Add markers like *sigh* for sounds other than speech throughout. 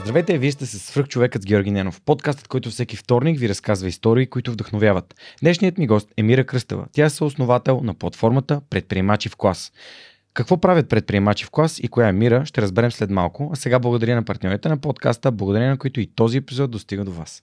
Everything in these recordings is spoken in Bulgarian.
Здравейте, вие сте с Свръхчовекът с Георги Ненов, подкастът, който всеки вторник ви разказва истории, които вдъхновяват. Днешният ми гост е Мира Кръстева. Тя е съосновател на платформата Предприемачи в клас. Какво правят предприемачи в клас и коя е Мира, ще разберем след малко. А сега благодаря на партньорите на подкаста, благодаря на които и този епизод достига до вас.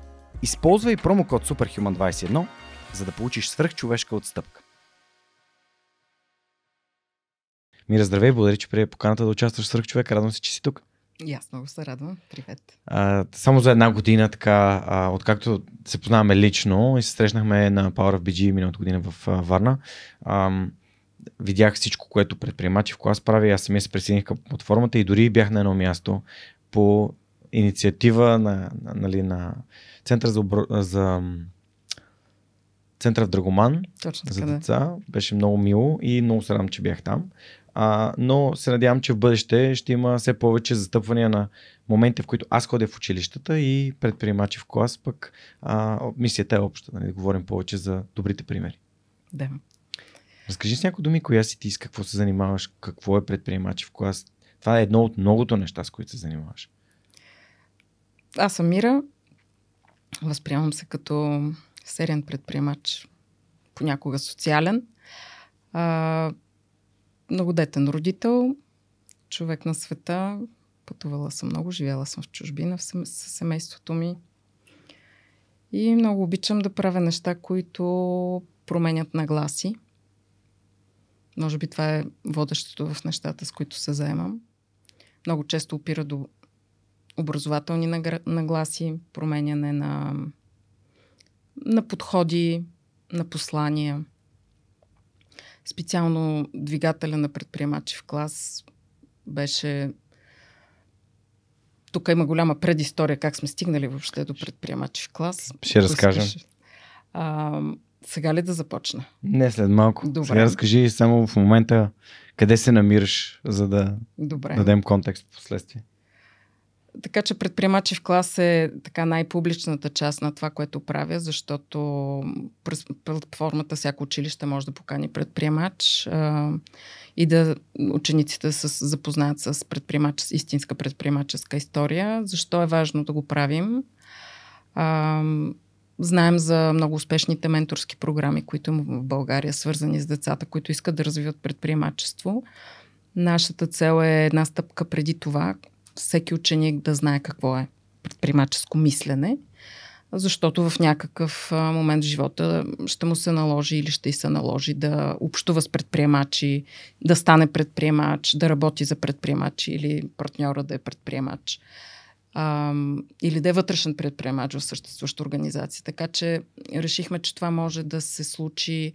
Използвай промокод SUPERHUMAN21, за да получиш свръхчовешка отстъпка. Мира, здравей, благодаря, че прие поканата да участваш в свръхчовек. Радвам се, че си тук. И аз много се радвам. Привет. А, само за една година, така, а, откакто се познаваме лично и се срещнахме на Power of BG миналата година в а, Варна, а, видях всичко, което предприемачи в клас прави. Аз самия се присъединих към платформата и дори бях на едно място по инициатива на, на, нали, на Центъра за, обр... за Центъра в Драгоман Точно за така, да. деца. Беше много мило и много се радвам, че бях там. А, но се надявам, че в бъдеще ще има все повече застъпвания на моменти, в които аз ходя в училищата и предприемачи в клас, пък а, мисията е обща, нали, говорим повече за добрите примери. да. Разкажи с някои думи, коя си ти, с какво се занимаваш, какво е предприемачи в клас. Това е едно от многото неща, с които се занимаваш. Аз съм Мира. Възприемам се като сериен предприемач, понякога социален. А, многодетен родител, човек на света. Пътувала съм много, живяла съм в чужбина с семейството ми. И много обичам да правя неща, които променят нагласи. Може би това е водещото в нещата, с които се заемам. Много често опира до образователни нагласи, променяне на, на подходи, на послания. Специално двигателя на предприемачи в клас беше... Тук има голяма предистория как сме стигнали въобще до предприемачи в клас. Ще разкажем. А, сега ли да започна? Не след малко. Добре. Сега разкажи само в момента къде се намираш, за да Добре. дадем контекст в последствие. Така че предприемачи в клас е така най-публичната част на това, което правя, защото през платформата всяко училище може да покани предприемач а, и да учениците се запознаят с предприемач, истинска предприемаческа история. Защо е важно да го правим? А, знаем за много успешните менторски програми, които има в България, свързани с децата, които искат да развиват предприемачество. Нашата цел е една стъпка преди това, всеки ученик да знае какво е предприемаческо мислене, защото в някакъв момент в живота ще му се наложи или ще й се наложи да общува с предприемачи, да стане предприемач, да работи за предприемачи или партньора да е предприемач. А, или да е вътрешен предприемач в съществуваща организация. Така че решихме, че това може да се случи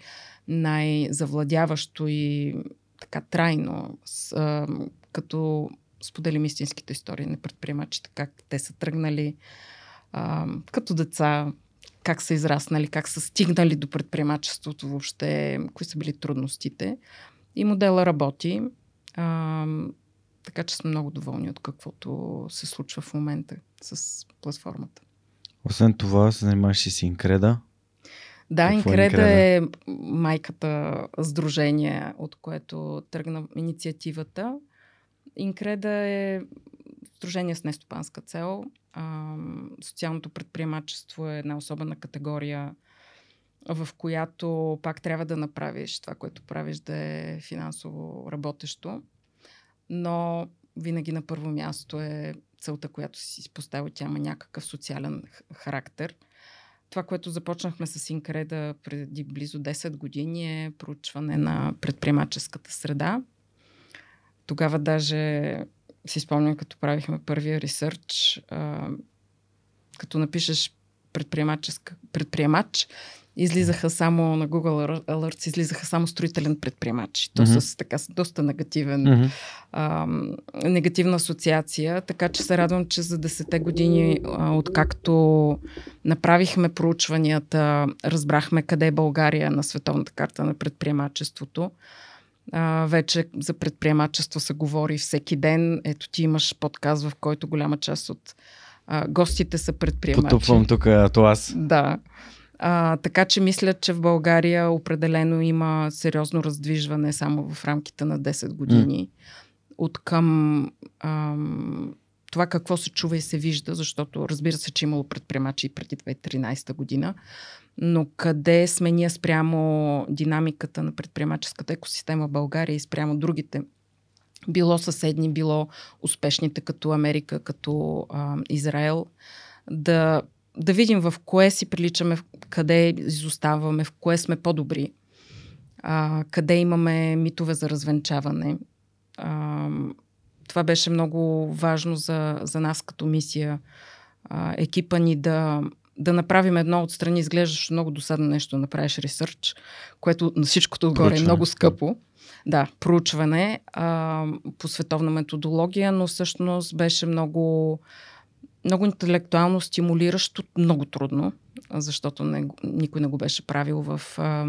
най-завладяващо и така трайно, с, а, като споделим истинските истории на предприемачите, как те са тръгнали а, като деца, как са израснали, как са стигнали до предприемачеството въобще, кои са били трудностите. И модела работи. А, така че сме много доволни от каквото се случва в момента с платформата. Освен това, се занимаваш и с Инкреда. Да, Какво е Инкреда Инкреда? е майката сдружение, от което тръгна инициативата. Инкреда е сдружение с нестопанска цел. А, социалното предприемачество е една особена категория, в която пак трябва да направиш това, което правиш да е финансово работещо. Но винаги на първо място е целта, която си поставил. Тя има някакъв социален характер. Това, което започнахме с Инкреда преди близо 10 години е проучване на предприемаческата среда. Тогава даже си спомням, като правихме първия ресърч, а, като напишеш предприемач, излизаха само на Google Alerts, излизаха само строителен предприемач. То mm-hmm. с така с доста негативен, mm-hmm. а, негативна асоциация. Така че се радвам, че за 10 години, а, откакто направихме проучванията, разбрахме къде е България на световната карта на предприемачеството. А, вече за предприемачество се говори всеки ден. Ето ти имаш подкаст, в който голяма част от а, гостите са предприемачи. Потупвам тук аз. Да. А, така че мисля, че в България определено има сериозно раздвижване само в рамките на 10 години. Mm. От към ам, това какво се чува и се вижда, защото разбира се, че имало предприемачи и преди 2013 година, но къде сме ние спрямо динамиката на предприемаческата екосистема в България и спрямо другите било съседни, било успешните като Америка, като а, Израел, да, да видим в кое си приличаме, къде изоставаме, в кое сме по-добри, а, къде имаме митове за развенчаване. А, това беше много важно за, за нас като мисия. А, екипа ни да, да направим едно отстрани, изглеждаш много досадно нещо, да направиш ресърч, което на всичкото отгоре е много скъпо. Да, проучване а, по световна методология, но всъщност беше много, много интелектуално стимулиращо, много трудно, защото не, никой не го беше правил в, а,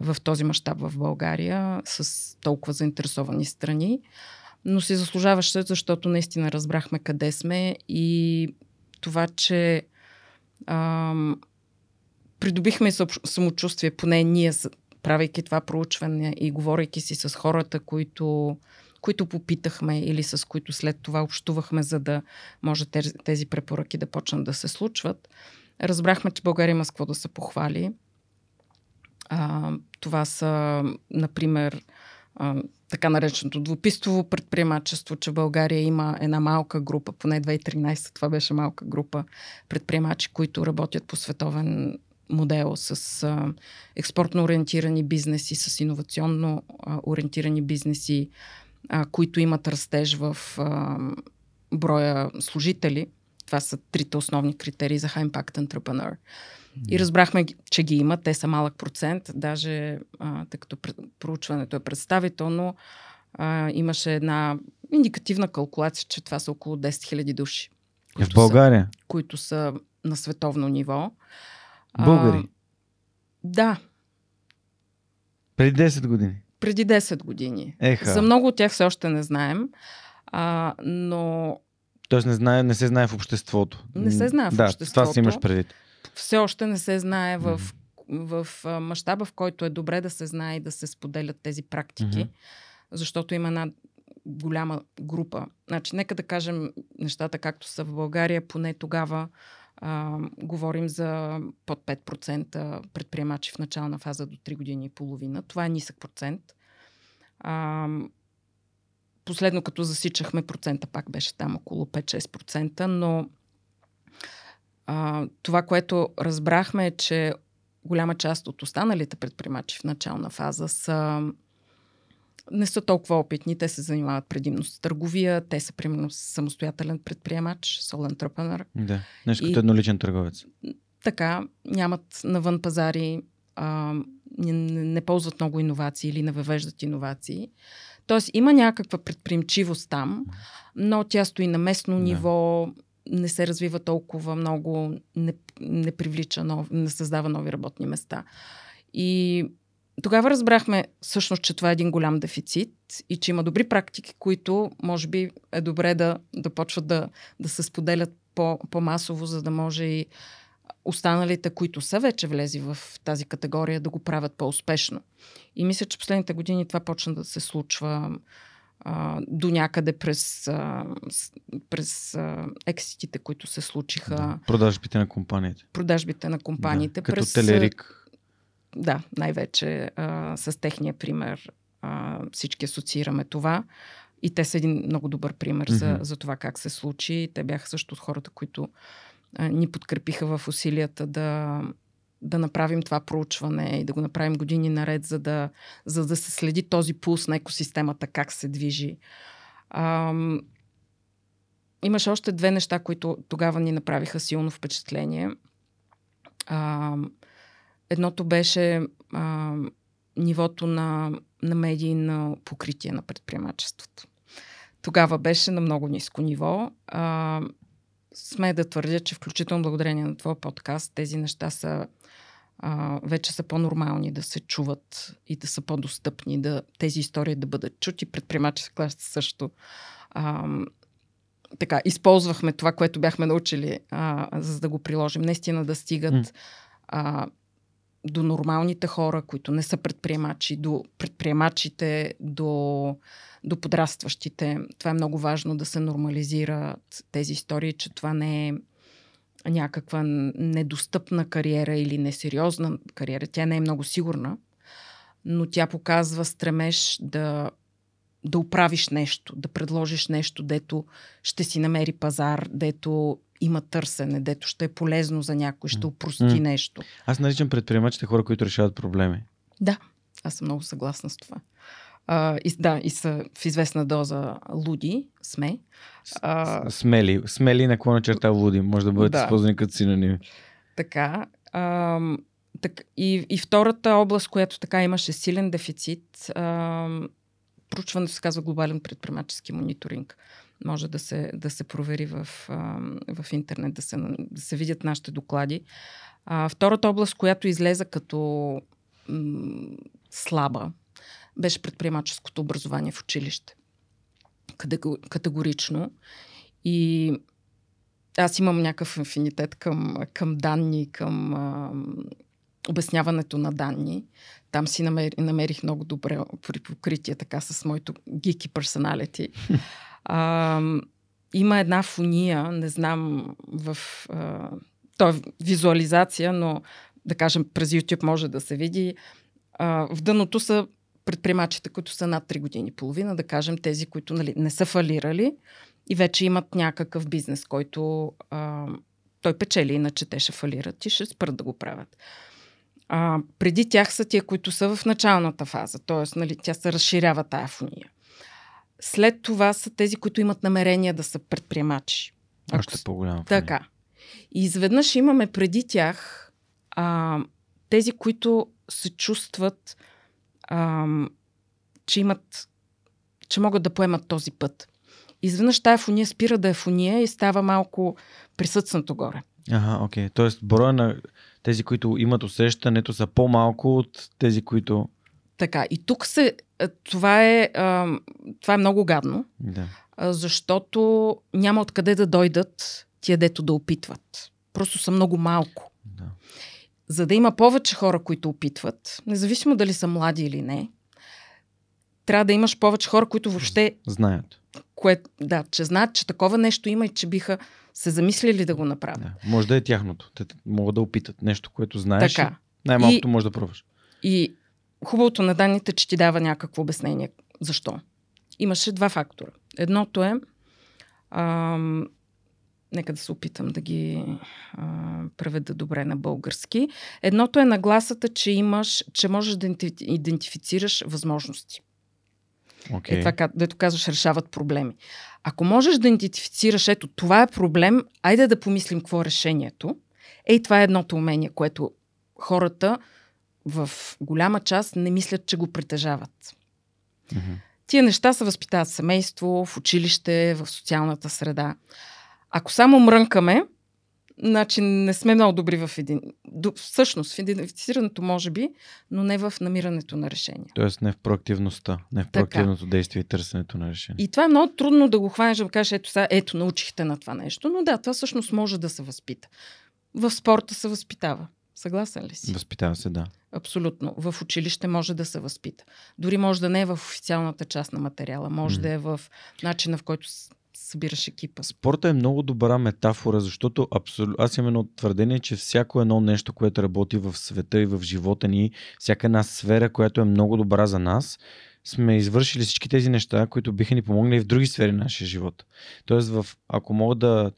в този мащаб в България с толкова заинтересовани страни. Но си заслужаваше, защото наистина разбрахме къде сме и това, че а, придобихме самочувствие, поне ние правейки това проучване и говорейки си с хората, които, които попитахме или с които след това общувахме, за да може тези, препоръки да почнат да се случват, разбрахме, че България има с какво да се похвали. А, това са, например, а, така нареченото двупистово предприемачество, че България има една малка група, поне 2013 това беше малка група предприемачи, които работят по световен модел с а, експортно ориентирани бизнеси, с иновационно а, ориентирани бизнеси, а, които имат растеж в а, броя служители. Това са трите основни критерии за High Impact Entrepreneur. И разбрахме, че ги има. Те са малък процент. Даже, а, тъй като проучването е представително, а, имаше една индикативна калкулация, че това са около 10 000 души. В България? Са, които са на световно ниво. Българи? А, да. Преди 10 години? Преди 10 години. Еха. За много от тях все още не знаем, а, но... Тоест не, знае, не се знае в обществото. Не се знае в да, обществото. това си имаш предвид. Все още не се знае в, mm-hmm. в, в мащаба, в който е добре да се знае и да се споделят тези практики, mm-hmm. защото има една голяма група. Значи, нека да кажем нещата както са в България, поне тогава а, говорим за под 5% предприемачи в начална фаза до 3 години и половина. Това е нисък процент. А, последно като засичахме процента, пак беше там около 5-6%, но а, това, което разбрахме е, че голяма част от останалите предприемачи в начална фаза са не са толкова опитни, те се занимават предимно с търговия, те са примерно самостоятелен предприемач, сол entrepreneur. Да, нещо като едноличен търговец. Така, нямат навън пазари, а, не, не ползват много иновации или не въвеждат иновации. Тоест има някаква предприемчивост там, но тя стои на местно да. ниво, не се развива толкова много, не, не привлича, нов, не създава нови работни места. И тогава разбрахме всъщност, че това е един голям дефицит и че има добри практики, които може би е добре да, да почват да, да се споделят по, по-масово, за да може и останалите, които са вече влезли в тази категория, да го правят по-успешно. И мисля, че последните години това почна да се случва а, до някъде през, а, през а, екситите, които се случиха. Да, продажбите на компаниите. Продажбите на компаниите. Да, като през, Телерик да, най-вече а, с техния пример а, всички асоциираме това. И те са един много добър пример mm-hmm. за, за това как се случи. Те бяха също от хората, които а, ни подкрепиха в усилията да, да направим това проучване и да го направим години наред, за да, за да се следи този пулс на екосистемата, как се движи. А, имаше още две неща, които тогава ни направиха силно впечатление. А, едното беше а, нивото на, на медийно покритие на предприемачеството. Тогава беше на много ниско ниво. А, сме да твърдя, че включително благодарение на твоя подкаст тези неща са а, вече са по-нормални да се чуват и да са по-достъпни, да тези истории да бъдат чути. Предприемаческа класа също. А, така, използвахме това, което бяхме научили, а, за да го приложим. Наистина да стигат а, до нормалните хора, които не са предприемачи, до предприемачите, до, до подрастващите. Това е много важно да се нормализират тези истории, че това не е някаква недостъпна кариера или несериозна кариера. Тя не е много сигурна, но тя показва стремеж да, да оправиш нещо, да предложиш нещо, дето ще си намери пазар, дето има търсене, дето ще е полезно за някой, ще упрости mm. нещо. Аз наричам предприемачите хора, които решават проблеми. Да, аз съм много съгласна с това. А, и, да, и са в известна доза луди, сме. А, смели, смели наклона черта луди, може да бъдат да. използвани като синоними. Така. А, так, и, и втората област, която така имаше силен дефицит, а, проучването се казва глобален предприемачески мониторинг. Може да се, да се провери в, в интернет, да се, да се видят нашите доклади. А, втората област, която излеза като м- слаба, беше предприемаческото образование в училище. Категорично. И аз имам някакъв инфинитет към, към данни, към а, обясняването на данни. Там си намерих, много добре при покритие така с моето geeky *laughs* personality. А, има една фония, не знам в... А, то е визуализация, но да кажем през YouTube може да се види. А, в дъното са предприемачите, които са над 3 години и половина, да кажем тези, които нали, не са фалирали и вече имат някакъв бизнес, който а, той печели, иначе те ще фалират и ще спрат да го правят. А, преди тях са тия, които са в началната фаза, т.е. Нали, тя се разширява тая фония. След това са тези, които имат намерение да са предприемачи. Още Ако... по-голяма. Така. И изведнъж имаме преди тях а, тези, които се чувстват, а, че имат, че могат да поемат този път. Изведнъж тая фония спира да е фония и става малко присъдснато горе. Ага, окей. Тоест, броя на тези, които имат усещането, са по-малко от тези, които. Така, и тук се. Това е, това е много гадно, да. защото няма откъде да дойдат тия, дето да опитват. Просто са много малко. Да. За да има повече хора, които опитват, независимо дали са млади или не, трябва да имаш повече хора, които въобще. Знаят. Кое, да, че знаят, че такова нещо има и че биха се замислили да го направят. Да. Може да е тяхното. Те могат да опитат нещо, което знаеш. Така. Най-малкото може да пробваш. И хубавото на данните, че ти дава някакво обяснение. Защо? Имаше два фактора. Едното е, ам, нека да се опитам да ги а, преведа добре на български. Едното е нагласата, че имаш, че можеш да идентифицираш възможности. Okay. Е това, дето казваш, решават проблеми. Ако можеш да идентифицираш, ето, това е проблем, айде да помислим какво е решението. Ей, това е едното умение, което хората в голяма част не мислят, че го притежават. Mm-hmm. Тия неща се възпитават в семейство, в училище, в социалната среда. Ако само мрънкаме, значи не сме много добри в един... Всъщност, в идентифицирането може би, но не в намирането на решение. Тоест не в проактивността, не в проактивното така. действие и търсенето на решение. И това е много трудно да го хванеш, да кажеш, ето сега, ето, научихте на това нещо. Но да, това всъщност може да се възпита. В спорта се възпитава. Съгласен ли си? Възпитава се, да. Абсолютно. В училище може да се възпита. Дори може да не е в официалната част на материала, може mm. да е в начина, в който събираш екипа. Спорта е много добра метафора, защото абсол... аз имам едно твърдение, че всяко едно нещо, което работи в света и в живота ни, всяка една сфера, която е много добра за нас, сме извършили всички тези неща, които биха ни помогнали в други сфери на нашия живот. Тоест, в, ако мога да,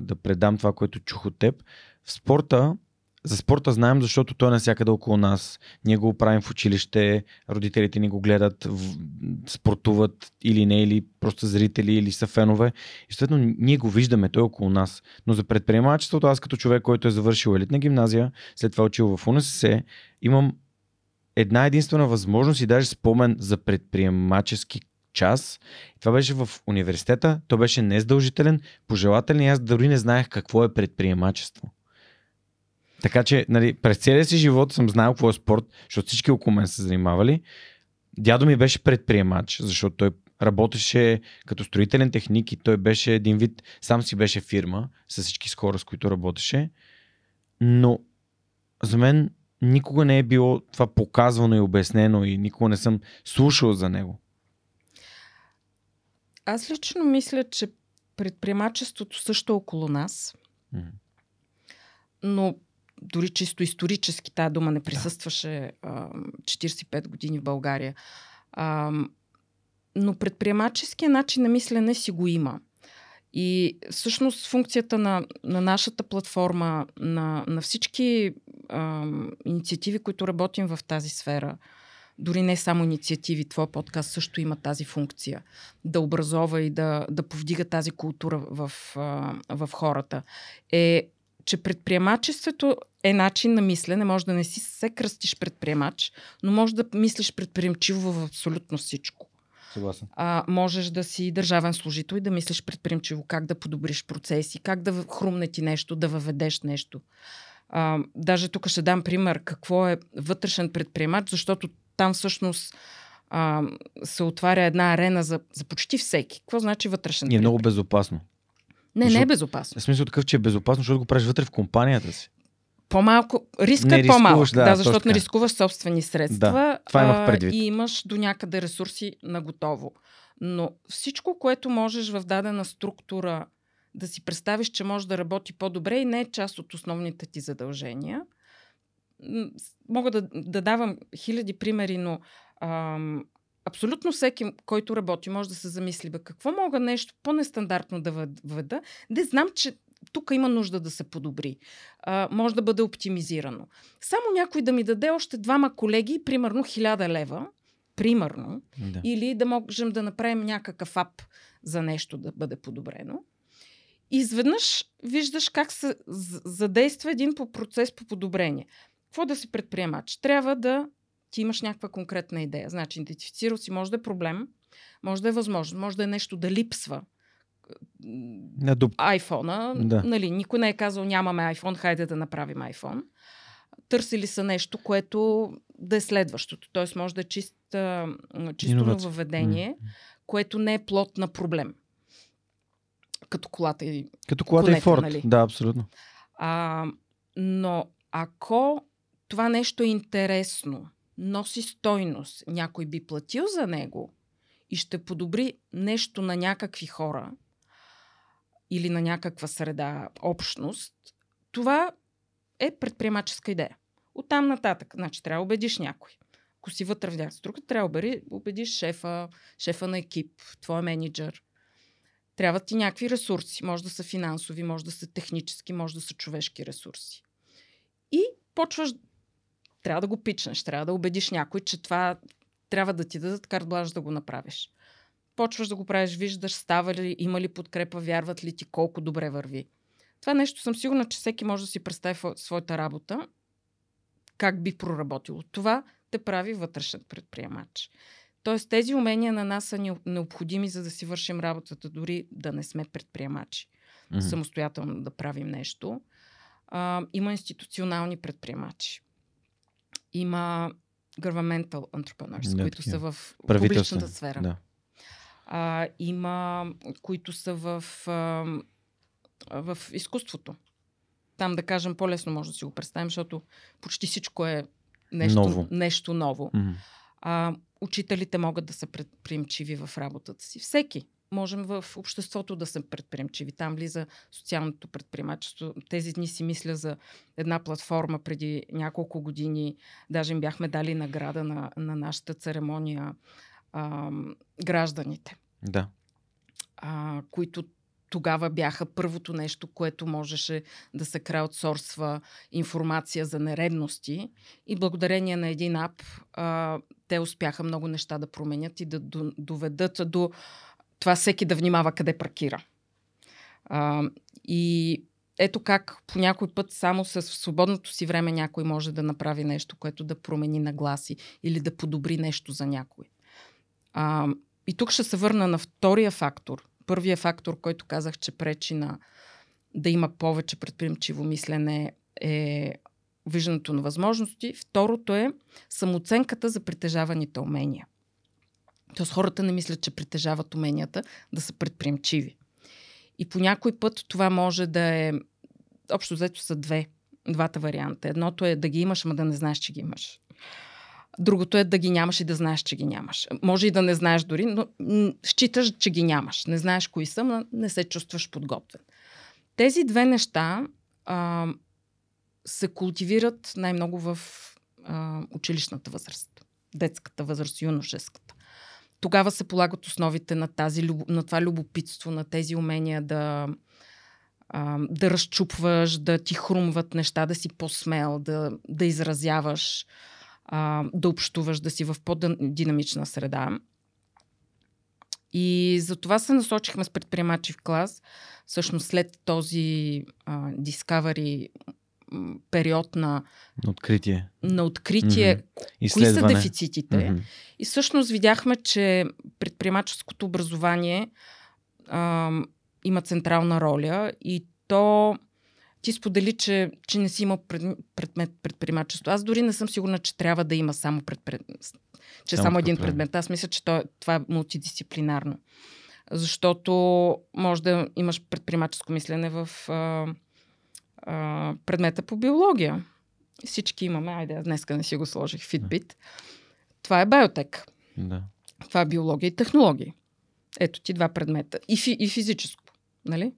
да предам това, което чух от теб, в спорта за спорта знаем, защото той е навсякъде около нас. Ние го правим в училище, родителите ни го гледат, спортуват или не, или просто зрители, или са фенове. И съответно ние го виждаме, той е около нас. Но за предприемачеството, аз като човек, който е завършил елитна гимназия, след това учил в УНСС, имам една единствена възможност и даже спомен за предприемачески час. Това беше в университета, то беше нездължителен, пожелателен и аз дори не знаех какво е предприемачество. Така че, нали, през целия си живот съм знал какво е спорт, защото всички около мен са занимавали. Дядо ми беше предприемач, защото той работеше като строителен техник и той беше един вид, сам си беше фирма с всички с хора, с които работеше. Но за мен никога не е било това показвано и обяснено и никога не съм слушал за него. Аз лично мисля, че предприемачеството също е около нас, mm-hmm. но дори чисто исторически тази дума не присъстваше а, 45 години в България. А, но предприемаческия начин на мислене си го има. И всъщност функцията на, на нашата платформа, на, на всички а, инициативи, които работим в тази сфера, дори не само инициативи, твой подкаст също има тази функция да образова и да, да повдига тази култура в, в хората, е, че предприемачеството е начин на мислене. Може да не си се кръстиш предприемач, но може да мислиш предприемчиво в абсолютно всичко. Съгласен. А, можеш да си държавен служител и да мислиш предприемчиво как да подобриш процеси, как да хрумне ти нещо, да въведеш нещо. А, даже тук ще дам пример какво е вътрешен предприемач, защото там всъщност а, се отваря една арена за, за почти всеки. Какво значи вътрешен? И е много безопасно. Не, защото, не е безопасно. В смисъл такъв, че е безопасно, защото го правиш вътре в компанията си. По-малко. Риска е по-малък. Да, да защото не рискуваш собствени средства. Да, това имах предвид. и имаш до някъде ресурси на готово. Но всичко, което можеш в дадена структура да си представиш, че може да работи по-добре и не е част от основните ти задължения – мога да, да давам хиляди примери, но ам, абсолютно всеки, който работи, може да се замисли, бе, какво мога нещо по-нестандартно да въведа, да знам, че тук има нужда да се подобри. А, може да бъде оптимизирано. Само някой да ми даде още двама колеги, примерно хиляда лева, примерно, да. или да можем да направим някакъв ап за нещо да бъде подобрено. И изведнъж виждаш как се задейства един по процес по подобрение. Какво да си предприемач? Трябва да ти имаш някаква конкретна идея. Значи, идентифицирал си, може да е проблем, може да е възможно, може да е нещо да липсва. На. Айфона, да. нали, никой не е казал нямаме iPhone, хайде да направим iPhone. Търсили са нещо, което да е следващото. Тоест може да е чист, чисто въведение, mm. което не е плод на проблем. Като колата и Като колата конета, и Форд, нали? да, абсолютно. А, но ако това нещо е интересно, носи стойност, някой би платил за него и ще подобри нещо на някакви хора или на някаква среда, общност, това е предприемаческа идея. Оттам нататък, значи трябва да убедиш някой. Ако си вътре в някаква трябва да убедиш шефа, шефа на екип, твой менеджер. Трябва ти някакви ресурси. Може да са финансови, може да са технически, може да са човешки ресурси. И почваш трябва да го пичнеш, трябва да убедиш някой, че това трябва да ти дадат карт да го направиш. Почваш да го правиш, виждаш, става ли, има ли подкрепа, вярват ли ти, колко добре върви. Това нещо съм сигурна, че всеки може да си представи своята работа, как би проработило. Това те прави вътрешен предприемач. Тоест тези умения на нас са необходими, за да си вършим работата, дори да не сме предприемачи. Mm-hmm. Самостоятелно да правим нещо. А, има институционални предприемачи има governmental entrepreneurs, да, които са в публичната сфера. Да. А, има, които са в, а, в изкуството. Там, да кажем, по-лесно може да си го представим, защото почти всичко е нещо ново. Нещо ново. Mm-hmm. А, учителите могат да са предприемчиви в работата си. Всеки можем в обществото да се предприемчиви. Там влиза социалното предприемачество. Тези дни си мисля за една платформа преди няколко години. Даже им бяхме дали награда на, на нашата церемония а, гражданите. Да. А, които тогава бяха първото нещо, което можеше да се краудсорсва информация за нередности. И благодарение на един ап, а, те успяха много неща да променят и да доведат до това всеки да внимава къде паркира. А, и ето как по някой път само с свободното си време някой може да направи нещо, което да промени нагласи или да подобри нещо за някой. А, и тук ще се върна на втория фактор. Първия фактор, който казах, че пречи на да има повече предприемчиво мислене е виждането на възможности. Второто е самооценката за притежаваните умения. Тоест хората не мислят, че притежават уменията да са предприемчиви. И по някой път това може да е... Общо взето са две, двата варианта. Едното е да ги имаш, ама да не знаеш, че ги имаш. Другото е да ги нямаш и да знаеш, че ги нямаш. Може и да не знаеш дори, но считаш, че ги нямаш. Не знаеш кои са, но не се чувстваш подготвен. Тези две неща а, се култивират най-много в а, училищната възраст. Детската възраст, юношеската. Тогава се полагат основите на, тази, на това любопитство, на тези умения да, да разчупваш, да ти хрумват неща, да си по-смел, да, да изразяваш да общуваш, да си в по-динамична среда. И за това се насочихме с предприемачи в клас. Всъщност след този а, Discovery период на, откритие, на откритие mm-hmm. кои са дефицитите. Mm-hmm. И всъщност видяхме, че предприемаческото образование а, има централна роля и то ти сподели, че, че не си имал пред, предмет предприемачество. Аз дори не съм сигурна, че трябва да има само, предпред, че само, само един предмет. Аз мисля, че то, това е мултидисциплинарно. Защото може да имаш предприемаческо мислене в а, а, предмета по биология. Всички имаме, айде, днеска не си го сложих, Fitbit. Това е биотек. Да. Това е биология и технологии. Ето ти два предмета. И, фи, и физическо. Нали?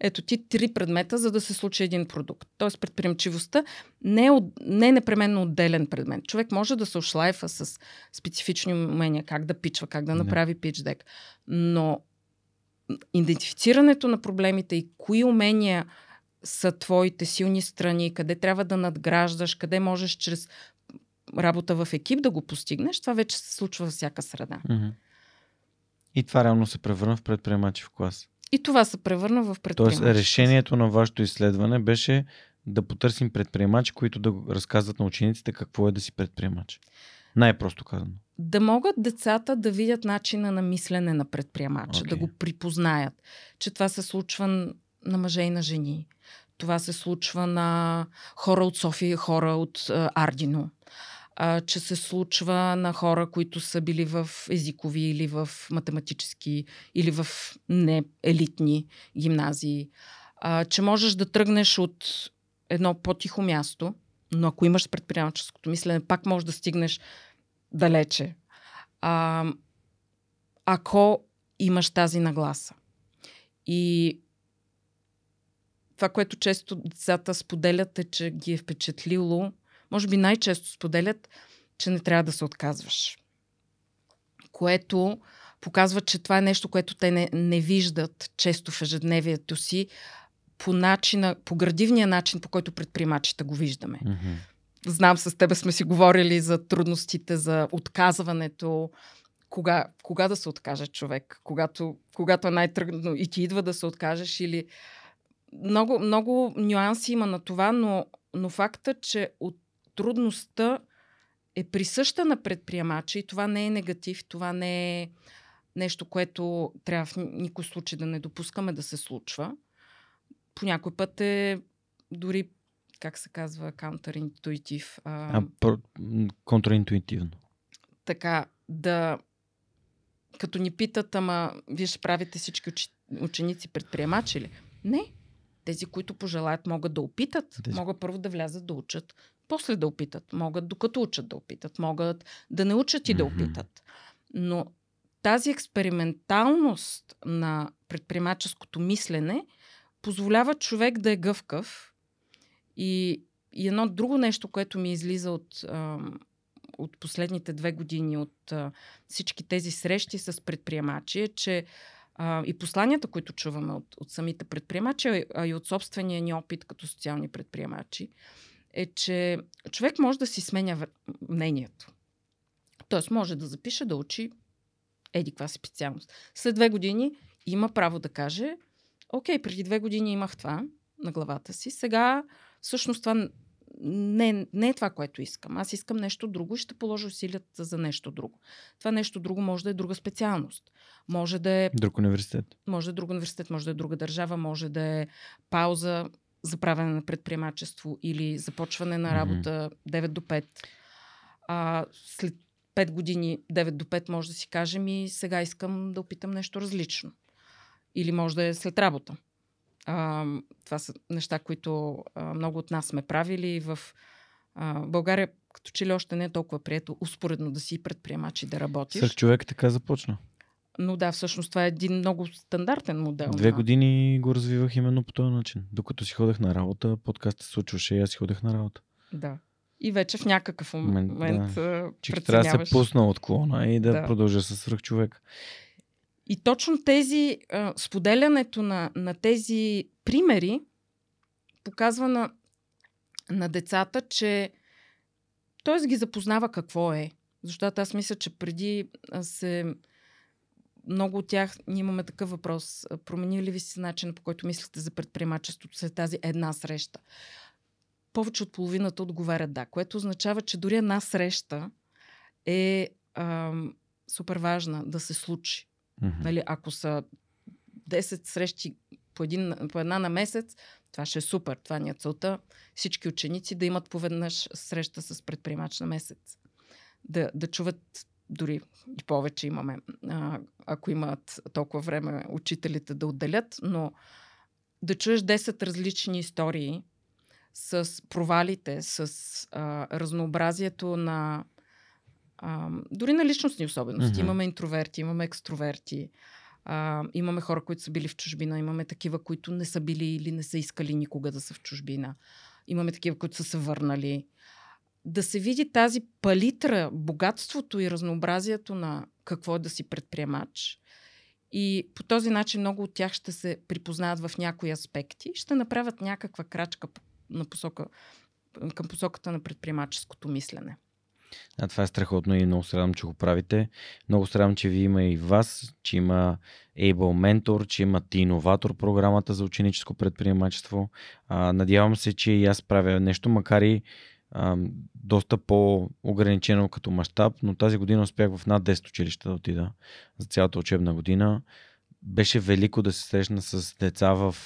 ето ти три предмета, за да се случи един продукт. Тоест предприемчивостта не е, не е непременно отделен предмет. Човек може да се ошлайфа с специфични умения, как да пичва, как да направи пич дек. Но идентифицирането на проблемите и кои умения са твоите силни страни, къде трябва да надграждаш, къде можеш чрез работа в екип да го постигнеш, това вече се случва във всяка среда. И това реално се превърна в предприемачи в клас. И това се превърна в предприемачи. Тоест, решението на вашето изследване беше да потърсим предприемачи, които да разказват на учениците какво е да си предприемач. Най-просто казано. Да могат децата да видят начина на мислене на предприемача, okay. да го припознаят, че това се случва на мъже и на жени. Това се случва на хора от София и хора от Ардино че се случва на хора, които са били в езикови или в математически или в неелитни гимназии. Че можеш да тръгнеш от едно по-тихо място, но ако имаш предприемаческото мислене, пак можеш да стигнеш далече. А, ако имаш тази нагласа. И това, което често децата споделят е, че ги е впечатлило може би най-често споделят, че не трябва да се отказваш. Което показва, че това е нещо, което те не, не виждат често в ежедневието си по начина, по градивния начин, по който предприемачите го виждаме. Mm-hmm. Знам, с тебе сме си говорили за трудностите, за отказването, кога, кога да се откаже човек, когато, когато е най-трудно и ти идва да се откажеш или... Много, много нюанси има на това, но, но факта, че от трудността е присъща на предприемача и това не е негатив, това не е нещо, което трябва в никой случай да не допускаме да се случва. По някой път е дори, как се казва, counterintuitive. А, а контраинтуитивно. Така, да като ни питат, ама вие ще правите всички ученици предприемачи ли? Не. Тези, които пожелаят, могат да опитат, Тези... могат първо да влязат да учат, после да опитат. Могат докато учат да опитат. Могат да не учат и да опитат. Но тази експерименталност на предприемаческото мислене позволява човек да е гъвкав. И, и едно друго нещо, което ми излиза от, от последните две години, от всички тези срещи с предприемачи, е, че а, и посланията, които чуваме от, от самите предприемачи, а и от собствения ни опит като социални предприемачи, е, че човек може да си сменя мнението. Тоест може да запише да учи еди каква специалност. След две години има право да каже, окей, преди две години имах това на главата си, сега всъщност това не, не е това, което искам. Аз искам нещо друго и ще положа усилията за нещо друго. Това нещо друго може да е друга специалност. Може да е... Друг университет. Може да е друг университет, може да е друга държава, може да е пауза за правене на предприемачество или започване на работа mm-hmm. 9 до 5. А, след 5 години 9 до 5 може да си кажем и сега искам да опитам нещо различно. Или може да е след работа. А, това са неща, които а, много от нас сме правили. В а, България като че ли още не е толкова прието успоредно да си предприемач и да работиш. Сък човек така започна. Но да, всъщност това е един много стандартен модел. Две години го развивах именно по този начин. Докато си ходех на работа, подкастът се случваше и аз си ходех на работа. Да. И вече в някакъв момент, момент да. Че трябва да се пусна от клона и да, да. продължа с свръх човек. И точно тези, а, споделянето на, на тези примери показва на, на децата, че т.е. ги запознава какво е. Защото аз мисля, че преди се много от тях ние имаме такъв въпрос. Промени ли ви си начин, по който мислите за предприемачеството след тази една среща? Повече от половината отговарят да, което означава, че дори една среща е а, супер важна да се случи. Mm-hmm. Нали, ако са 10 срещи по, един, по една на месец, това ще е супер. Това ни е целта. Всички ученици да имат поведнъж среща с предприемач на месец. Да, да чуват дори и повече имаме, ако имат толкова време учителите да отделят, но да чуеш 10 различни истории с провалите, с а, разнообразието на а, дори на личностни особености. Mm-hmm. Имаме интроверти, имаме екстроверти, а, имаме хора, които са били в чужбина, имаме такива, които не са били или не са искали никога да са в чужбина. Имаме такива, които са се върнали да се види тази палитра, богатството и разнообразието на какво е да си предприемач. И по този начин много от тях ще се припознаят в някои аспекти, ще направят някаква крачка на посока, към посоката на предприемаческото мислене. А, това е страхотно и много се радвам, че го правите. Много се радвам, че ви има и вас, че има Able Mentor, че има Ти Инноватор програмата за ученическо предприемачество. А, надявам се, че и аз правя нещо, макар и а, доста по-ограничено като мащаб, но тази година успях в над 10 училища да отида за цялата учебна година. Беше велико да се срещна с деца в,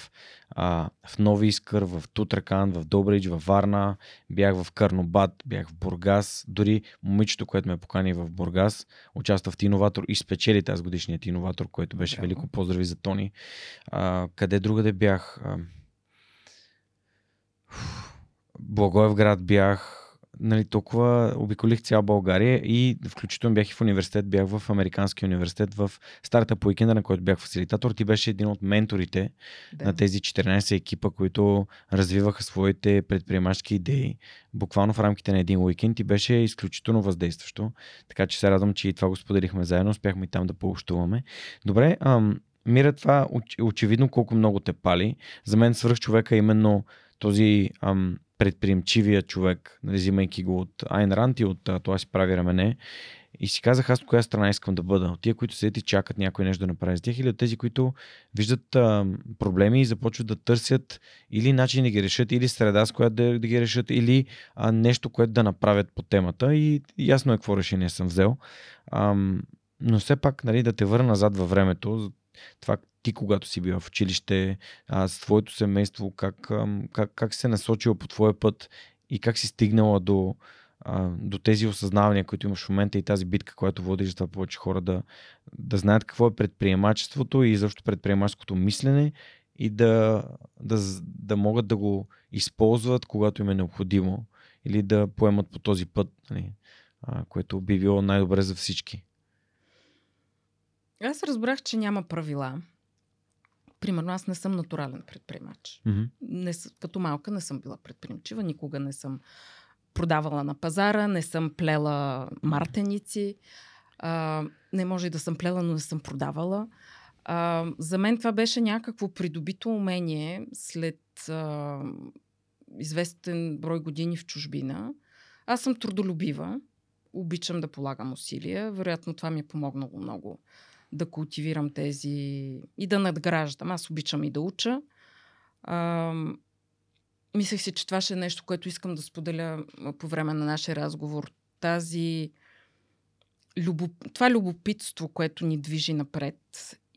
а, в Нови Искър, в Тутракан, в Добрич, в Варна, бях в Карнобат, бях в Бургас, дори момичето, което ме покани в Бургас, участва в Тиноватор и спечели тази годишният Тиноватор, което беше Браво. велико. Поздрави за Тони. А, къде другаде бях? Благоевград бях, нали, толкова обиколих цяла България и включително бях и в университет, бях в Американския университет в старата по уикенда, на който бях фасилитатор. Ти беше един от менторите да. на тези 14 екипа, които развиваха своите предприемачки идеи. Буквално в рамките на един уикенд и беше изключително въздействащо. Така че се радвам, че и това го споделихме заедно, успяхме и там да пообщуваме. Добре, ам, Мира, това очевидно колко много те пали. За мен свърх човека е именно този ам, предприемчивия човек, нали, взимайки го от Айн Рант и от това си прави рамене. И си казах аз от коя страна искам да бъда. От тия, които седят и чакат някой нещо да направи за тях, или от тези, които виждат а, проблеми и започват да търсят или начин да ги решат, или среда, с която да, да ги решат, или а, нещо, което да направят по темата. И ясно е какво решение съм взел. А, но все пак, нали, да те върна назад във времето, това ти, когато си била в училище, а, с твоето семейство, как, как, как се насочила по твоя път и как си стигнала до, а, до тези осъзнавания, които имаш в момента и тази битка, която водиш за повече хора да, да знаят какво е предприемачеството и защо предприемаческото мислене и да, да, да могат да го използват, когато им е необходимо или да поемат по този път, нали, а, което би било най-добре за всички. Аз разбрах, че няма правила. Примерно, аз не съм натурален предприемач. Mm-hmm. Не, като малка не съм била предприемчива, никога не съм продавала на пазара, не съм плела мартеници. А, не може и да съм плела, но не съм продавала. А, за мен това беше някакво придобито умение след а, известен брой години в чужбина. Аз съм трудолюбива, обичам да полагам усилия. Вероятно това ми е помогнало много да култивирам тези и да надграждам. Аз обичам и да уча. А, мислех си, че това ще е нещо, което искам да споделя по време на нашия разговор. Тази любоп... това любопитство, което ни движи напред.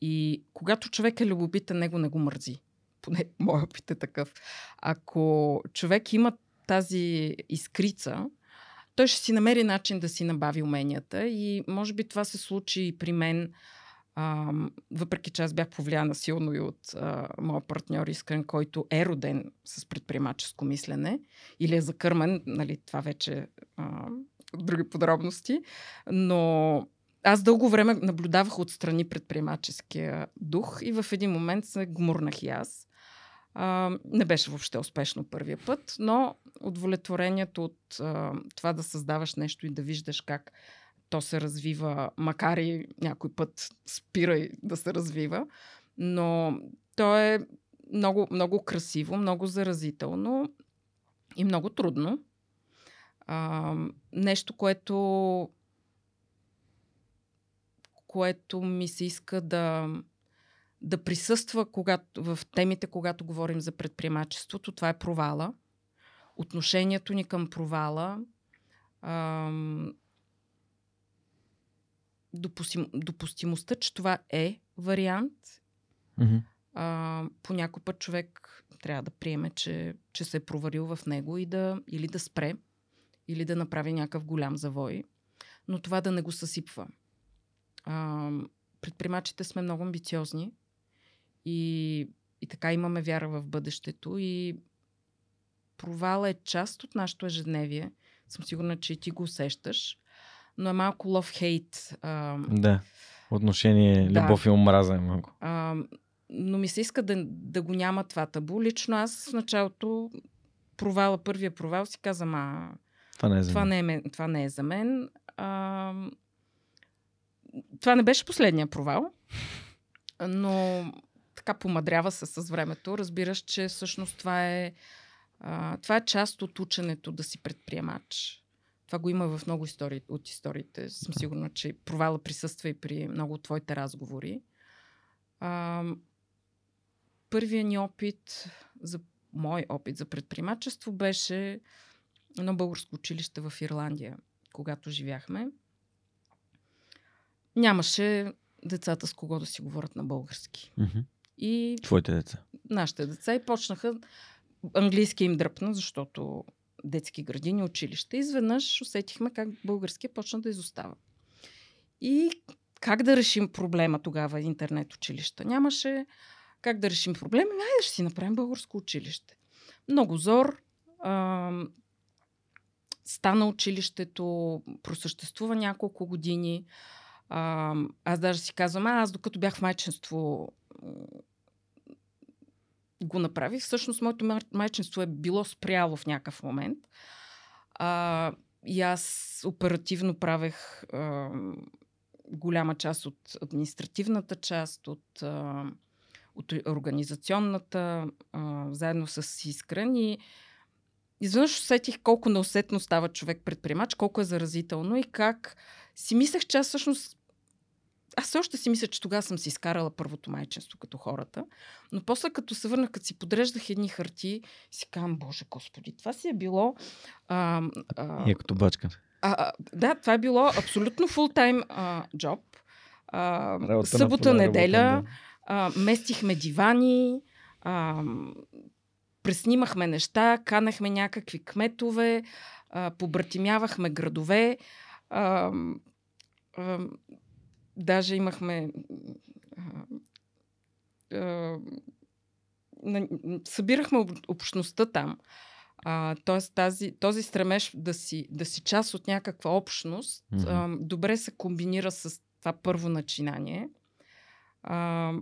И когато човек е любопитен, него не го мързи. Поне *laughs* моят опит е такъв. Ако човек има тази искрица, той ще си намери начин да си набави уменията и може би това се случи и при мен а, въпреки че аз бях повлияна силно и от а, моя партньор Искрен, който е роден с предприемаческо мислене или е закърмен, нали, това вече а, други подробности, но аз дълго време наблюдавах отстрани предприемаческия дух и в един момент се гмурнах и аз. А, не беше въобще успешно първия път, но удовлетворението от а, това да създаваш нещо и да виждаш как то се развива, макар и някой път спира и да се развива, но то е много, много красиво, много заразително и много трудно. А, нещо, което което ми се иска да, да присъства когато, в темите, когато говорим за предприемачеството. Това е провала. Отношението ни към провала. Ам, допустим, допустимостта, че това е вариант. Mm-hmm. А, по някой път човек трябва да приеме, че, че се е проварил в него и да или да спре, или да направи някакъв голям завой, но това да не го съсипва. А, предприемачите сме много амбициозни и, и така имаме вяра в бъдещето и провала е част от нашето ежедневие. Съм сигурна, че и ти го усещаш но е малко love-hate. А, да, отношение да. любов и омраза е малко. А, но ми се иска да, да го няма това табу. Лично аз в началото провала, първия провал си казвам, а това не е за това мен. Не е, това не е за мен. А, това не беше последния провал, но така помадрява се с времето. Разбираш, че всъщност това е, а, това е част от ученето да си предприемач. Това го има в много истории, от историите. Съм сигурна, че провала присъства и при много от твоите разговори. А, първият ни опит, за мой опит за предприемачество беше едно българско училище в Ирландия, когато живяхме. Нямаше децата с кого да си говорят на български. Mm-hmm. И Твоите деца? Нашите деца и почнаха английски им дръпна, защото детски градини, училище. Изведнъж усетихме как българския почна да изостава. И как да решим проблема тогава интернет училища? Нямаше как да решим проблема. Айде ще си направим българско училище. Много зор. А, стана училището, просъществува няколко години. А, аз даже си казвам, а, аз докато бях в майчинство го направих. Всъщност, моето майчинство е било спряло в някакъв момент. А, и аз оперативно правех а, голяма част от административната част, от, а, от организационната, а, заедно с Искрен. И изведнъж усетих колко неусетно става човек предприемач, колко е заразително и как си мислех, че аз всъщност аз още си мисля, че тогава съм си изкарала първото майчинство като хората, но после като се върнах, като си подреждах едни харти, си казвам, Боже Господи, това си е било... А, а, е като бачка. А, а, да, това е било абсолютно фултайм джоб. А, събота, неделя, а, местихме дивани, а, преснимахме неща, канахме някакви кметове, а, побратимявахме градове. А, а, Даже имахме. Събирахме общността там. А, тоест тази, този стремеж да си, да си част от някаква общност mm-hmm. а, добре се комбинира с това първо начинание. А,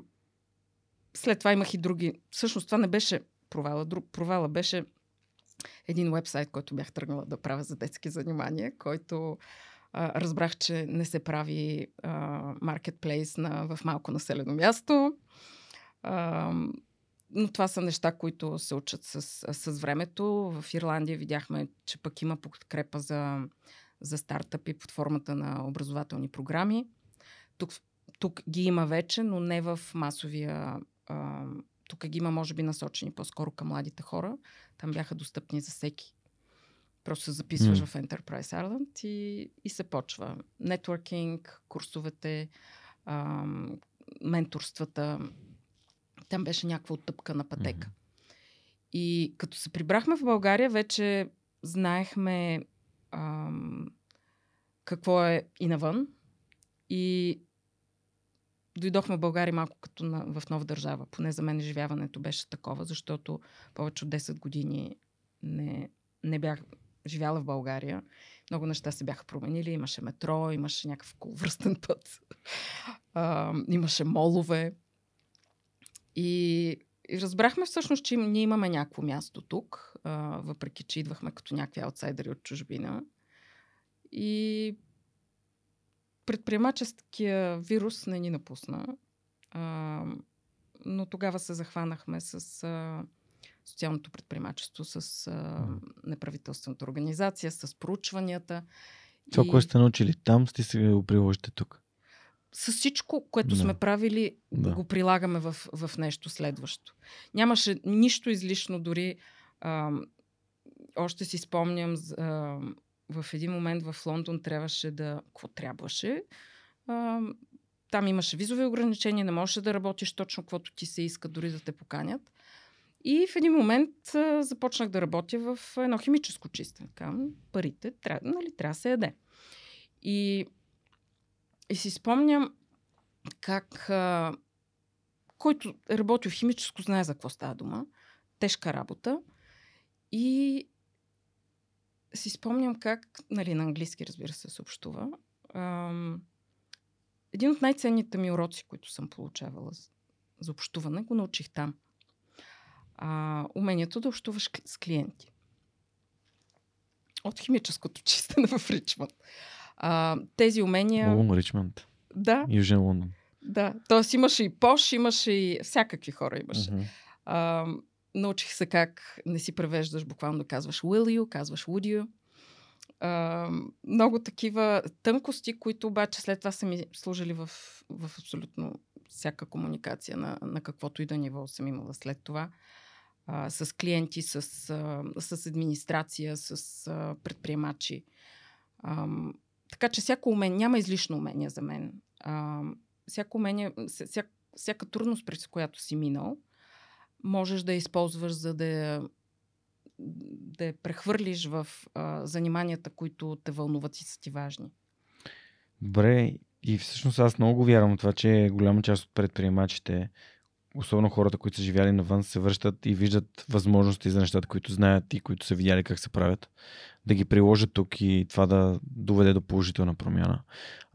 след това имах и други. Всъщност това не беше провала. Друг провала беше един вебсайт, който бях тръгнала да правя за детски занимания, който разбрах, че не се прави маркетплейс на, в малко населено място. Но това са неща, които се учат с, с времето. В Ирландия видяхме, че пък има подкрепа за, за стартъпи под формата на образователни програми. Тук, тук ги има вече, но не в масовия. Тук ги има, може би, насочени по-скоро към младите хора. Там бяха достъпни за всеки. Просто се записваш mm. в Enterprise Ireland и, и се почва. Нетворкинг, курсовете, а, менторствата. Там беше някаква оттъпка на пътека. Mm-hmm. И като се прибрахме в България, вече знаехме ам, какво е и навън. И дойдохме в България малко като на, в нова държава. Поне за мен изживяването беше такова, защото повече от 10 години не, не бях живяла в България. Много неща се бяха променили. Имаше метро, имаше някакъв коловръстен *laughs* път, а, имаше молове. И, и разбрахме всъщност, че ние имаме някакво място тук, а, въпреки че идвахме като някакви аутсайдери от чужбина. И предприемаческия вирус не ни напусна. А, но тогава се захванахме с а, социалното предприемачество, с а, неправителствената организация, с проучванията. Това, и... което сте научили там, сте се го приложите тук. С всичко, което да. сме правили, да. го прилагаме в, в нещо следващо. Нямаше нищо излишно, дори а, още си спомням, а, в един момент в Лондон трябваше да... Какво трябваше? А, там имаше визови ограничения, не можеше да работиш точно каквото ти се иска, дори да те поканят. И в един момент а, започнах да работя в едно химическо чистене. Към парите, трябва, нали, трябва да се яде. И, и си спомням как а, който е в химическо, знае за какво става дума. Тежка работа. И си спомням как, нали, на английски, разбира се, съобщува. Ам, един от най-ценните ми уроци, които съм получавала за общуване, го научих там а, умението да общуваш с клиенти. От химическото чистене *laughs* в Ричмонд. А, тези умения... О, Ричмонд. Да. Южен Лондон. Да. Тоест имаше и Пош, имаше и всякакви хора имаше. Uh-huh. А, научих се как не си превеждаш, буквално казваш will you, казваш would you. А, много такива тънкости, които обаче след това са ми служили в, в абсолютно всяка комуникация на, на каквото и да ниво съм имала след това а, с клиенти, с, а, с администрация, с а, предприемачи. А, така че всяко умение, няма излишно умение за мен. А, всяко умение, вся, всяка трудност, през която си минал, можеш да използваш, за да да я прехвърлиш в а, заниманията, които те вълнуват и са ти важни. Добре, и всъщност аз много вярвам това, че голяма част от предприемачите особено хората, които са живяли навън, се връщат и виждат възможности за нещата, които знаят и които са видяли как се правят, да ги приложат тук и това да доведе до положителна промяна.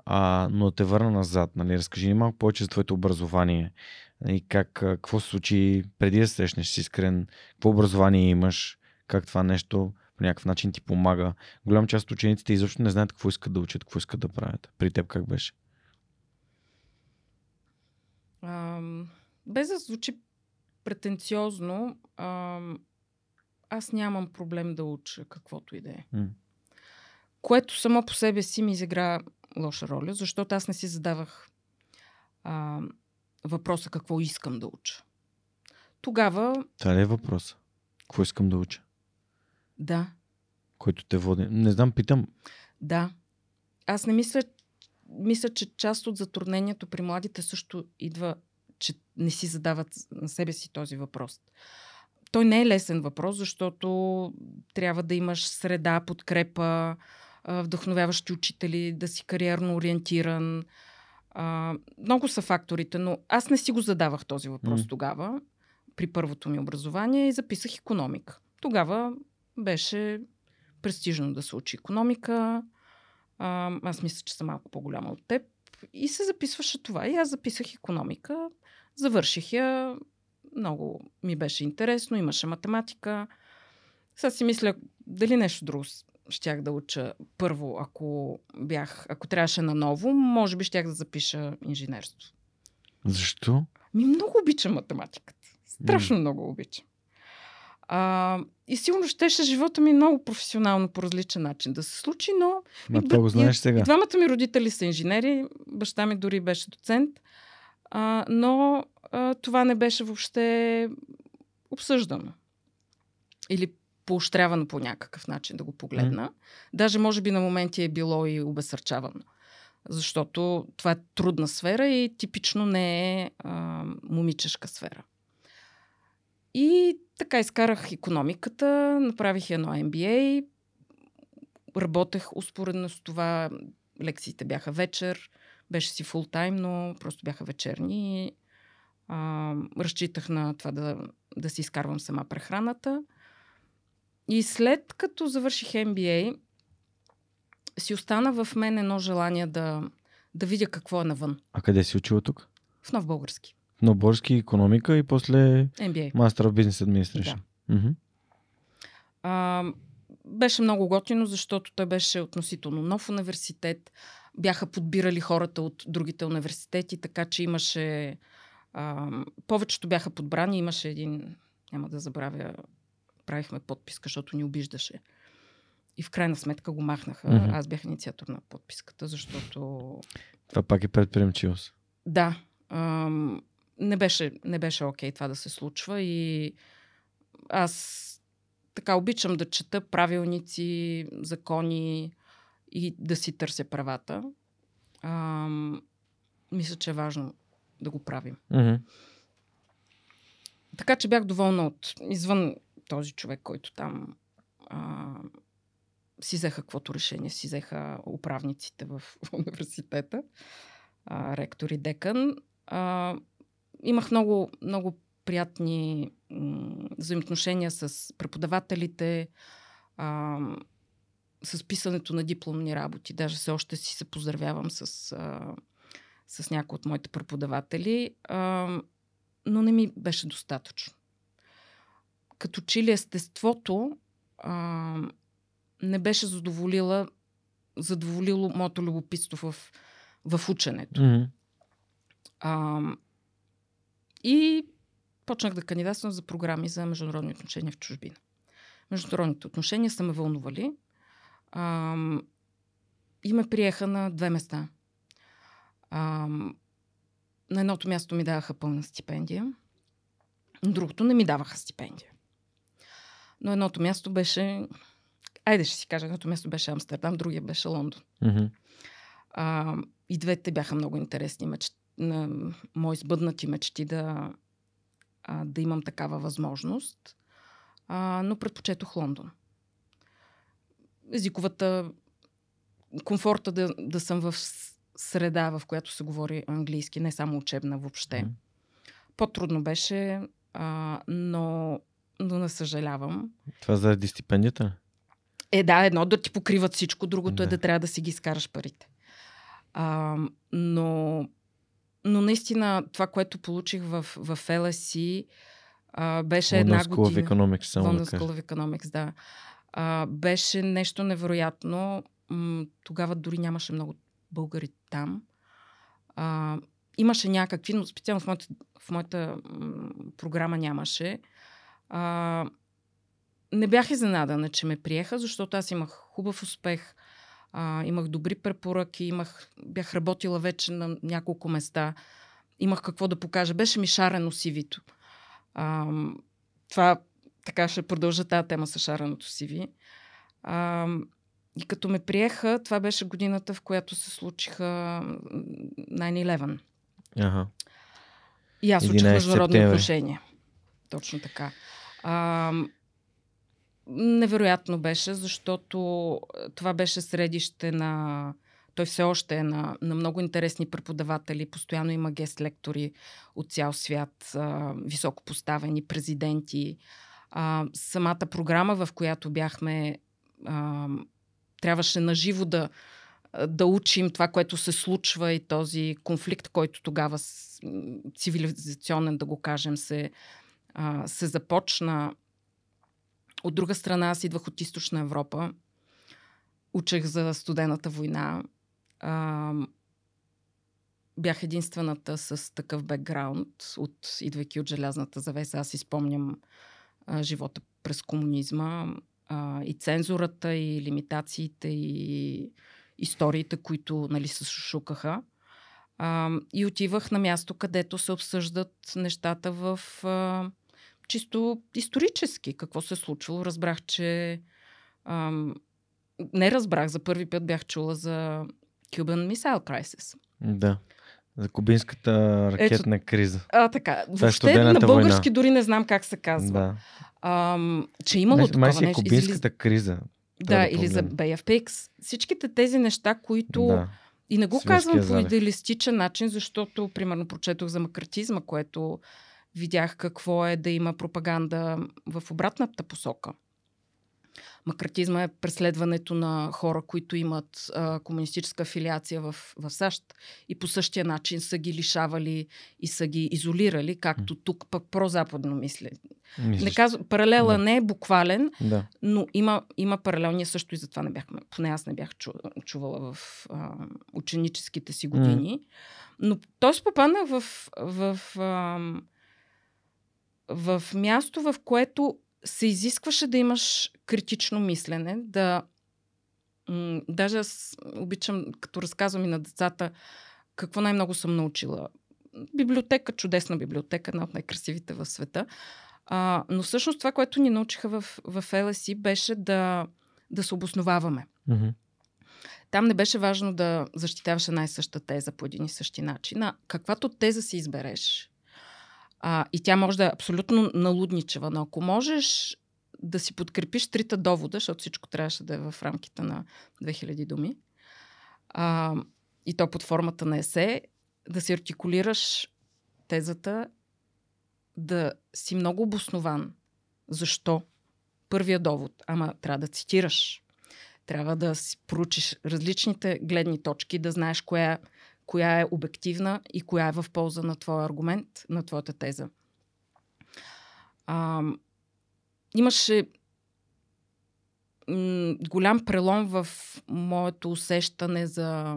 А, но те върна назад, нали, разкажи ни малко повече за твоето образование и как, какво се случи преди да срещнеш с Искрен, какво образование имаш, как това нещо по някакъв начин ти помага. Голям част от учениците изобщо не знаят какво искат да учат, какво искат да правят. При теб как беше? Um без да звучи претенциозно, а, аз нямам проблем да уча каквото и да е. Mm. Което само по себе си ми изигра лоша роля, защото аз не си задавах а, въпроса какво искам да уча. Тогава... Това ли е въпрос? Какво искам да уча? Да. Който те води. Не знам, питам. Да. Аз не мисля, мисля, че част от затруднението при младите също идва че не си задават на себе си този въпрос. Той не е лесен въпрос, защото трябва да имаш среда, подкрепа, вдъхновяващи учители, да си кариерно ориентиран. много са факторите, но аз не си го задавах този въпрос mm. тогава, при първото ми образование и записах економика. Тогава беше престижно да се учи економика. аз мисля, че съм малко по-голяма от теб. И се записваше това. И аз записах економика. Завърших я. Много ми беше интересно. Имаше математика. Сега си мисля, дали нещо друго щях да уча първо, ако бях, ако трябваше наново, може би щях да запиша инженерство. Защо? Ми много обичам математиката. Страшно mm. много обичам. А, и сигурно щеше живота ми много професионално по различен начин да се случи, но... Ма това го знаеш сега. Двамата ми родители са инженери, баща ми дори беше доцент, а, но а, това не беше въобще обсъждано. Или поощрявано по някакъв начин да го погледна. Mm. Даже може би на моменти е било и обесърчавано. Защото това е трудна сфера и типично не е а, момичешка сфера. И така изкарах економиката, направих едно MBA, работех успоредно с това. Лекциите бяха вечер, беше си фул тайм, но просто бяха вечерни. А, разчитах на това да, да си изкарвам сама прехраната. И след като завърших MBA, си остана в мен едно желание да, да видя какво е навън. А къде си учила тук? В Нов Български. Но български економика и после MBA. Master of Business Administration. Да. Mm-hmm. А, беше много готино, защото той беше относително нов университет. Бяха подбирали хората от другите университети, така че имаше... А, повечето бяха подбрани. Имаше един, няма да забравя, правихме подписка, защото ни обиждаше. И в крайна сметка го махнаха. Mm-hmm. Аз бях инициатор на подписката, защото... Това пак е предприемчивост. Да. Ам, не беше, не беше окей това да се случва и аз така обичам да чета правилници, закони и да си търся правата. А, мисля, че е важно да го правим. Mm-hmm. Така че бях доволна от извън този човек, който там а, си взеха каквото решение, си взеха управниците в, в *laughs* университета, а, ректор и декан. А, имах много, много приятни м- взаимоотношения с преподавателите, а, с писането на дипломни работи. Даже все още си се поздравявам с, а, с някои от моите преподаватели, а, но не ми беше достатъчно. Като че ли естеството а, не беше задоволила, задоволило моето любопитство в, в ученето. Mm-hmm. А, и почнах да кандидатствам за програми за международни отношения в чужбина. Международните отношения са ме вълнували а, и ме приеха на две места. А, на едното място ми даваха пълна стипендия, на другото не ми даваха стипендия. Но едното място беше, айде ще си кажа, едното място беше Амстердам, другия беше Лондон. Mm-hmm. А, и двете бяха много интересни мечти на мои сбъднати мечти да, а, да имам такава възможност, а, но предпочетох Лондон. Езиковата комфорта да, да съм в среда, в която се говори английски, не само учебна въобще. Mm. По-трудно беше, а, но, но не съжалявам. Това заради стипендията? Е, да, едно да ти покриват всичко, другото е да. е да трябва да си ги изкараш парите. А, но но наистина това, което получих в, в LSE, а, беше London една School година. Of Economics, само London да School of Economics, да. А, беше нещо невероятно. М- тогава дори нямаше много българи там. А, имаше някакви, но специално в моята, в моята м- програма нямаше. А, не бях изненадана, че ме приеха, защото аз имах хубав успех. А, имах добри препоръки, имах, бях работила вече на няколко места. Имах какво да покажа. Беше ми шарено сивито. А, това така ще продължа тази тема с шареното сиви. А, и като ме приеха, това беше годината, в която се случиха 9-11. Ага. И аз учих международни отношения. Точно така. А, невероятно беше, защото това беше средище на... Той все още е на, на много интересни преподаватели. Постоянно има гест лектори от цял свят, а, високо поставени президенти. А, самата програма, в която бяхме, а, трябваше наживо да, да учим това, което се случва и този конфликт, който тогава цивилизационен, да го кажем, се, а, се започна от друга страна, аз идвах от източна Европа. учех за студената война. А, бях единствената с такъв бекграунд, от, идвайки от желязната завеса. Аз изпомням живота през комунизма а, и цензурата, и лимитациите, и историите, които нали, се шукаха. А, и отивах на място, където се обсъждат нещата в а, чисто исторически. Какво се е случило. Разбрах, че а, не разбрах, за първи път бях чула за Cuban Missile Crisis. Да. За кубинската ракетна Ето, криза. А, така. Въобще на български война. дори не знам как се казва. Да. А, че имало май, такова май си е нещо. кубинската или... криза. Да, или за BFPX. Всичките тези неща, които... Да. И не го Свирския казвам по залив. идеалистичен начин, защото, примерно, прочетох за макартизма, което видях какво е да има пропаганда в обратната посока. Макартизма е преследването на хора, които имат а, комунистическа афилиация в, в САЩ и по същия начин са ги лишавали и са ги изолирали, както тук пък прозападно. Мислиш? Не казвам, паралела Да. не е буквален, Да. но има, има паралел. Ние също и затова не бяхме, поне аз не бях чу, чувала в а, ученическите си години. Но той попаднах в, в, а, в място, в което се изискваше да имаш критично мислене, да. М- даже аз обичам, като разказвам и на децата, какво най-много съм научила. Библиотека, чудесна библиотека, една от най-красивите в света. А, но всъщност това, което ни научиха в, в LSE, беше да, да се обосноваваме. Мгм. Там не беше важно да защитаваш една и съща теза по един и същи начин, а каквато теза си избереш. А, и тя може да е абсолютно налудничева, но ако можеш да си подкрепиш трите довода, защото всичко трябваше да е в рамките на 2000 думи, а, и то под формата на есе, да си артикулираш тезата, да си много обоснован. Защо? Първия довод. Ама трябва да цитираш. Трябва да си проучиш различните гледни точки, да знаеш коя, коя е обективна и коя е в полза на твоя аргумент, на твоята теза. А, имаше голям прелом в моето усещане за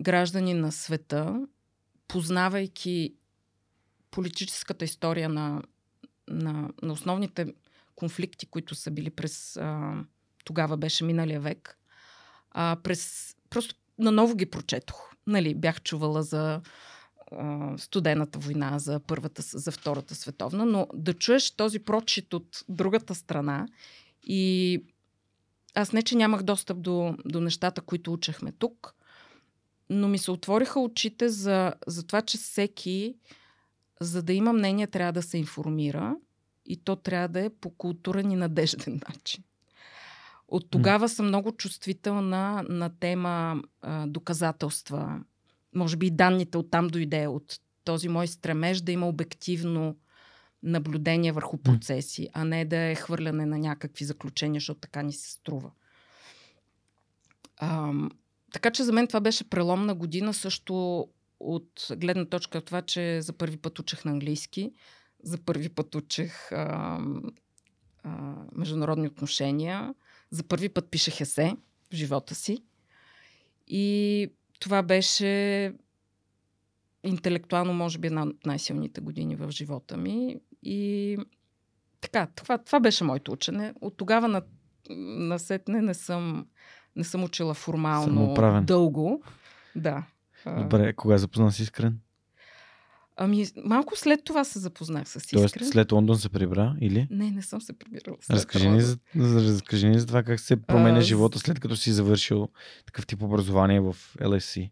граждани на света, познавайки политическата история на, на, на основните конфликти, които са били през а, тогава беше миналия век. А, през, просто наново ги прочетох. Нали, бях чувала за а, студената война, за първата, за втората световна, но да чуеш този прочит от другата страна и аз не, че нямах достъп до, до нещата, които учехме тук, но ми се отвориха очите за, за това, че всеки, за да има мнение, трябва да се информира и то трябва да е по културен и надежден начин. От тогава съм много чувствителна на тема а, доказателства. Може би и данните оттам дойде, от този мой стремеж да има обективно наблюдение върху процеси, а не да е хвърляне на някакви заключения, защото така ни се струва. А, така че за мен това беше преломна година, също от гледна точка това, че за първи път учех на английски, за първи път учех а, а, международни отношения, за първи път пишех есе в живота си. И това беше интелектуално, може би, една от най-силните години в живота ми. И така, това, това беше моето учене. От тогава на, насетне не съм, не съм учила формално дълго. Да. Добре, кога запозна с Искрен? Ами, малко след това се запознах с Искрен. Тоест след Лондон се прибра или? Не, не съм се прибирала. Разкажи ни, за, разкажи ни за това как се променя А, живота след като си завършил такъв тип образование в LSC.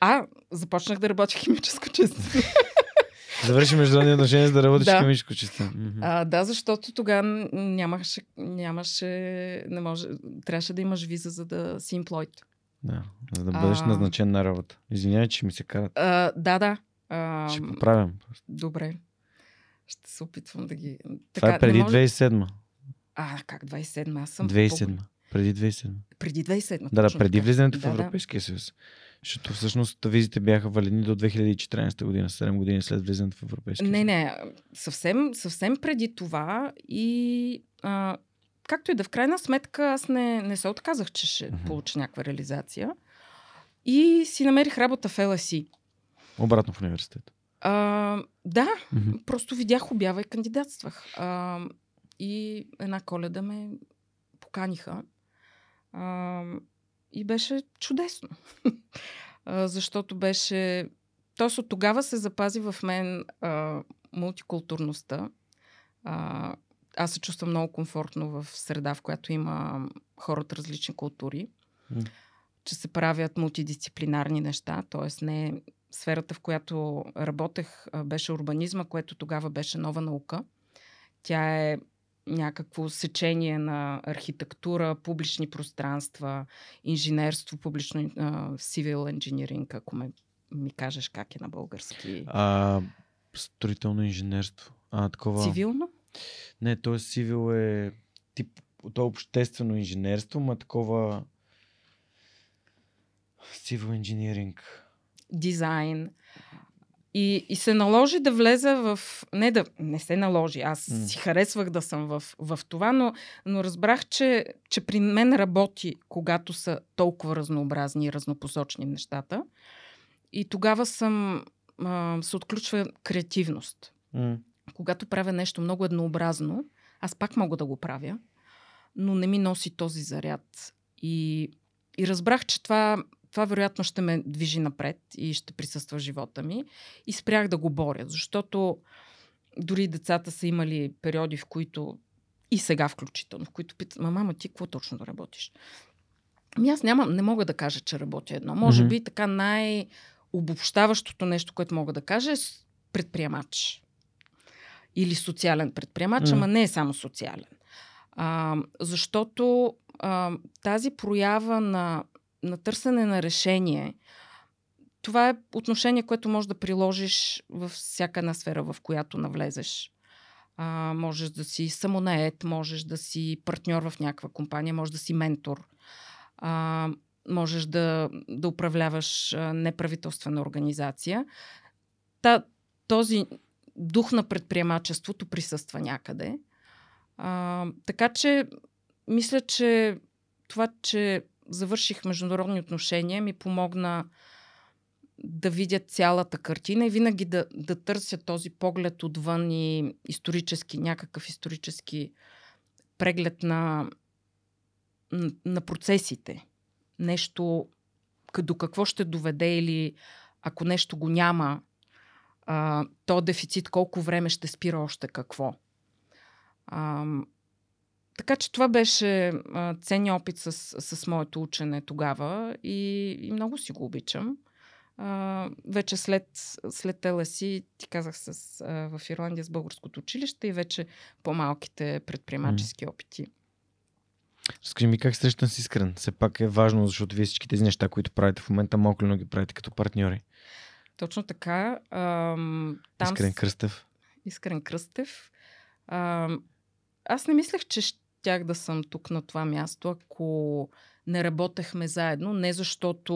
А, започнах да работя химическо чисто. *laughs* Завърши международни отношения, за да работиш Да. химическо чисто. А, да, защото тогава нямаше, нямаше, не може, трябваше да имаш виза, за да си employed. Да, за да бъдеш А. назначен на работа. Извинявай, че ми се карат. А, да, да. А, Ще поправям. добре. Ще се опитвам да ги... Това е преди не може- 2007. А, как 27? Аз съм... 2007. Преди 2007. По... Преди 2007. Да, да, преди така. влизането в Да, да. Европейския съюз. Защото всъщност визите бяха валидни до 2014 година, 7 години след влизането в Европейския Не, съюз. не, съвсем, съвсем преди това и а, както и да в крайна сметка, аз не, не се отказах, че ще mm-hmm. получа някаква реализация. И си намерих работа в LSE. Обратно в университета. А, да, mm-hmm. просто видях обява и кандидатствах. А, и една коледа ме поканиха. А, и беше чудесно. а, защото беше... Тоест от тогава се запази в мен а, мултикултурността. А, аз се чувствам много комфортно в среда, в която има хора от различни култури. Mm. Че се правят мултидисциплинарни неща, т.е. не сферата, в която работех, беше урбанизма, което тогава беше нова наука. Тя е някакво сечение на архитектура, публични пространства, инженерство, публично civil engineering, ако ме, ми кажеш как е на български. А, строително инженерство. А, такова... Цивилно? Не, то е civil е тип, то е обществено инженерство, ма такова civil engineering. Дизайн. И, и се наложи да влеза в... Не да... Не се наложи. Аз mm. си харесвах да съм в, в това, но, но разбрах, че, че при мен работи, когато са толкова разнообразни и разнопосочни нещата. И тогава съм... А, се отключва креативност. Mm. Когато правя нещо много еднообразно, аз пак мога да го правя, но не ми носи този заряд. И, и разбрах, че това това вероятно ще ме движи напред и ще присъства в живота ми. И спрях да го боря, защото дори децата са имали периоди, в които и сега включително, в които питат, ма мама, ти какво точно да работиш? Ами аз нямам, не мога да кажа, че работя едно. Може mm-hmm. би така най-обобщаващото нещо, което мога да кажа е предприемач. Или социален предприемач, mm-hmm. ама не е само социален. А, защото а, тази проява на на търсене на решение, това е отношение, което можеш да приложиш във всяка една сфера, в която навлезеш. А, можеш да си самонает, можеш да си партньор в някаква компания, можеш да си ментор, а, можеш да, да управляваш неправителствена организация. Та, този дух на предприемачеството присъства някъде. А, така че, мисля, че това, че завърших международни отношения, ми помогна да видя цялата картина и винаги да, да търся този поглед отвън и исторически, някакъв исторически преглед на, на процесите. Нещо до какво ще доведе или ако нещо го няма, а, то дефицит колко време ще спира още какво. А, така че това беше ценния опит с, с моето учене тогава и, и много си го обичам. А, вече след, след ЛСИ, ти казах с, а, в Ирландия с българското училище и вече по-малките предприемачески опити. Разкажи ми как срещан с Искрен? Все пак е важно, защото вие всички тези неща, които правите в момента, малко ли ги правите като партньори? Точно така. Ам, там Искрен Кръстев. Искрен Кръстев. Ам, аз не мислех, че ще щях да съм тук на това място, ако не работехме заедно. Не защото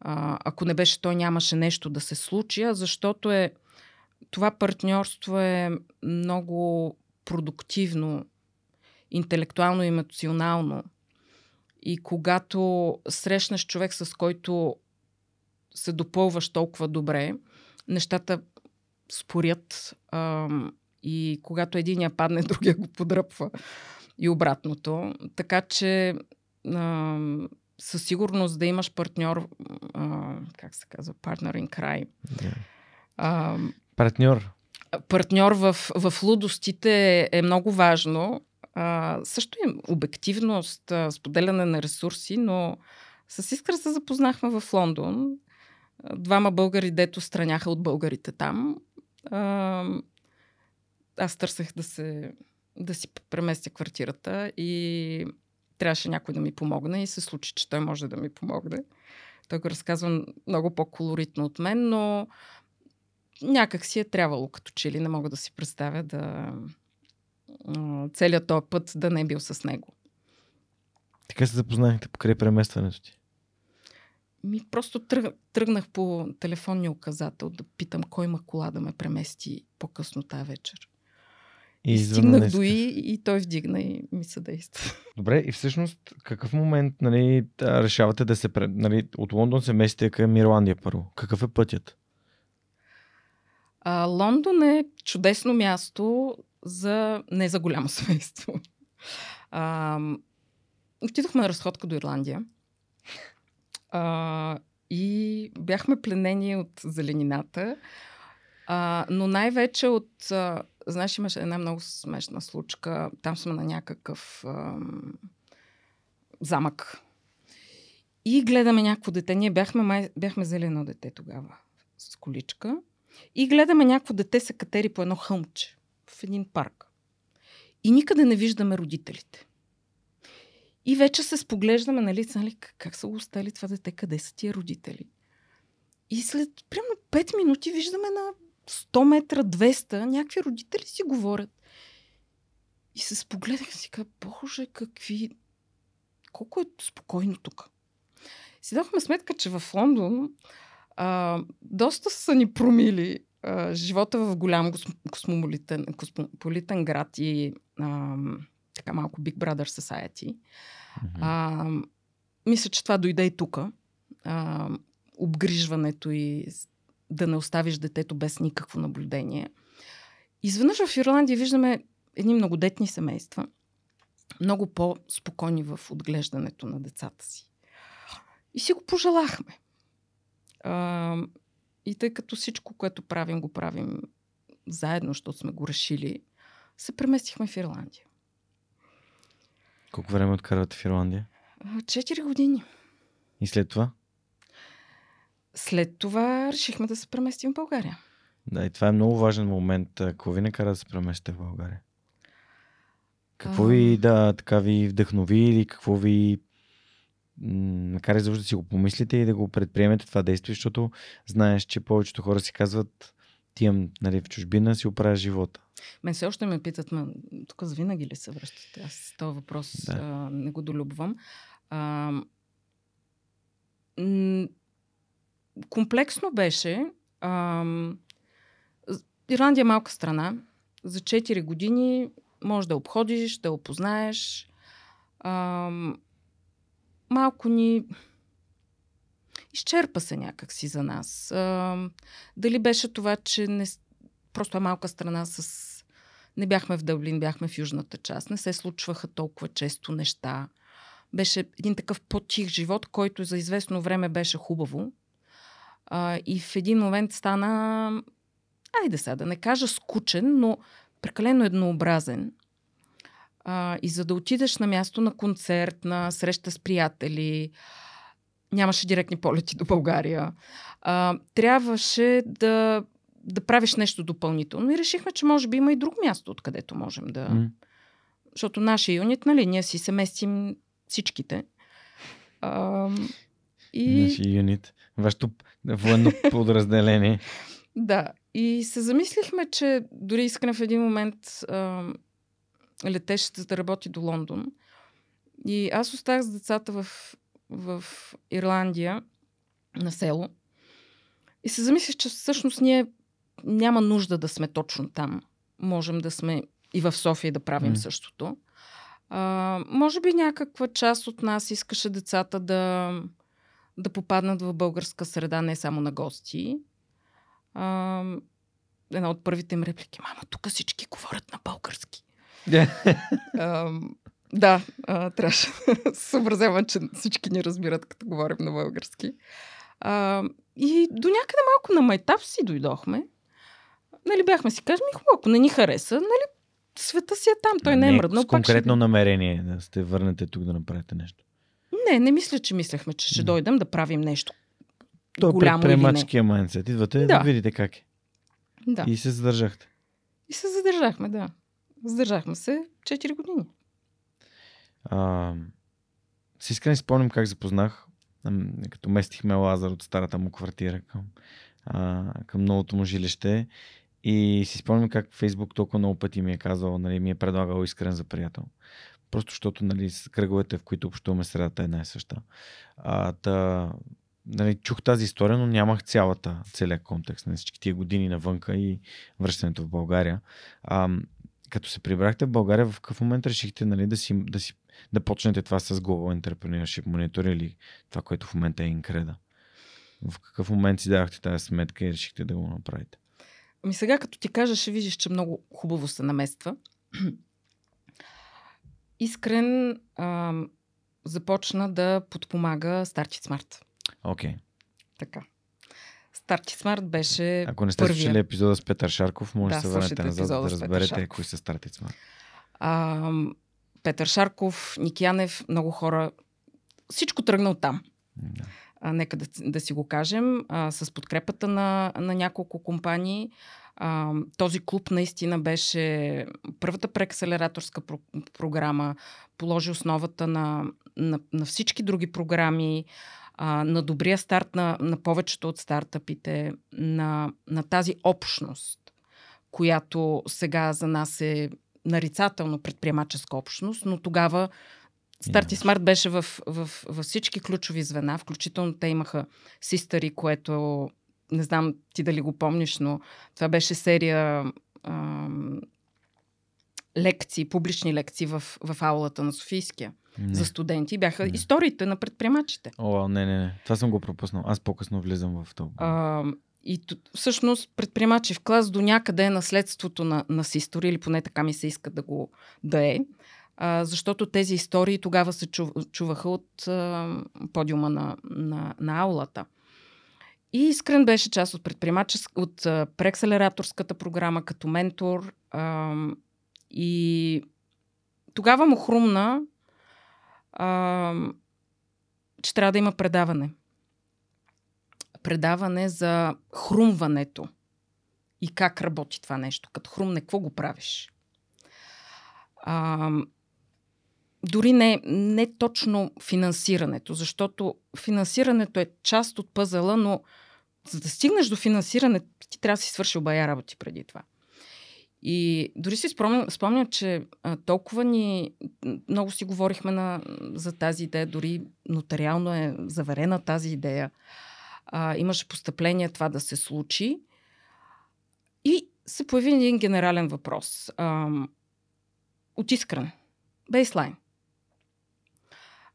а, ако не беше той, нямаше нещо да се случи, а защото е това партньорство е много продуктивно, интелектуално и емоционално. И когато срещнеш човек, с който се допълваш толкова добре, нещата спорят. Ам, и когато единия падне, *laughs* другия го подръпва. И обратното. Така че а, със сигурност да имаш партньор, а, как се казва, партнер in crime. Yeah. А, партньор. Партньор в, в лудостите е, много важно. А, също е обективност, а, споделяне на ресурси, но с Искра се запознахме в Лондон. Двама българи, дето страняха от българите там. А, аз търсех да, се, да си преместя квартирата и трябваше някой да ми помогне и се случи, че той може да ми помогне. Той го разказва много по-колоритно от мен, но някак си е трябвало като че ли не мога да си представя да целият този път да не е бил с него. Така се запознахте покрай преместването ти? Ми просто тръг, тръгнах по телефонния указател да питам кой има кола да ме премести по-късно тази вечер. И, стигнах до и, и той вдигна и ми съдейства. *laughs* Добре, и всъщност какъв момент нали, решавате да се... Нали, от Лондон се местите към Ирландия първо. Какъв е пътят? А, Лондон е чудесно място за не за голямо *laughs* семейство. А, отидохме на разходка до Ирландия. А, и бяхме пленени от зеленината, а, но най-вече от... А, знаеш, имаше една много смешна случка. Там сме на някакъв а, замък. И гледаме някакво дете. Ние бяхме, май, бяхме взели едно дете тогава с количка. И гледаме някакво дете се катери по едно хълмче в един парк. И никъде не виждаме родителите. И вече се споглеждаме, нали, нали как са го оставили това дете, къде са тия родители. И след примерно 5 минути виждаме на 100 метра, 200, някакви родители си говорят. И се спогледах и си казах, боже, какви... Колко е спокойно тук. Си дадохме сметка, че в Лондон а, доста са ни промили а, живота в голям космополитен, космополитен град и а, така малко Big Brother Society. Mm-hmm. А, мисля, че това дойде и тук. обгрижването и да не оставиш детето без никакво наблюдение. Изведнъж в Ирландия виждаме едни многодетни семейства, много по-спокойни в отглеждането на децата си. И си го пожелахме. А, и тъй като всичко, което правим, го правим заедно, защото сме го решили, се преместихме в Ирландия. Колко време откарвате в Ирландия? Четири години. И след това? След това решихме да се преместим в България. Да, и това е много важен момент. Какво ви накара да се преместите в България? Какво ви да, така ви вдъхнови или какво ви накара изобщо да си го помислите и да го предприемете това действие, защото знаеш, че повечето хора си казват ти имам нали, в чужбина, си оправя живота. Мен все още ме питат, ма, тук винаги ли се връщате? Аз този въпрос да. а, не го долюбвам. А, м- комплексно беше. А, Ирландия е малка страна. За 4 години може да обходиш, да опознаеш. А, малко ни изчерпа се някакси за нас. А, дали беше това, че не, просто е малка страна с... Не бяхме в Дъблин, бяхме в южната част. Не се случваха толкова често неща. Беше един такъв по-тих живот, който за известно време беше хубаво. А, и в един момент стана, айде сега да не кажа скучен, но прекалено еднообразен. А, и за да отидеш на място на концерт, на среща с приятели, нямаше директни полети до България. А, трябваше да, да правиш нещо допълнително. И решихме, че може би има и друго място, откъдето можем да. Mm. Защото нашия юнит, нали, ние си се местим всичките. А, и... Нашия юнит. Вашето военно *laughs* подразделение. да. И се замислихме, че дори искане в един момент а, летеше да работи до Лондон. И аз оставах с децата в в Ирландия на село. И се замислих, че всъщност ние няма нужда да сме точно там. Можем да сме и в София да правим mm. същото. А, може би някаква част от нас искаше децата да, да попаднат в българска среда, не само на гости. А, една от първите им реплики. Мама, тук всички говорят на български. Yeah. Да, а, трябваше да съобразявам, че всички ни разбират, като говорим на български. А, и до някъде малко на майтап си дойдохме. Нали, бяхме си кажем, хубаво, ако не ни хареса, нали, света си е там, той не, не е мръднал. С конкретно ще... намерение да сте върнете тук да направите нещо. Не, не мисля, че мислехме, че ще дойдем да правим нещо. То е голямо предприемачския майндсет. Идвате да. да видите как е. Да. И се задържахте. И се задържахме, да. Задържахме се 4 години. А, с искрен спомням как запознах, като местихме Лазар от старата му квартира към, а, към новото му жилище. И си спомням как Фейсбук толкова много пъти ми е казал, нали, ми е предлагал искрен за приятел. Просто защото нали, кръговете, в които общуваме средата е една и съща. А, та, нали, чух тази история, но нямах цялата, целият контекст на всички тия години навънка и връщането в България. А, като се прибрахте в България, в какъв момент решихте нали, да, си, да, си, да почнете това с Global Entrepreneurship Monitor или това, което в момента е Increda? В какъв момент си давахте тази сметка и решихте да го направите? Ами сега, като ти кажа, ще видиш, че много хубаво се намества. Искрен а, започна да подпомага Startit Smart. Окей. Okay. Така. Старти Смарт беше. Ако не сте първия. слушали епизода с Петър Шарков, може Да, се върнете назад да разберете кои са Старти Смарт. А, Петър Шарков, Никянев, много хора. Всичко тръгна от там. Да. А, нека да, да си го кажем. А, с подкрепата на, на няколко компании. А, този клуб наистина беше първата преакселераторска про- програма, положи основата на, на, на всички други програми, а, на добрия старт на, на повечето от стартъпите, на, на тази общност, която сега за нас е нарицателно предприемаческа общност, но тогава Старти. Смарт беше в, в, във всички ключови звена, включително те имаха Систъри, което не знам ти дали го помниш, но това беше серия ам, лекции, публични лекции в, в аулата на Софийския Не. за студенти. Бяха Не. историите на предприемачите. О, не, не, не. Това съм го пропуснал. Аз по-късно влизам в това. А, и всъщност предприемачи в клас до някъде е наследството на, на Систори, или поне така ми се иска да го да е. А, защото тези истории тогава се чу, чуваха от а, подиума на, на, на аулата. И Искрен беше част от от а, преакселераторската програма като ментор. А, и тогава му хрумна, а, че трябва да има предаване предаване за хрумването и как работи това нещо. Като хрумне, какво го правиш? А, дори не, не точно финансирането, защото финансирането е част от пъзела, но за да стигнеш до финансиране, ти трябва да си свършил бая работи преди това. И дори си спомням, спомням че а, толкова ни много си говорихме на, за тази идея, дори нотариално е заверена тази идея а, имаше постъпление това да се случи. И се появи един генерален въпрос. А, от Искрен. Бейслайн.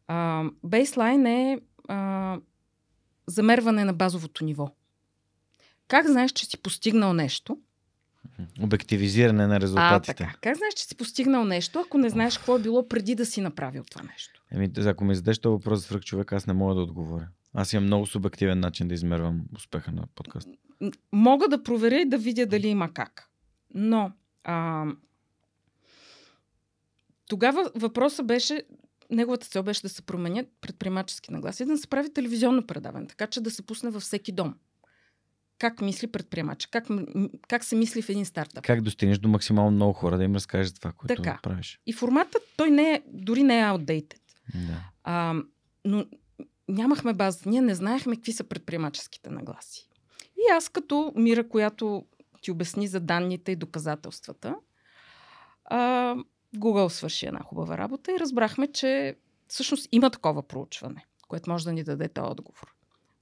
А, бейслайн е а, замерване на базовото ниво. Как знаеш, че си постигнал нещо? Обективизиране на А, резултатите. така. Как знаеш, че си постигнал нещо, ако не знаеш какво е било преди да си направил това нещо? Еми, ако ми зададеш този въпрос за свръх човек, аз не мога да отговоря. Аз имам много субективен начин да измервам успеха на подкаст. Мога да проверя и да видя дали има как. Но а, тогава въпросът беше, неговата цел беше да се променят предприемачески нагласи и да се прави телевизионно предаване, така че да се пусне във всеки дом. Как мисли предприемач? Как, как се мисли в един стартъп? Как достигнеш до максимално много хора да им разкажеш това, което Така. правиш? И форматът той не е, дори не е outdated. Да. А, но нямахме база. Ние не знаехме какви са предприемаческите нагласи. И аз като Мира, която ти обясни за данните и доказателствата, а, Google свърши една хубава работа и разбрахме, че всъщност има такова проучване, което може да ни даде този отговор.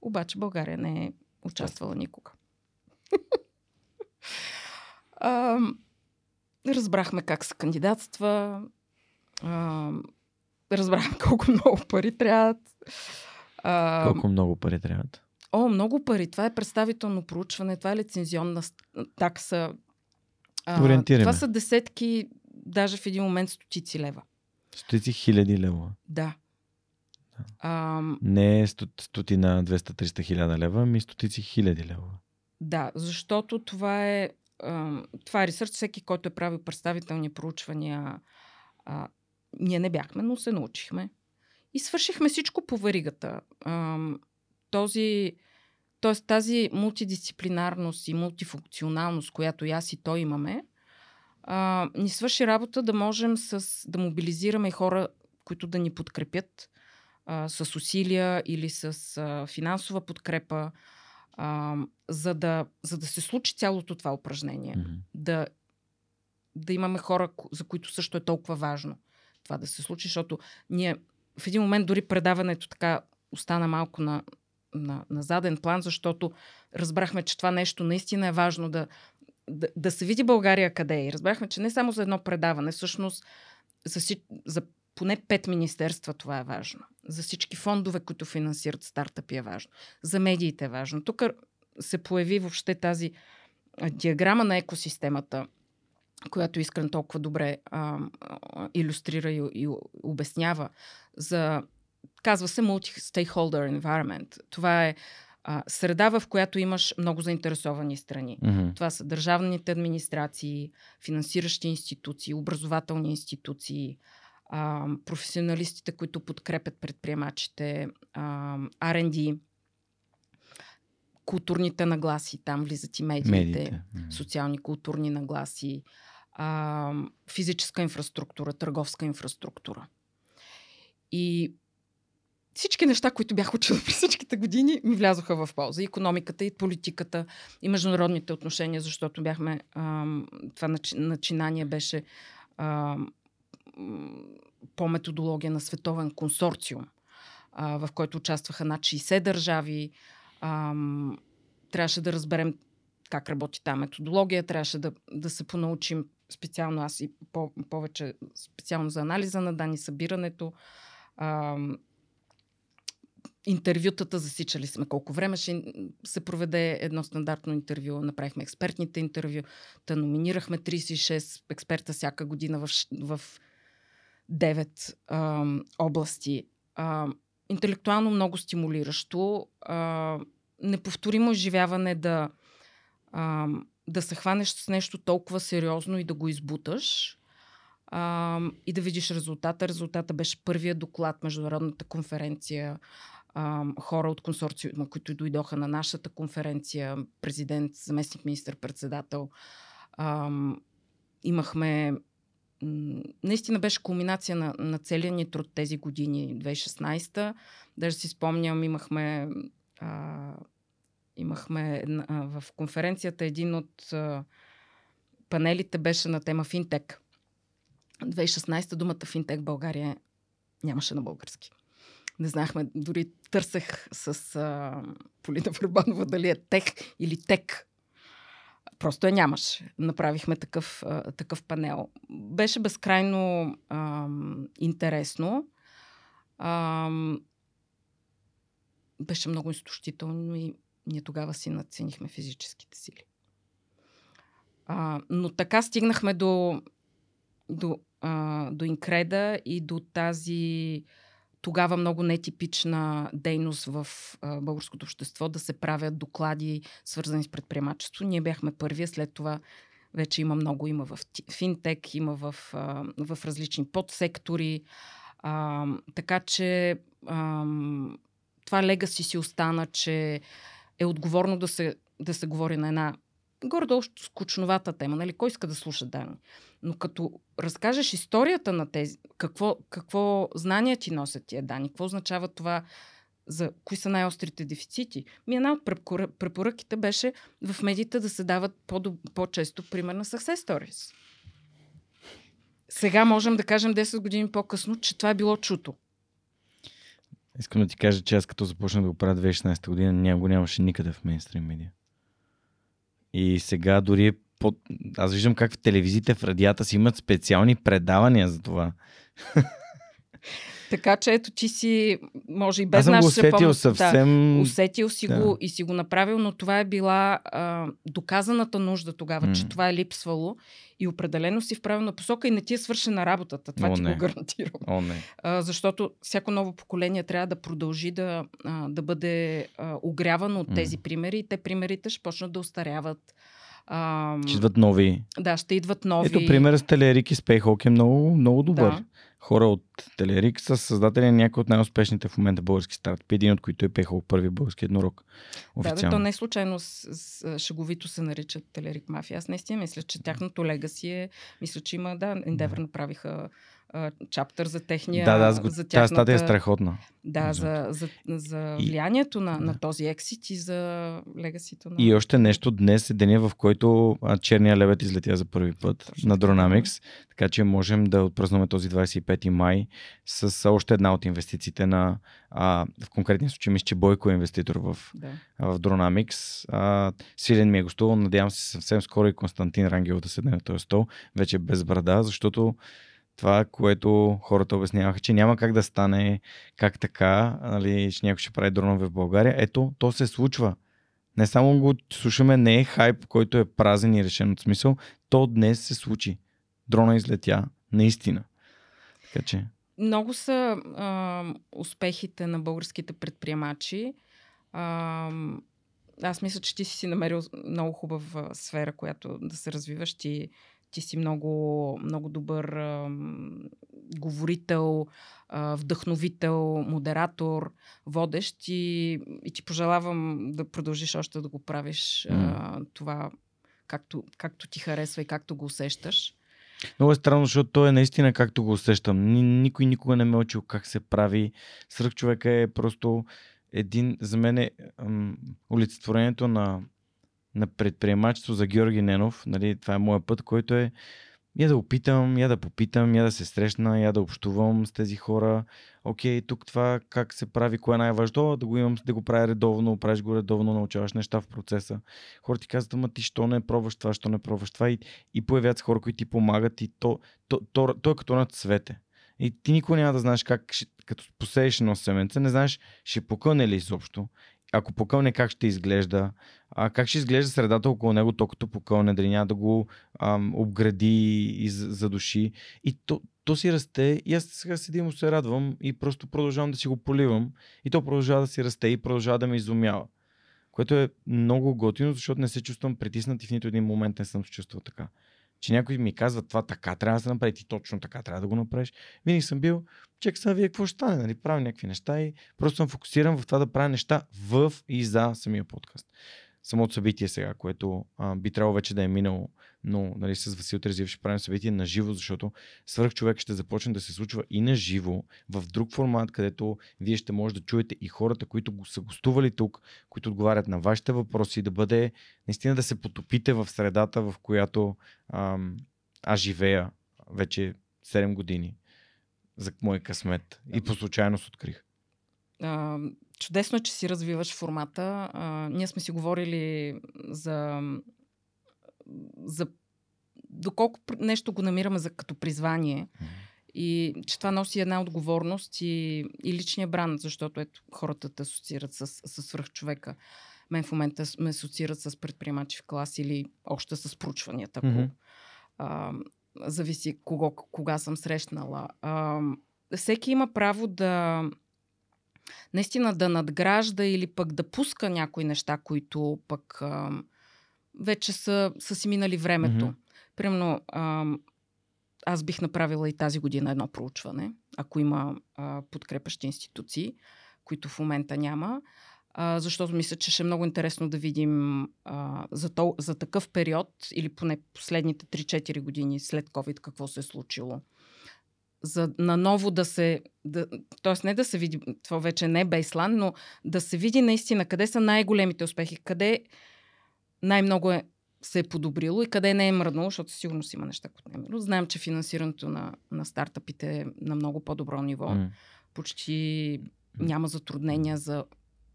Обаче България не е участвала никога. *laughs* а, разбрахме как се кандидатства, а, разбрахме колко много пари трябват. А, Колко много пари трябват? О, много пари. Това е представително проучване, това е лицензионна такса. А, това са десетки, даже в един момент стотици лева. Стотици хиляди лева. Да. А, Не е сто- стотина 200-300 хиляда лева, ами стотици хиляди лева. да, защото това е, а, това е ресърч, всеки, който е правил представителни проучвания. А, ние не бяхме, но се научихме. И свършихме всичко по варигата. А, този, т.е. тази мултидисциплинарност и мултифункционалност, която и аз и той имаме, а, ни свърши работа да можем с, да мобилизираме хора, които да ни подкрепят а, с усилия или с а, финансова подкрепа, а, за, да, за да се случи цялото това упражнение. Мгм. Да, да имаме хора, за които също е толкова важно това да се случи, защото ние в един момент дори предаването така остана малко на, на, на заден план, защото разбрахме, че това нещо наистина е важно да да, да се види България къде е. И разбрахме, че не само за едно предаване, всъщност за, за поне пет министерства това е важно. За всички фондове, които финансират стартъпи е важно. За медиите е важно. Тук се появи въобще тази диаграма на екосистемата, която Искрен толкова добре а, а, иллюстрира и, и обяснява. За, казва се multi-stakeholder environment. Това е а, среда, в която имаш много заинтересовани страни. Mm-hmm. Това са държавните администрации, финансиращи институции, образователни институции, а, професионалистите, които подкрепят предприемачите, а, R&D, културните нагласи, там влизат и медиите, медиите. социални културни нагласи, а, физическа инфраструктура, търговска инфраструктура. И всички неща, които бях учила *laughs* през всичките години, ми влязоха в полза. И економиката, и политиката, и международните отношения, защото бяхме. А, това начинание беше а, по методология на световен консорциум, а, в който участваха над 60 държави. А, трябваше да разберем как работи тази методология, трябваше да, да се понаучим специално аз и по, повече специално за анализа на данни, събирането. Интервютата засичали сме колко време ще се проведе едно стандартно интервю. Направихме експертните интервю. Та номинирахме 36 експерта всяка година в, в 9 а, области. А, интелектуално много стимулиращо. А, неповторимо изживяване да, а, да се хванеш с нещо толкова сериозно и да го избуташ а, и да видиш резултата. Резултата беше първия доклад, международната конференция, хора от консорциума, които дойдоха на нашата конференция, президент, заместник министър-председател. Имахме наистина беше кулминация на, на целия ни труд тези години, 2016-та. Даже си спомням, имахме, а, имахме а, в конференцията един от а, панелите беше на тема финтек. 2016 думата финтек България нямаше на български. Не знахме, дори търсех с а, Полина Върбанова дали е тех или тек. Просто я нямаше. Направихме такъв, а, такъв панел. Беше безкрайно а, интересно. А, беше много изтощително и ние тогава си надценихме физическите сили. А, но така стигнахме до, до, а, до инкреда и до тази тогава много нетипична дейност в а, българското общество да се правят доклади, свързани с предприемачество. Ние бяхме първия, след това вече има много, има в финтек, има в, а, в различни подсектори. А, така че а, това легаси си остана, че е отговорно да се, да се говори на една горе-долу скучновата тема, нали? Кой иска да слуша данни? Но като разкажеш историята на тези, какво, какво знания ти носят тия данни, какво означава това, за кои са най-острите дефицити. Ми една от препоръките беше в медиите да се дават по-често пример на success stories. Сега можем да кажем 10 години по-късно, че това е било чуто. Искам да ти кажа, че аз като започнах да го правя 2016 година, няма го нямаше никъде в мейнстрим медиа. И сега дори под... аз виждам как в телевизиите, в радията си имат специални предавания за това. *laughs* Така че ето ти си, може и без Аз съм го усетил помощ, съвсем... Да, усетил си да. го и си го направил, но това е била а, доказаната нужда тогава, mm. че това е липсвало и определено си в правилна посока и не ти е свършена работата. Това О, ти не. го гарантирам. О, не. А, защото всяко ново поколение трябва да продължи да, а, да бъде а, огрявано от mm. тези примери и те примерите ще почнат да устаряват а, ще идват нови. Да, ще идват нови. Ето пример с Телерик и Спейхок е много, много добър. Да. Хора от Телерик са създатели на някои от най-успешните в момента български стартъпи, един от които е Пейхок, първи български еднорог. Официално. Да, да, то не е случайно с, с, шеговито се наричат Телерик мафия. Аз наистина мисля, че тяхното легаси е, мисля, че има, да, Endeavor направиха чаптър за техния... Да, да, за тяхната... тази статия е страхотна. Да, за, за, за влиянието и... на, на този ексит и за легасито на... И още нещо, днес е деня, в който черния лебед излетя за първи път Точно на Dronamics, така че можем да отпразнуваме този 25 май с още една от инвестициите на, а, в конкретния случай, мисля, че Бойко е инвеститор в, да. в Dronamics. А, Силен ми е гостувал, надявам се съвсем скоро и Константин Рангел да седне на този стол, вече без брада, защото това, което хората обясняваха, че няма как да стане как така, нали, че някой ще прави дронове в България. Ето, то се случва. Не само го слушаме, не е хайп, който е празен и решен от смисъл. То днес се случи. Дрона излетя. Наистина. Така че. Много са а, успехите на българските предприемачи. А, аз мисля, че ти си намерил много хубава сфера, която да се развиваш. Ти ти си много, много добър а, говорител, а, вдъхновител, модератор, водещ и, и ти пожелавам да продължиш още да го правиш а, това както, както ти харесва и както го усещаш. Много е странно, защото то е наистина както го усещам. Никой никога не ме е учил как се прави. Сръх човека е просто един, за мен е олицетворението на на предприемачество за Георги Ненов. Нали, това е моят път, който е я да опитам, я да попитам, я да се срещна, я да общувам с тези хора. Окей, тук това как се прави, кое е най-важно, да го имам, да го правя редовно, правиш го редовно, научаваш неща в процеса. Хората ти казват, ама ти що не пробваш това, що не пробваш това и, и появяват се хора, които ти помагат и то, то, то, то, то е като на цвете. И ти никога няма да знаеш как, като посееш едно семенце, не знаеш ще покъне ли изобщо ако покълне, как ще изглежда, а, как ще изглежда средата около него, то като покълне, дали няма да го ам, обгради и задуши. И то, то си расте и аз сега седим му се радвам и просто продължавам да си го поливам и то продължава да си расте и продължава да ме изумява. Което е много готино, защото не се чувствам притиснат и в нито един момент не съм се чувствал така че някой ми казва това така трябва да се направи, ти точно така трябва да го направиш. Винаги съм бил, чек сега вие какво ще стане, нали? правя някакви неща и просто съм фокусиран в това да правя неща в и за самия подкаст самото събитие сега, което а, би трябвало вече да е минало, но нали, с Васил Терзиев ще правим събитие на живо, защото свърх човек ще започне да се случва и на живо, в друг формат, където вие ще може да чуете и хората, които са гостували тук, които отговарят на вашите въпроси, да бъде наистина да се потопите в средата, в която ам, аз живея вече 7 години. За мой късмет. И по случайност открих. А, чудесно е, че си развиваш формата. А, ние сме си говорили за, за доколко нещо го намираме за, като призвание. И че това носи една отговорност и, и личния бранд, защото ето, хората те асоциират с, с свръхчовека. Мен в момента ме асоциират с предприемачи в клас или още с проучванията. Mm-hmm. А, зависи кого, кога съм срещнала. А, всеки има право да, наистина да надгражда или пък да пуска някои неща, които пък а, вече са, са си минали времето. Mm-hmm. Примерно, а, аз бих направила и тази година едно проучване, ако има а, подкрепащи институции, които в момента няма, а, защото мисля, че ще е много интересно да видим а, за, то, за такъв период или поне последните 3-4 години след COVID какво се е случило за наново да се, да, т.е. не да се види, това вече не е бейслан, но да се види наистина къде са най-големите успехи, къде най-много е, се е подобрило и къде не е мръднало, защото сигурно си има неща, които не е мръднало. Знаем, че финансирането на, на стартъпите е на много по-добро ниво. Mm. Почти няма затруднения за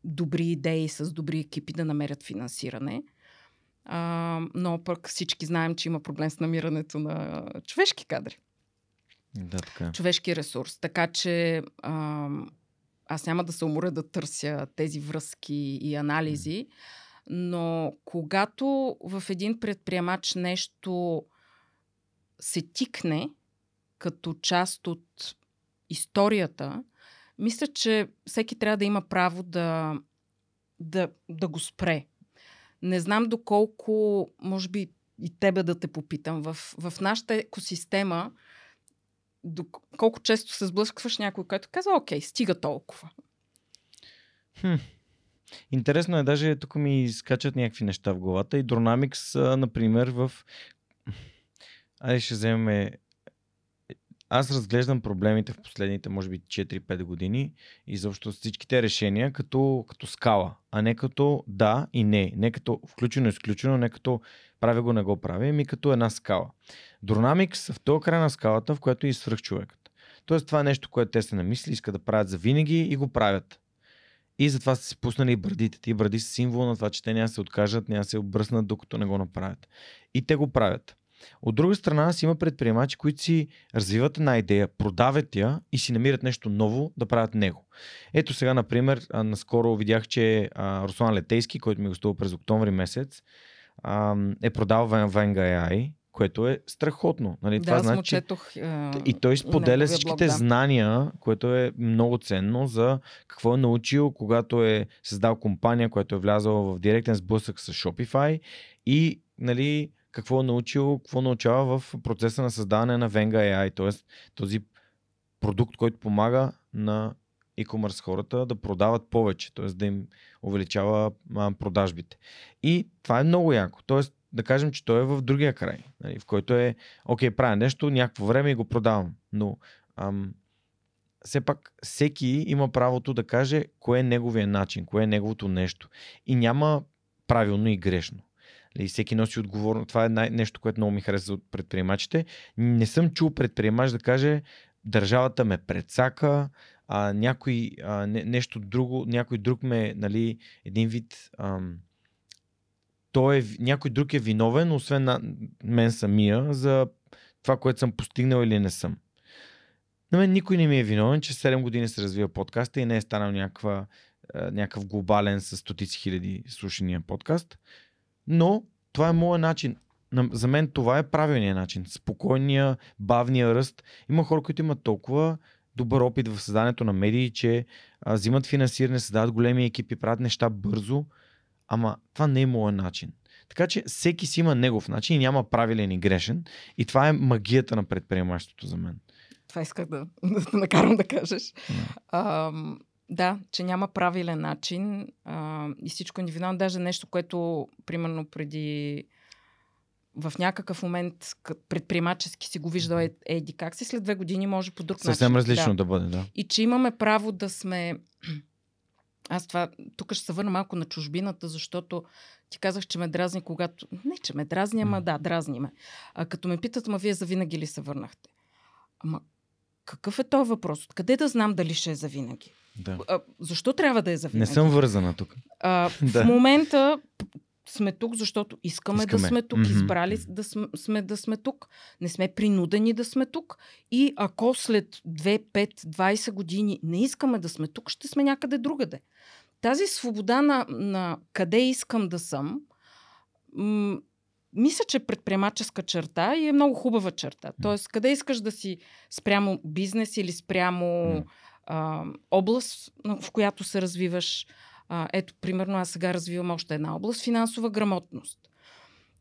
добри идеи с добри екипи да намерят финансиране. А, но пък всички знаем, че има проблем с намирането на човешки кадри. Да, така. човешки ресурс. Така че а, аз няма да се уморя да търся тези връзки и анализи, но когато в един предприемач нещо се тикне като част от историята, мисля, че всеки трябва да има право да, да, да го спре. Не знам доколко, може би и тебе да те попитам, в, в нашата екосистема колко често се сблъскваш някой, който казва, окей, стига толкова. Хм. Интересно е, даже тук ми скачат някакви неща в главата и Dronamics, например, в... Айде ще вземем аз разглеждам проблемите в последните, може би, 4-5 години и заобщо всичките решения като, като скала, а не като да и не. Не като включено, изключено, не като правя го, не го правя, ми като една скала. Дронамикс в този край на скалата, в която е и свръх човекът. Тоест това е нещо, което те се намисли, искат да правят за винаги и го правят. И затова са си пуснали и брадите. Ти бради са символ на това, че те няма се откажат, няма се обръснат, докато не го направят. И те го правят. От друга страна си има предприемачи, които си развиват една идея, продават я и си намират нещо ново да правят него. Ето сега, например, наскоро видях, че Руслан Летейски, който ми гостува през октомври месец, е продал Venga AI, което е страхотно. Нали? Да, Това значи, четох, е, и той споделя всичките блог, да. знания, което е много ценно за какво е научил, когато е създал компания, която е влязала в директен сблъсък с Shopify и нали, какво е научил, какво научава в процеса на създаване на Venga AI, т.е. този продукт, който помага на e-commerce хората да продават повече, т.е. да им увеличава продажбите. И това е много яко. Т.е. да кажем, че той е в другия край, нали, в който е, окей, правя нещо, някакво време и го продавам. Но ам, все пак всеки има правото да каже кое е неговия начин, кое е неговото нещо. И няма правилно и грешно. И нали, всеки носи отговорност. Това е най- нещо, което много ми харесва от предприемачите. Не съм чул предприемач да каже държавата ме предсака, а, някой а, не, нещо друго, някой друг ме, нали, един вид ам, той е, някой друг е виновен, освен на мен самия, за това, което съм постигнал или не съм. На мен никой не ми е виновен, че 7 години се развива подкаста и не е станал някаква, някакъв глобален с стотици хиляди слушания подкаст. Но това е моят начин. За мен това е правилният начин. Спокойния, бавния ръст. Има хора, които имат толкова добър опит в създанието на медии, че а, взимат финансиране, създават големи екипи, правят неща бързо, ама това не е моят начин. Така че всеки си има негов начин и няма правилен и грешен. И това е магията на предприемачеството за мен. Това исках да, да те накарам да кажеш. Yeah. А, да, че няма правилен начин а, и всичко е индивидуално. Даже нещо, което примерно преди в някакъв момент предприемачески си го виждал е, еди как си, след две години може по друг Съвсем начин. Съвсем различно да. да бъде, да. И че имаме право да сме... *clears throat* Аз това, тук ще се върна малко на чужбината, защото ти казах, че ме дразни, когато... Не, че ме дразни, ама да, дразни ме. А като ме питат, ма вие завинаги ли се върнахте? Ама какъв е този въпрос? Откъде да знам дали ще е завинаги? Да. А, защо трябва да е завинаги? Не съм вързана тук. А, *laughs* да. В момента сме тук, защото искаме, искаме. да сме тук, mm-hmm. избрали да сме, да сме тук, не сме принудени да сме тук и ако след 2, 5, 20 години не искаме да сме тук, ще сме някъде другаде. Тази свобода на, на къде искам да съм, м- мисля, че е предприемаческа черта и е много хубава черта. Тоест, къде искаш да си спрямо бизнес или спрямо mm. а, област, в която се развиваш. А, ето, примерно, аз сега развивам още една област финансова грамотност.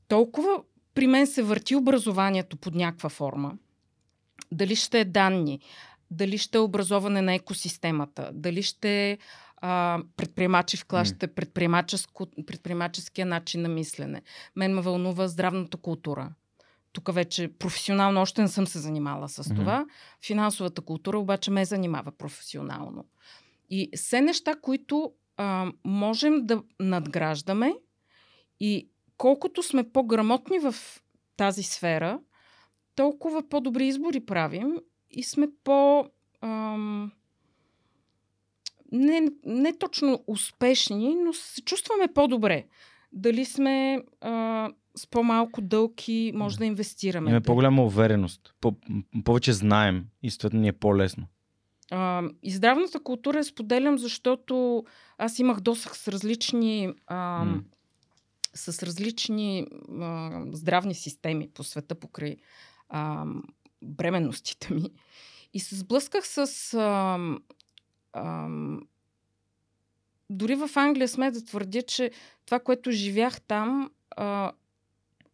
Толкова при мен се върти образованието под някаква форма. Дали ще е данни, дали ще е образоване на екосистемата, дали ще е а, предприемачи в клас, ще е предприемаческия начин на мислене. Мен ме вълнува здравната култура. Тук вече професионално още не съм се занимала с mm-hmm. това. Финансовата култура обаче ме занимава професионално. И все неща, които а, можем да надграждаме и колкото сме по-грамотни в тази сфера, толкова по-добри избори правим и сме по... Ам, не, не точно успешни, но се чувстваме по-добре. Дали сме а, с по-малко дълг и може да инвестираме. Имаме по-голяма увереност. По- повече знаем и съответно ни е по-лесно. А, и здравната култура я споделям, защото аз имах досък с различни, а, mm. с различни а, здравни системи по света покрай а, бременностите ми. И се сблъсках с. А, а, дори в Англия сме да твърдя, че това, което живях там, а,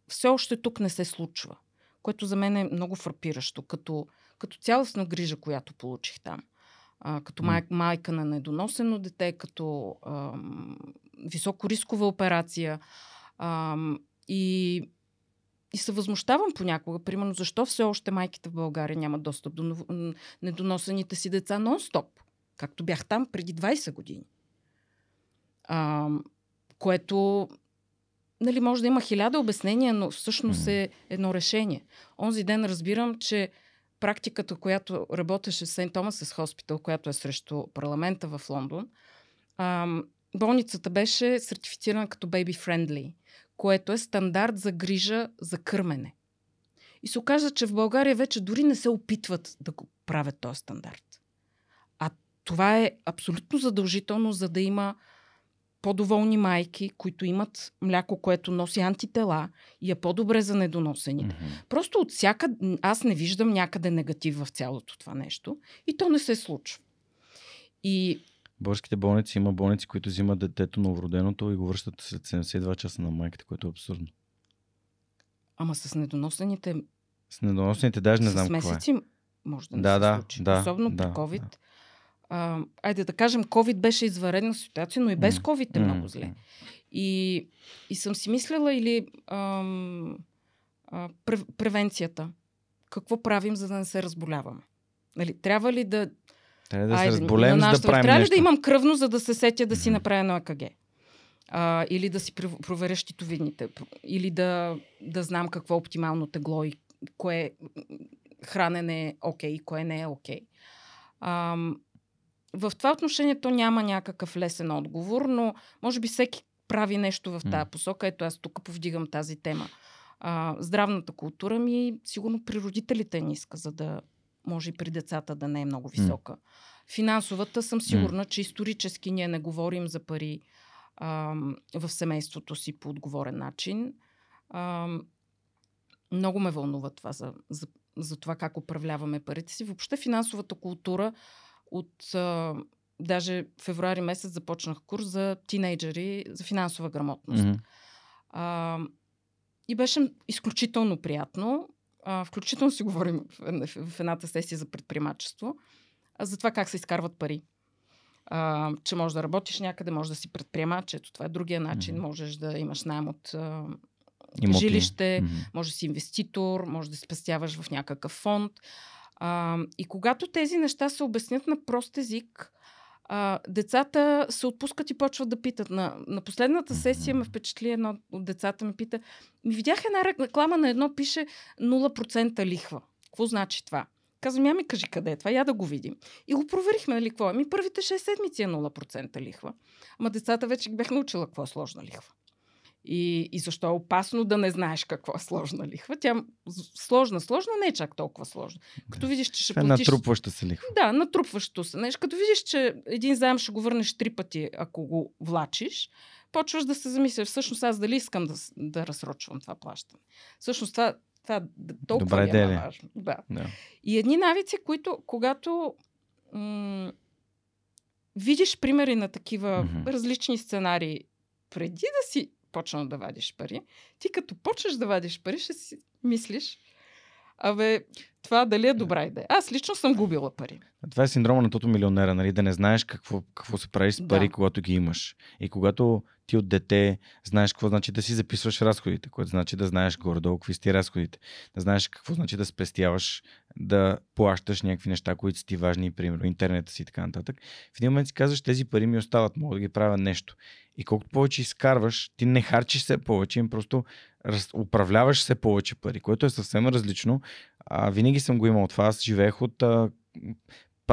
все още тук не се случва. Което за мен е много фрапиращо, като, като цялостна грижа, която получих там. А, като май, майка на недоносено дете, като а, високорискова операция. А, и и се възмущавам понякога, примерно, защо все още майките в България нямат достъп до недоносените си деца нон-стоп, както бях там преди 20 години. А, което нали, може да има хиляда обяснения, но всъщност е едно решение. Онзи ден разбирам, че практиката, която работеше в Сейнт Томас Хоспитал, която е срещу парламента в Лондон, болницата беше сертифицирана като baby friendly, което е стандарт за грижа за кърмене. И се оказа, че в България вече дори не се опитват да го правят този стандарт. А това е абсолютно задължително, за да има по-доволни майки, които имат мляко, което носи антитела и е по-добре за недоносените. Mm-hmm. Просто от всяка... Аз не виждам някъде негатив в цялото това нещо и то не се случва. И българските болници има болници, които взимат детето новороденото и го връщат след 72 часа на майката, което е абсурдно. Ама с недоносените... С недоносените даже не знам какво е. месеци може да не да, се да, случи. Да, Особено да, при COVID. Да. А, айде да кажем, COVID беше изваредна ситуация, но и без COVID е много зле. И, и съм си мислила или ам, а, превенцията. Какво правим, за да не се разболяваме? Нали, трябва ли да трябва да се разболеем, за да правим Трябва нещо. ли да имам кръвно, за да се сетя да си направя на АКГ? А, или да си проверя щитовидните, или да, да знам какво е оптимално тегло и кое хранене е окей, okay, кое не е окей. Okay. В това отношение то няма някакъв лесен отговор, но може би всеки прави нещо в тази посока. Ето аз тук повдигам тази тема. А, здравната култура ми сигурно при родителите е ниска, за да може и при децата да не е много висока. Финансовата съм сигурна, че исторически ние не говорим за пари а, в семейството си по отговорен начин. А, много ме вълнува това за, за, за това как управляваме парите си. Въобще финансовата култура от а, даже февруари месец започнах курс за тинейджери за финансова грамотност. Mm-hmm. А, и беше изключително приятно а, включително си говорим в, в едната сесия за предприемачество, а, за това как се изкарват пари. А, че можеш да работиш някъде, може да си предприемач. Ето това е другия начин. Mm-hmm. Можеш да имаш найем от а, жилище, mm-hmm. може да си инвеститор, може да спестяваш в някакъв фонд. А, и когато тези неща се обяснят на прост език, а, децата се отпускат и почват да питат. На, на последната сесия ме впечатли едно от децата ми пита, ми видях една реклама на едно, пише 0% лихва. Какво значи това? Казвам, я ми кажи къде е това, я да го видим. И го проверихме, нали, какво е. Ми първите 6 седмици е 0% лихва. Ама децата вече бях научила какво е сложна лихва. И, и защо е опасно да не знаеш какво е сложна лихва. Тя сложна, сложна не е чак толкова сложна. Като видиш, че ще е платиш... натрупваща се лихва. Да, натрупващо се. Неш, като видиш, че един заем ще го върнеш три пъти, ако го влачиш, почваш да се замисляш, всъщност аз дали искам да, да разсрочвам това плащане. Всъщност това, това толкова Добра идея. е важно. Да. да. И едни навици, които, когато м- видиш примери на такива mm-hmm. различни сценарии, преди да си почнал да вадиш пари, ти като почнеш да вадиш пари, ще си мислиш, абе, това дали е добра идея. Аз лично съм губила пари. Това е синдрома на тото милионера, нали? Да не знаеш какво, какво се прави с пари, да. когато ги имаш. И когато ти от дете знаеш какво значи да си записваш разходите, което значи да знаеш горе-долу какви сте разходите, да знаеш какво значи да спестяваш, да плащаш някакви неща, които са ти важни, примерно интернета си и така нататък. В един момент си казваш, тези пари ми остават, мога да ги правя нещо. И колкото повече изкарваш, ти не харчиш се повече, им просто раз, управляваш се повече пари, което е съвсем различно. А, винаги съм го имал това. Аз живеех от а,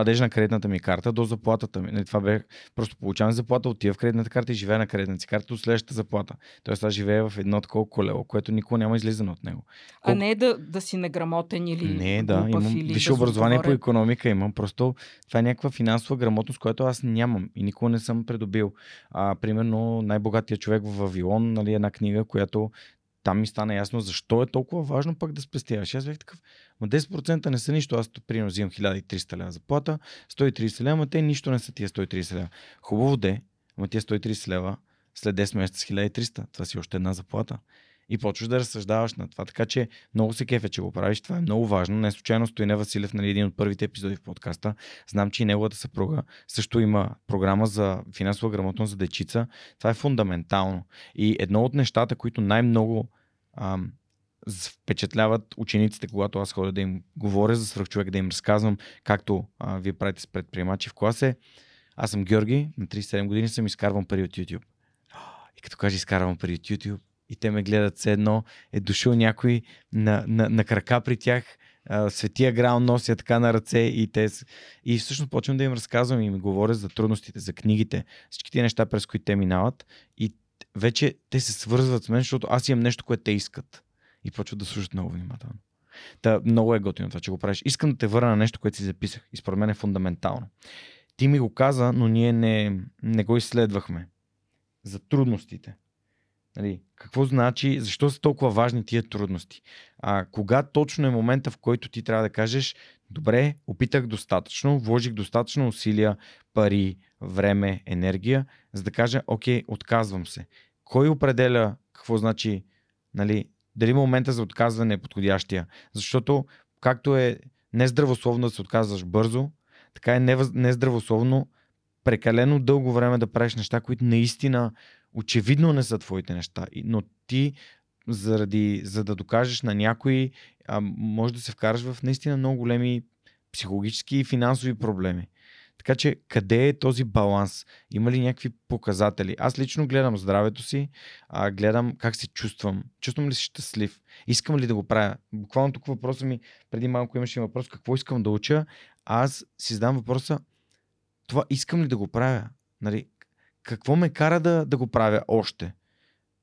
падеж на кредитната ми карта до заплатата ми. Не, това бе, просто получавам заплата, отива в кредитната карта и живея на кредитната си карта до следващата заплата. Тоест аз живея в едно такова колело, което никога няма излизане от него. Колко... А не е да, да си неграмотен или Не, да, имам или висше образование по економика, имам. Просто това е някаква финансова грамотност, която аз нямам и никога не съм придобил. А, примерно най-богатия човек в Вавилон, нали, една книга, която там ми стана ясно защо е толкова важно пък да спестяваш. Аз бях такъв, но 10% не са нищо. Аз примерно взимам 1300 лева заплата, 130 лева, те нищо не са тия 130 лева. Хубаво де, но тия 130 лева след 10 месеца 1300. Това си още една заплата. И почваш да разсъждаваш на това. Така че много се кефе, че го правиш. Това е много важно. Не случайно Стоине Василев, нали, един от първите епизоди в подкаста. Знам, че и неговата съпруга също има програма за финансова грамотност за дечица. Това е фундаментално. И едно от нещата, които най-много ам, впечатляват учениците, когато аз ходя да им говоря за свръхчовек, да им разказвам, както а, вие правите с предприемачи в клас е. Аз съм Георги, на 37 години съм изкарвам пари от YouTube. И като кажа изкарвам пари от YouTube, и те ме гледат все едно, е дошъл някой на, на, на крака при тях, светия грал нося така на ръце и те и всъщност почвам да им разказвам и им говоря за трудностите, за книгите, всички тези неща, през които те минават и вече те се свързват с мен, защото аз имам нещо, което те искат и почват да слушат много внимателно. Та, много е готино това, че го правиш. Искам да те върна на нещо, което си записах и според мен е фундаментално. Ти ми го каза, но ние не, не го изследвахме. За трудностите. Нали, какво значи, защо са толкова важни тия трудности? А, кога точно е момента, в който ти трябва да кажеш, добре, опитах достатъчно, вложих достатъчно усилия, пари, време, енергия, за да кажа, окей, отказвам се. Кой определя какво значи, нали, дали момента за отказване е подходящия? Защото, както е нездравословно да се отказваш бързо, така е нездравословно прекалено дълго време да правиш неща, които наистина очевидно не са твоите неща, но ти заради, за да докажеш на някой, а, може да се вкараш в наистина много големи психологически и финансови проблеми. Така че, къде е този баланс? Има ли някакви показатели? Аз лично гледам здравето си, а, гледам как се чувствам. Чувствам ли се щастлив? Искам ли да го правя? Буквално тук въпроса ми, преди малко имаше въпрос, какво искам да уча? Аз си задам въпроса, това искам ли да го правя? Нали, какво ме кара да, да го правя още?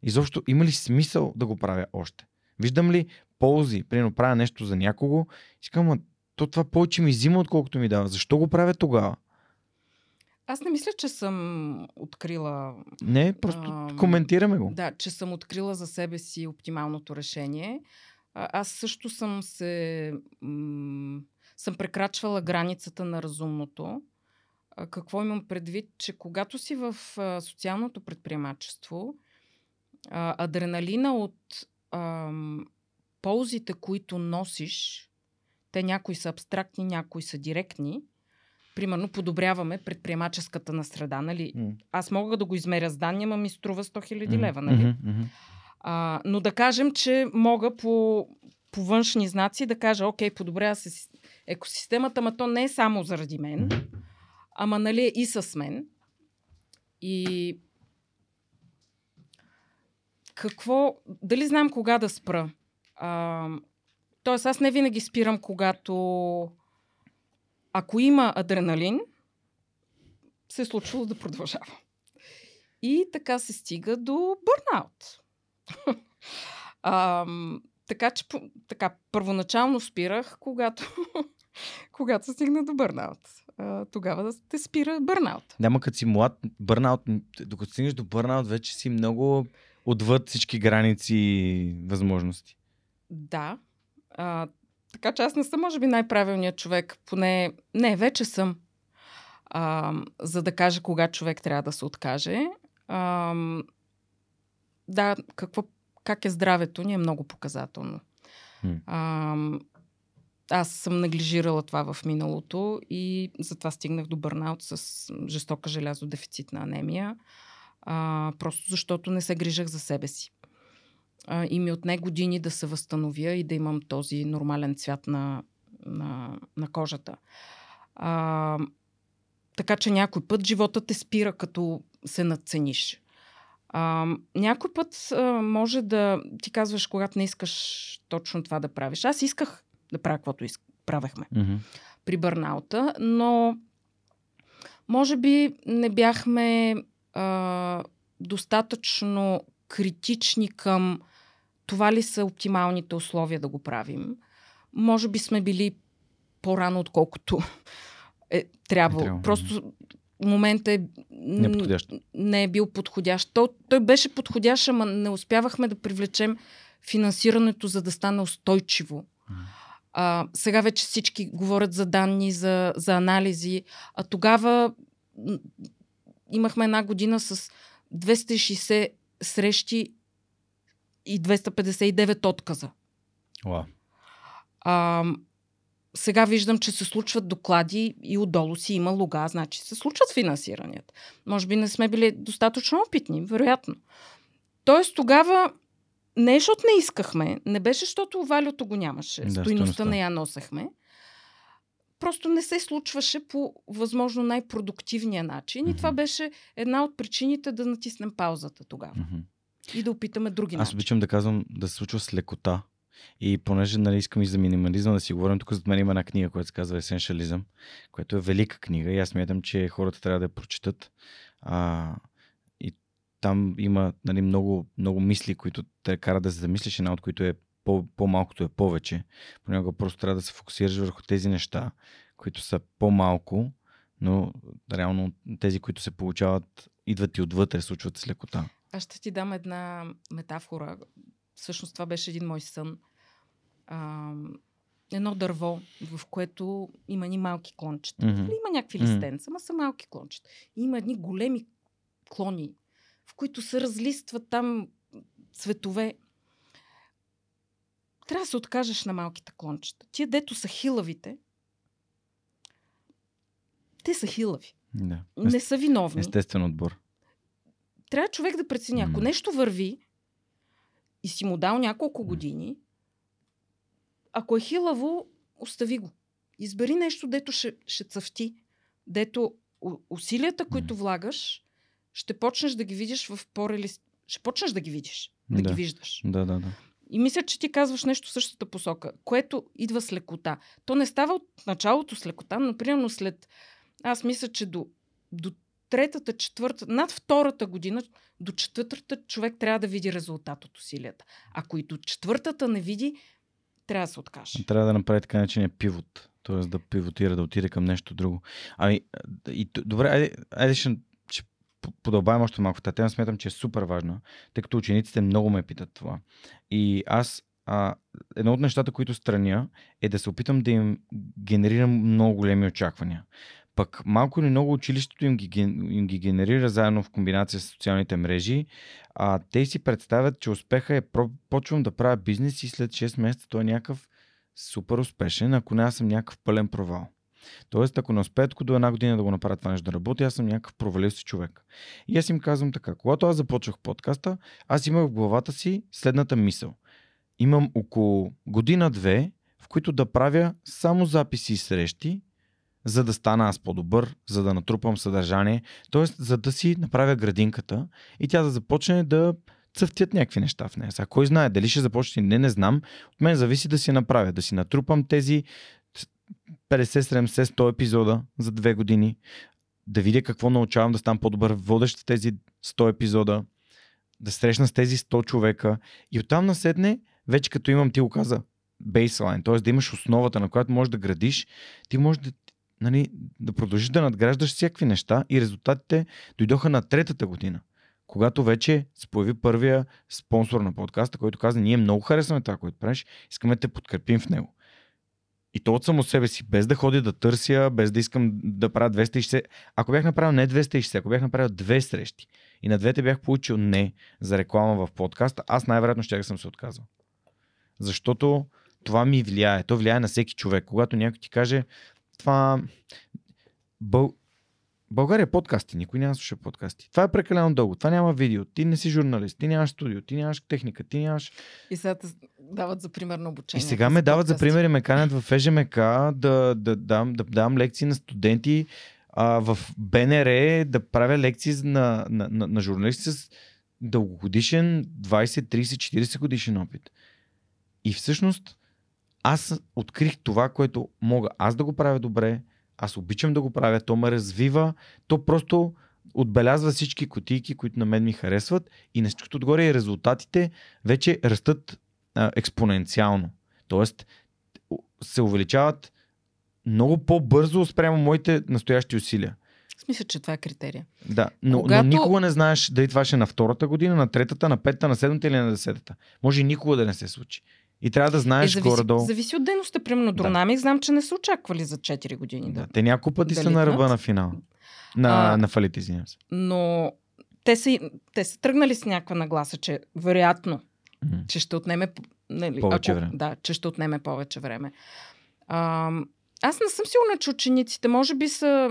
Изобщо има ли смисъл да го правя още? Виждам ли ползи, примерно правя нещо за някого, искам, то това повече ми взима, отколкото ми дава. Защо го правя тогава? Аз не мисля, че съм открила. Не, просто а, коментираме го. Да, че съм открила за себе си оптималното решение. А, аз също съм се. М- съм прекрачвала границата на разумното. А, какво имам предвид? Че когато си в а, социалното предприемачество, а, адреналина от а, ползите, които носиш, те някои са абстрактни, някои са директни. Примерно, подобряваме предприемаческата на среда. Нали? Mm. Аз мога да го измеря с данни, ама ми струва 100 000 mm. лева. Нали? Mm-hmm. А, но да кажем, че мога по, по външни знаци да кажа, окей, подобрява се екосистемата, ама то не е само заради мен. Mm-hmm ама нали е и с мен. И какво, дали знам кога да спра? А, тоест аз не винаги спирам, когато ако има адреналин, се е случвало да продължава. И така се стига до бърнаут. *laughs* а, така че така, първоначално спирах, когато, *laughs* когато стигна до бърнаут тогава да те спира бърнаут. Да, ма като си млад, бърнаут, докато стигнеш до бърнаут, вече си много отвъд всички граници и възможности. Да. А, така че аз не съм, може би, най-правилният човек. Поне, не, вече съм. А, за да кажа кога човек трябва да се откаже. А, да, какво, как е здравето ни е много показателно. А, аз съм неглижирала това в миналото и затова стигнах до бърнаут с жестока желязодефицитна анемия, а, просто защото не се грижах за себе си. А, и ми отне години да се възстановя и да имам този нормален цвят на, на, на кожата. А, така че някой път живота те спира, като се надцениш. А, някой път а, може да ти казваш, когато не искаш точно това да правиш. Аз исках да правя каквото иск... правехме mm-hmm. при бърнаута, но може би не бяхме а, достатъчно критични към това ли са оптималните условия да го правим. Може би сме били по-рано, отколкото *laughs* е трябвало. Е, трябва. Просто момента е, не, не е бил подходящ. То, той беше подходящ, ама не успявахме да привлечем финансирането, за да стане устойчиво. Mm. А, сега вече всички говорят за данни, за, за анализи. А тогава имахме една година с 260 срещи и 259 отказа. Wow. А, сега виждам, че се случват доклади и отдолу си има луга, значи се случват финансиранията. Може би не сме били достатъчно опитни, вероятно. Тоест тогава не защото не искахме, не беше, защото валюто го нямаше. Да, Стойността не я носехме. Просто не се случваше по възможно най-продуктивния начин. И това беше една от причините да натиснем паузата тогава. Мгм. И да опитаме други Аз обичам да казвам да се случва с лекота. И понеже нали, искам и за минимализъм да си говорим, тук зад мен има една книга, която се казва Есеншализъм, която е велика книга и аз смятам, че хората трябва да я прочитат. А, и там има нали, много, много мисли, които те карат да се замислиш, една от които е по, по-малкото е повече. Понякога просто трябва да се фокусираш върху тези неща, които са по-малко, но реално тези, които се получават, идват и отвътре, случват с лекота. Аз ще ти дам една метафора. Всъщност това беше един мой сън. А, едно дърво, в което има едни малки клончета. Или има някакви листенца, ама са малки клончета. И има едни големи клони, в които се разлистват там цветове. Трябва да се откажеш на малките клончета. Тия, дето са хилавите, те са хилави. Да. Не са виновни. Естествен отбор. Трябва човек да прецени. Ако нещо върви и си му дал няколко години, ако е хилаво, остави го. Избери нещо, дето ще, ще цъфти, дето усилията, които влагаш, ще почнеш да ги видиш в по-реалист... Ще почнеш да ги видиш, да, Да. ги виждаш. Да, да, да. И мисля, че ти казваш нещо в същата посока, което идва с лекота. То не става от началото с лекота, но примерно след... Аз мисля, че до, до третата, четвърта, над втората година, до четвъртата човек трябва да види резултат от усилията. Ако и до четвъртата не види, трябва да се откаже. Трябва да направи така наречения пивот. Т.е. да пивотира, да отиде към нещо друго. Ами, и, добре, айде, айде ще, ще по- подълбаем още малко. Та тема смятам, че е супер важна, тъй като учениците много ме питат това. И аз, а, едно от нещата, които страня, е да се опитам да им генерирам много големи очаквания. Пък малко или много училището им ги, им ги генерира заедно в комбинация с социалните мрежи. А, те си представят, че успеха е почвам да правя бизнес и след 6 месеца той е някакъв супер успешен, ако не аз съм някакъв пълен провал. Тоест, ако не успеят до една година да го направя това нещо да работи, аз съм някакъв провалил се човек. И аз им казвам така, когато аз започвах подкаста, аз имах в главата си следната мисъл. Имам около година-две, в които да правя само записи и срещи, за да стана аз по-добър, за да натрупам съдържание, т.е. за да си направя градинката и тя да започне да цъфтят някакви неща в нея. Сега, кой знае, дали ще започне не, не знам. От мен зависи да си направя, да си натрупам тези 50, 70, 100 епизода за две години, да видя какво научавам, да ставам по-добър водещ в тези 100 епизода, да срещна с тези 100 човека и оттам наседне, вече като имам, ти го каза, бейслайн, т.е. да имаш основата, на която можеш да градиш, ти можеш да, нали, да продължиш да надграждаш всякакви неща и резултатите дойдоха на третата година когато вече се появи първия спонсор на подкаста, който каза, ние много харесваме това, което правиш, искаме да те подкрепим в него. И то от само себе си, без да ходя да търся, без да искам да правя 260. Ако бях направил не 260, ако бях направил две срещи и на двете бях получил не за реклама в подкаста, аз най-вероятно ще съм се отказал. Защото това ми влияе. То влияе на всеки човек. Когато някой ти каже, това... Бъл... България е подкасти, никой няма да слуша подкасти. Това е прекалено дълго, това няма видео, ти не си журналист, ти нямаш студио, ти нямаш техника, ти нямаш... И сега дават за пример на И обучение. сега ме дават за пример и ме канят в ФЖМК да, да, дам, да давам лекции на студенти а, в БНР, да правя лекции на, на, на, на журналисти с дългогодишен 20, 30, 40 годишен опит. И всъщност аз открих това, което мога аз да го правя добре, аз обичам да го правя, то ме развива, то просто отбелязва всички котийки, които на мен ми харесват и на всичкото отгоре и резултатите вече растат а, експоненциално. Тоест се увеличават много по-бързо спрямо моите настоящи усилия. Смисля, че това е критерия. Да, но, Когато- но никога не знаеш дали това ще е на втората година, на третата, на петата, на седмата или на десетата. Може и никога да не се случи. И трябва да знаеш е, горе-долу. зависи от дейността. Примерно Да. Дронамик, знам, че не са очаквали за 4 години. Да, Да. те няколко пъти да са на ръба на финал. На, А, на фалит, извинявам се. Но те са, те са тръгнали с някаква нагласа, че вероятно, Мгм. че ще отнеме нали, Повече ако, време. Да, че ще отнеме повече време. А, аз не съм сигурна, че учениците може би са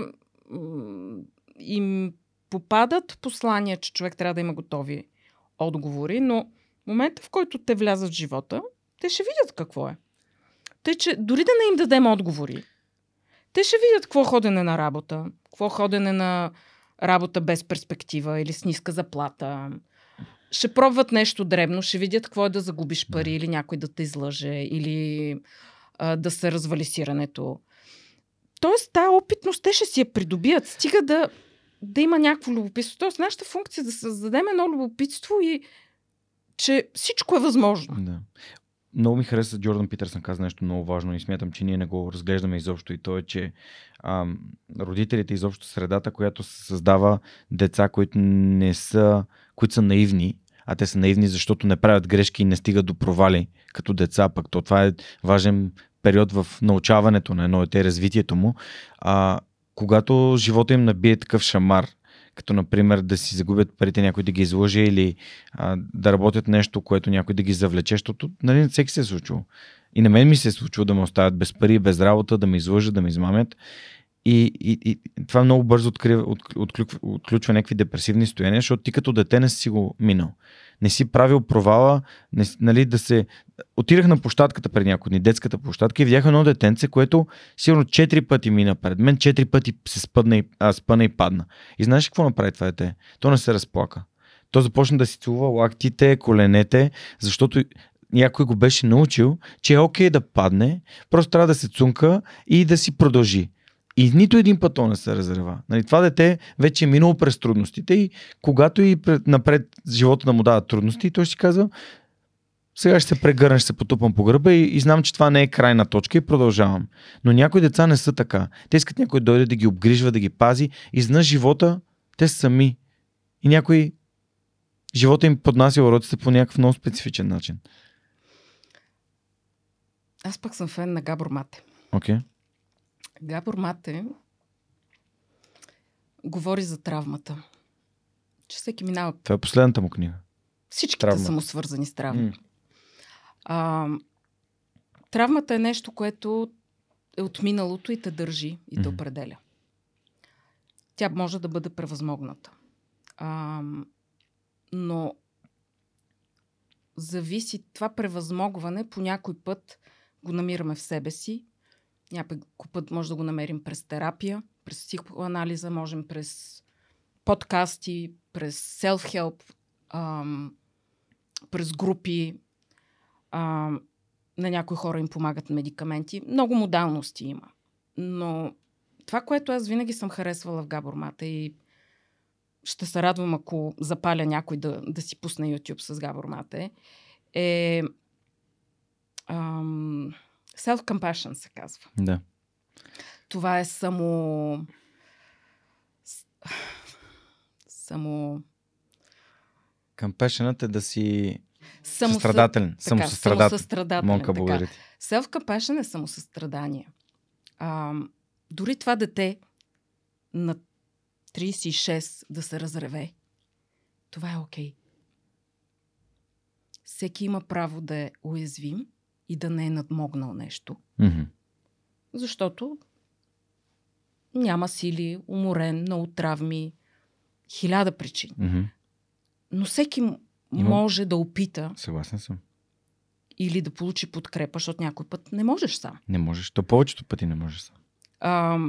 им попадат послания, че човек трябва да има готови отговори, но момента, в който те влязат в живота, те ще видят какво е. Те, че дори да не им дадем отговори, те ще видят какво ходене на работа, какво ходене на работа без перспектива или с ниска заплата. Ще пробват нещо дребно, ще видят какво е да загубиш пари или някой да те излъже или а, да се развали сирането. Тоест, тази опитност те ще си я придобият. Стига да, да има някакво любопитство. Тоест, нашата функция е да създадем едно любопитство и че всичко е възможно. Да. Много ми хареса Джордан Питърсън каза нещо много важно и смятам, че ние не го разглеждаме изобщо и то е, че ам, родителите изобщо средата, която създава деца, които не са, които са наивни, а те са наивни, защото не правят грешки и не стигат до провали като деца, пък то това е важен период в научаването на едно дете, развитието му. А, когато живота им набие такъв шамар, като например да си загубят парите някой да ги излъже или а, да работят нещо, което някой да ги завлече, защото нали, на всеки се е случило. И на мен ми се е случило да ме оставят без пари, без работа, да ме излъжат, да ме измамят. И, и, и това много бързо открива, от, отключва, отключва някакви депресивни стояния, защото ти като дете не си го минал. Не си правил провала, не, нали, да се... Отирах на площадката преди няколко дни, детската площадка и видях едно детенце, което сигурно четири пъти мина пред мен, четири пъти се спъдна и, а, спъна и падна. И знаеш какво направи това дете? То не се разплака. То започна да си целува лактите, коленете, защото някой го беше научил, че е окей да падне, просто трябва да се цунка и да си продължи. И нито един път то не се разрева. Нали, това дете вече е минало през трудностите и когато и пред, напред живота да му дава трудности, той ще си казва, сега ще се прегърна, ще се потупам по гърба и, и знам, че това не е крайна точка и продължавам. Но някои деца не са така. Те искат някой да дойде да ги обгрижва, да ги пази. И знаш живота, те са сами. И някой живота им поднася уроците по някакъв много специфичен начин. Аз пък съм фен на Габор Мате. Окей. Okay. Габор Мате говори за травмата. Че всеки минава. Това е последната му книга. Всичките Травма. са му свързани с травма. Mm. А, травмата е нещо, което е от миналото и те държи и те mm. определя. Тя може да бъде превъзмогната. А, но зависи това превъзмогване по някой път го намираме в себе си някой път може да го намерим през терапия, през психоанализа, можем през подкасти, през self-help, ам, през групи. Ам, на някои хора им помагат медикаменти. Много модалности има. Но това, което аз винаги съм харесвала в Габор и ще се радвам, ако запаля някой да, да си пусне YouTube с Габор Мате, е ам, Self-compassion се казва. Да. Това е само... Само... Compassionът е да си Само състрадателен. Самосъстрадателен. Монка, благодаря ти. Self-compassion е самосъстрадание. А, дори това дете на 36 да се разреве, това е окей. Okay. Всеки има право да е уязвим и да не е надмогнал нещо. Mm-hmm. Защото няма сили, уморен, много травми, хиляда причини. Mm-hmm. Но всеки Има... може да опита. Съгласен съм. Или да получи подкрепа, защото някой път не можеш сам. Не можеш. То повечето пъти не можеш сам. А,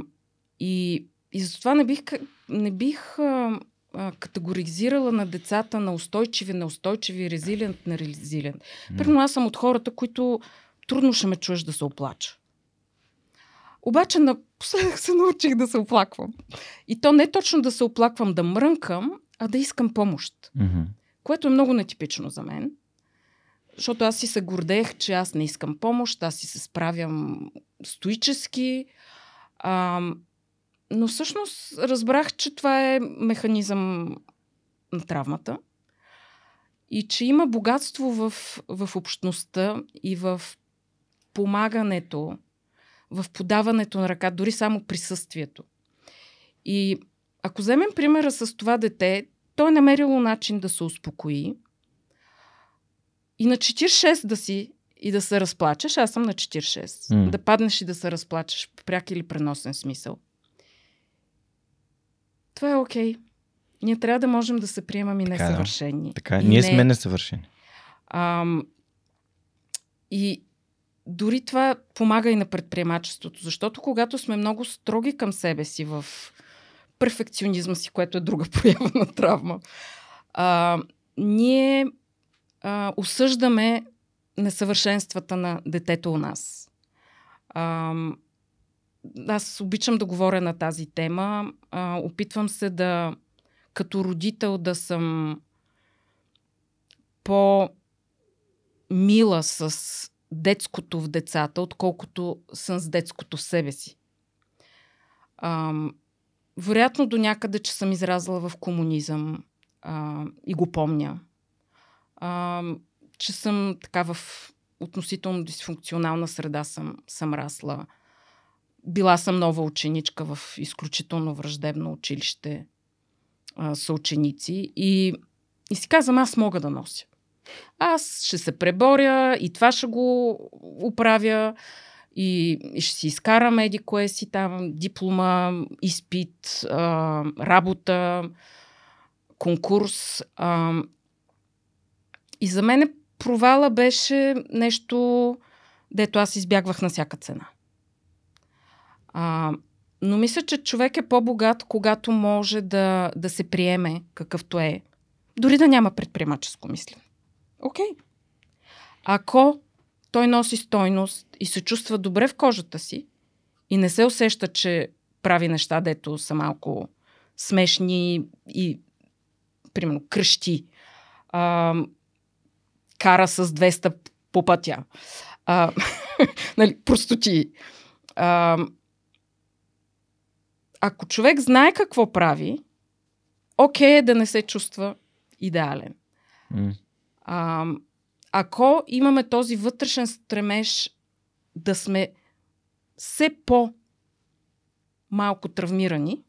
и, и затова не бих, не бих а, а, категоризирала на децата на устойчиви, неустойчиви, резилент, нерезилент. Mm. Примерно аз съм от хората, които трудно ще ме чуеш да се оплача. Обаче напоследък *laughs* се научих да се оплаквам. И то не точно да се оплаквам, да мрънкам, а да искам помощ. Mm-hmm. Което е много нетипично за мен. Защото аз си се гордех, че аз не искам помощ, аз си се справям стоически. А, но всъщност разбрах, че това е механизъм на травмата и че има богатство в, в общността и в помагането, в подаването на ръка, дори само присъствието. И ако вземем примера с това дете, то е намерило начин да се успокои и на 46 да си и да се разплачеш, аз съм на 46, mm. да паднеш и да се разплачеш пряк или преносен смисъл – това е окей. Okay. Ние трябва да можем да се приемаме и несъвършени. Така, е, да. така. И ние не... сме несъвършени. А, и дори това помага и на предприемачеството, защото когато сме много строги към себе си в перфекционизма си, което е друга *laughs* проява на травма, а, ние а, осъждаме несъвършенствата на детето у нас. А, аз обичам да говоря на тази тема. А, опитвам се да, като родител, да съм по-мила с детското в децата, отколкото съм с детското в себе си. А, вероятно до някъде, че съм изразала в комунизъм а, и го помня. А, че съм така в относително дисфункционална среда съм, съм расла. Била съм нова ученичка в изключително враждебно училище а, са ученици и, и си казвам, аз мога да нося. Аз ще се преборя и това ще го оправя и, и ще си изкарам еди кое си там, диплома, изпит, а, работа, конкурс. А, и за мен провала беше нещо, дето аз избягвах на всяка цена. А, но мисля, че човек е по-богат, когато може да, да се приеме какъвто е. Дори да няма предприемаческо мислене. Окей. Okay. Ако той носи стойност и се чувства добре в кожата си и не се усеща, че прави неща, дето са малко смешни и, примерно, кръщи, а, кара с 200 по пътя, а, *laughs* нали, простоти. А, ако човек знае какво прави, окей е да не се чувства идеален. Mm. А, ако имаме този вътрешен стремеж да сме все по малко травмирани,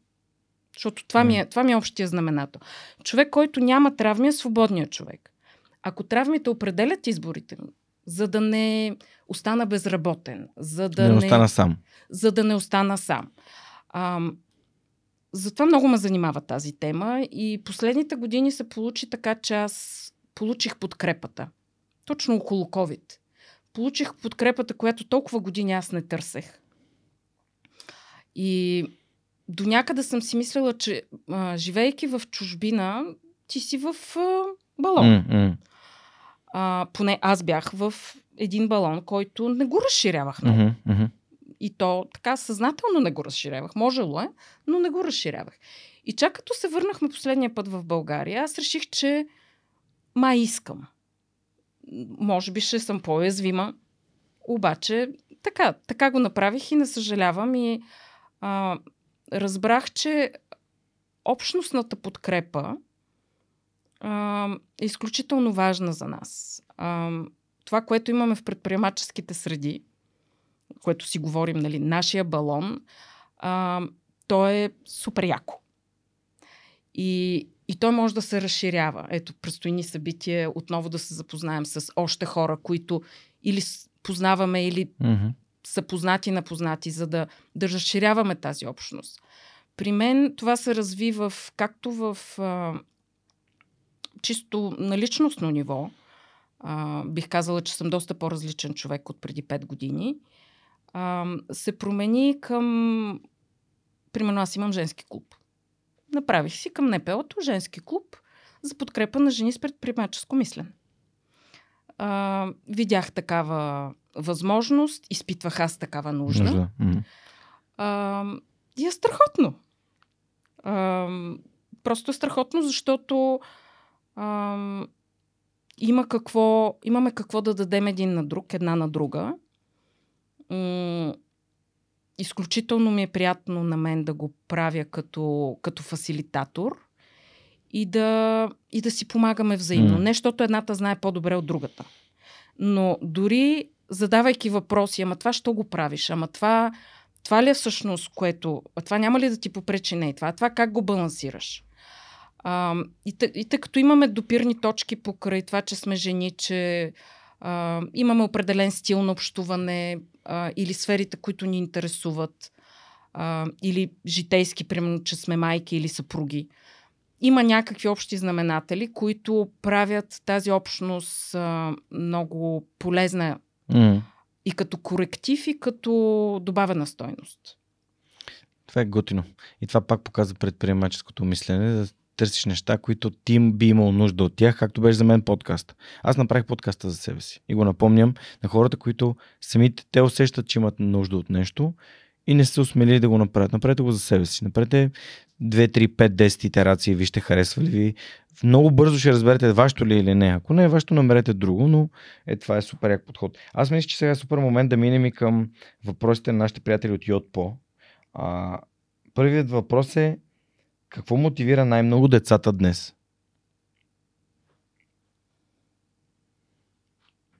защото това ми, е, това ми е общия знаменато. Човек, който няма травми, е свободният човек. Ако травмите определят изборите му, за да не остана безработен, за да не, не остана сам. За да не остана сам. А, затова много ме занимава тази тема и последните години се получи така, че аз получих подкрепата. Точно около COVID. Получих подкрепата, която толкова години аз не търсех. И до някъде съм си мислила, че а, живейки в чужбина, ти си в а, балон. Mm-hmm. А, поне аз бях в един балон, който не го разширявах много. Mm-hmm. И то така съзнателно не го разширявах. Можело е, но не го разширявах. И чак като се върнахме последния път в България, аз реших, че май искам. Може би ще съм по-уязвима, обаче така, така го направих и не съжалявам и а, разбрах, че общностната подкрепа а, е изключително важна за нас. А, това, което имаме в предприемаческите среди, което си говорим, нали, нашия балон, а, то е супер яко. И, и той може да се разширява. Ето, предстои ни събитие, отново да се запознаем с още хора, които или познаваме, или mm-hmm. са познати на познати, за да, да разширяваме тази общност. При мен това се разви в, както в а, чисто на личностно ниво, а, бих казала, че съм доста по-различен човек от преди 5 години, а, се промени към... Примерно аз имам женски клуб. Направих си към НПО-то женски клуб за подкрепа на жени с предприемаческо мислене. А, видях такава възможност, изпитвах аз такава нужда. нужда. Mm-hmm. А, и е страхотно. А, просто е страхотно, защото а, има какво, имаме какво да дадем един на друг, една на друга. М- изключително ми е приятно на мен да го правя като, като фасилитатор и да, и да си помагаме взаимно. Mm. Не, защото едната знае по-добре от другата. Но дори задавайки въпроси, ама това що го правиш? Ама това, това ли е всъщност, което... А това няма ли да ти попречи? Не, това, това как го балансираш? А, и, тъй, и тъй като имаме допирни точки покрай това, че сме жени, че а, имаме определен стил на общуване а, или сферите, които ни интересуват, а, или житейски, примерно, че сме майки или съпруги. има някакви общи знаменатели, които правят тази общност а, много полезна М. и като коректив, и като добавена стойност. Това е готино. И това пак показва предприемаческото мислене, да търсиш неща, които ти би имал нужда от тях, както беше за мен подкаст. Аз направих подкаста за себе си и го напомням на хората, които самите те усещат, че имат нужда от нещо и не са се осмелили да го направят. Направете го за себе си. Направете 2, 3, 5, 10 итерации, вижте харесва ли ви. Много бързо ще разберете вашето ли е или не. Ако не е вашето, намерете друго, но е, това е супер як подход. Аз мисля, че сега е супер момент да минем и към въпросите на нашите приятели от Йотпо. А, първият въпрос е какво мотивира най-много децата днес?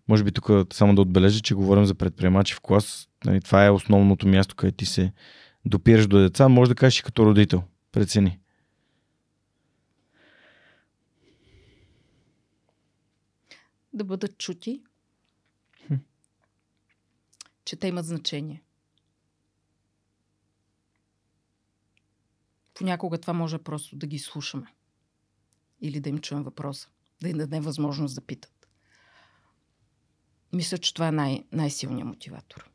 Може би тук само да отбележа, че говорим за предприемачи в клас. Нали, това е основното място, където ти се допираш до деца. Може да кажеш и като родител. Прецени. Да бъдат чути, че те имат значение. Понякога това може просто да ги слушаме. Или да им чуем въпроса. Да им дадем възможност да питат. Мисля, че това е най- най-силният мотиватор.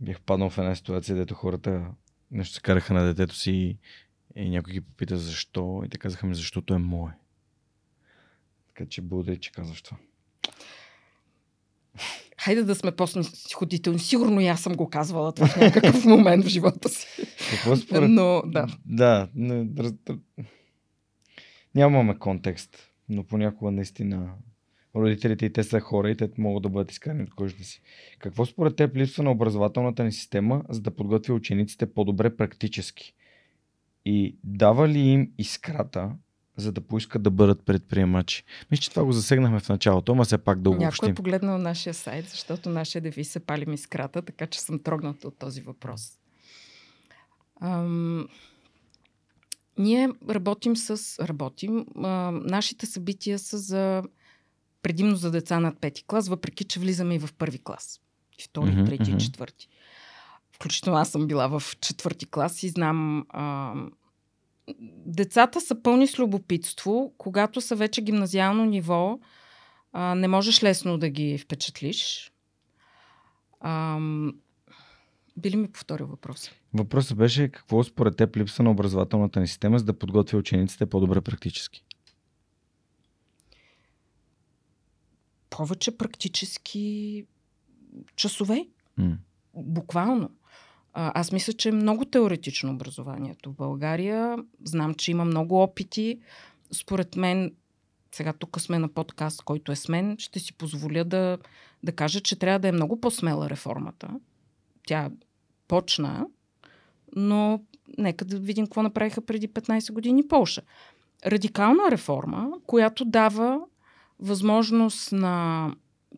Бях паднал в една ситуация, дето хората нещо се караха на детето си и, и някой ги попита защо и те казаха ми, защото е мое. Така че благодаря, че казваш това. Хайде да сме по-снисходителни. Сигурно и аз съм го казвала това в някакъв *laughs* момент в живота си. Какво според... Но, да. Да, не, раз... нямаме контекст, но понякога наистина родителите и те са хора и те могат да бъдат изкарани от кожата си. Какво според теб липсва на образователната ни система, за да подготви учениците по-добре практически? И дава ли им искрата, за да поискат да бъдат предприемачи? Мисля, че това го засегнахме в началото, ама все пак да Някой обобщим. е погледнал нашия сайт, защото нашия девиз се пали ми скрата, така че съм трогната от този въпрос. Ам, ние работим с... Работим. А, нашите събития са за предимно за деца над пети клас, въпреки че влизаме и в първи клас. И втори, Мгм, трети, и четвърти. Включително аз съм била в четвърти клас и знам... А, децата са пълни с любопитство. Когато са вече гимназиално ниво, а, не можеш лесно да ги впечатлиш. Ам, би ли ми повторил въпроса? Въпросът беше какво според теб липса на образователната ни система, за да подготви учениците по-добре практически? Повече практически часове. М. Буквално. Аз мисля, че е много теоретично образованието в България. Знам, че има много опити. Според мен, сега тук сме на подкаст, който е с мен, ще си позволя да, да кажа, че трябва да е много по-смела реформата. Тя почна, но нека да видим какво направиха преди 15 години Полша. Радикална реформа, която дава възможност на...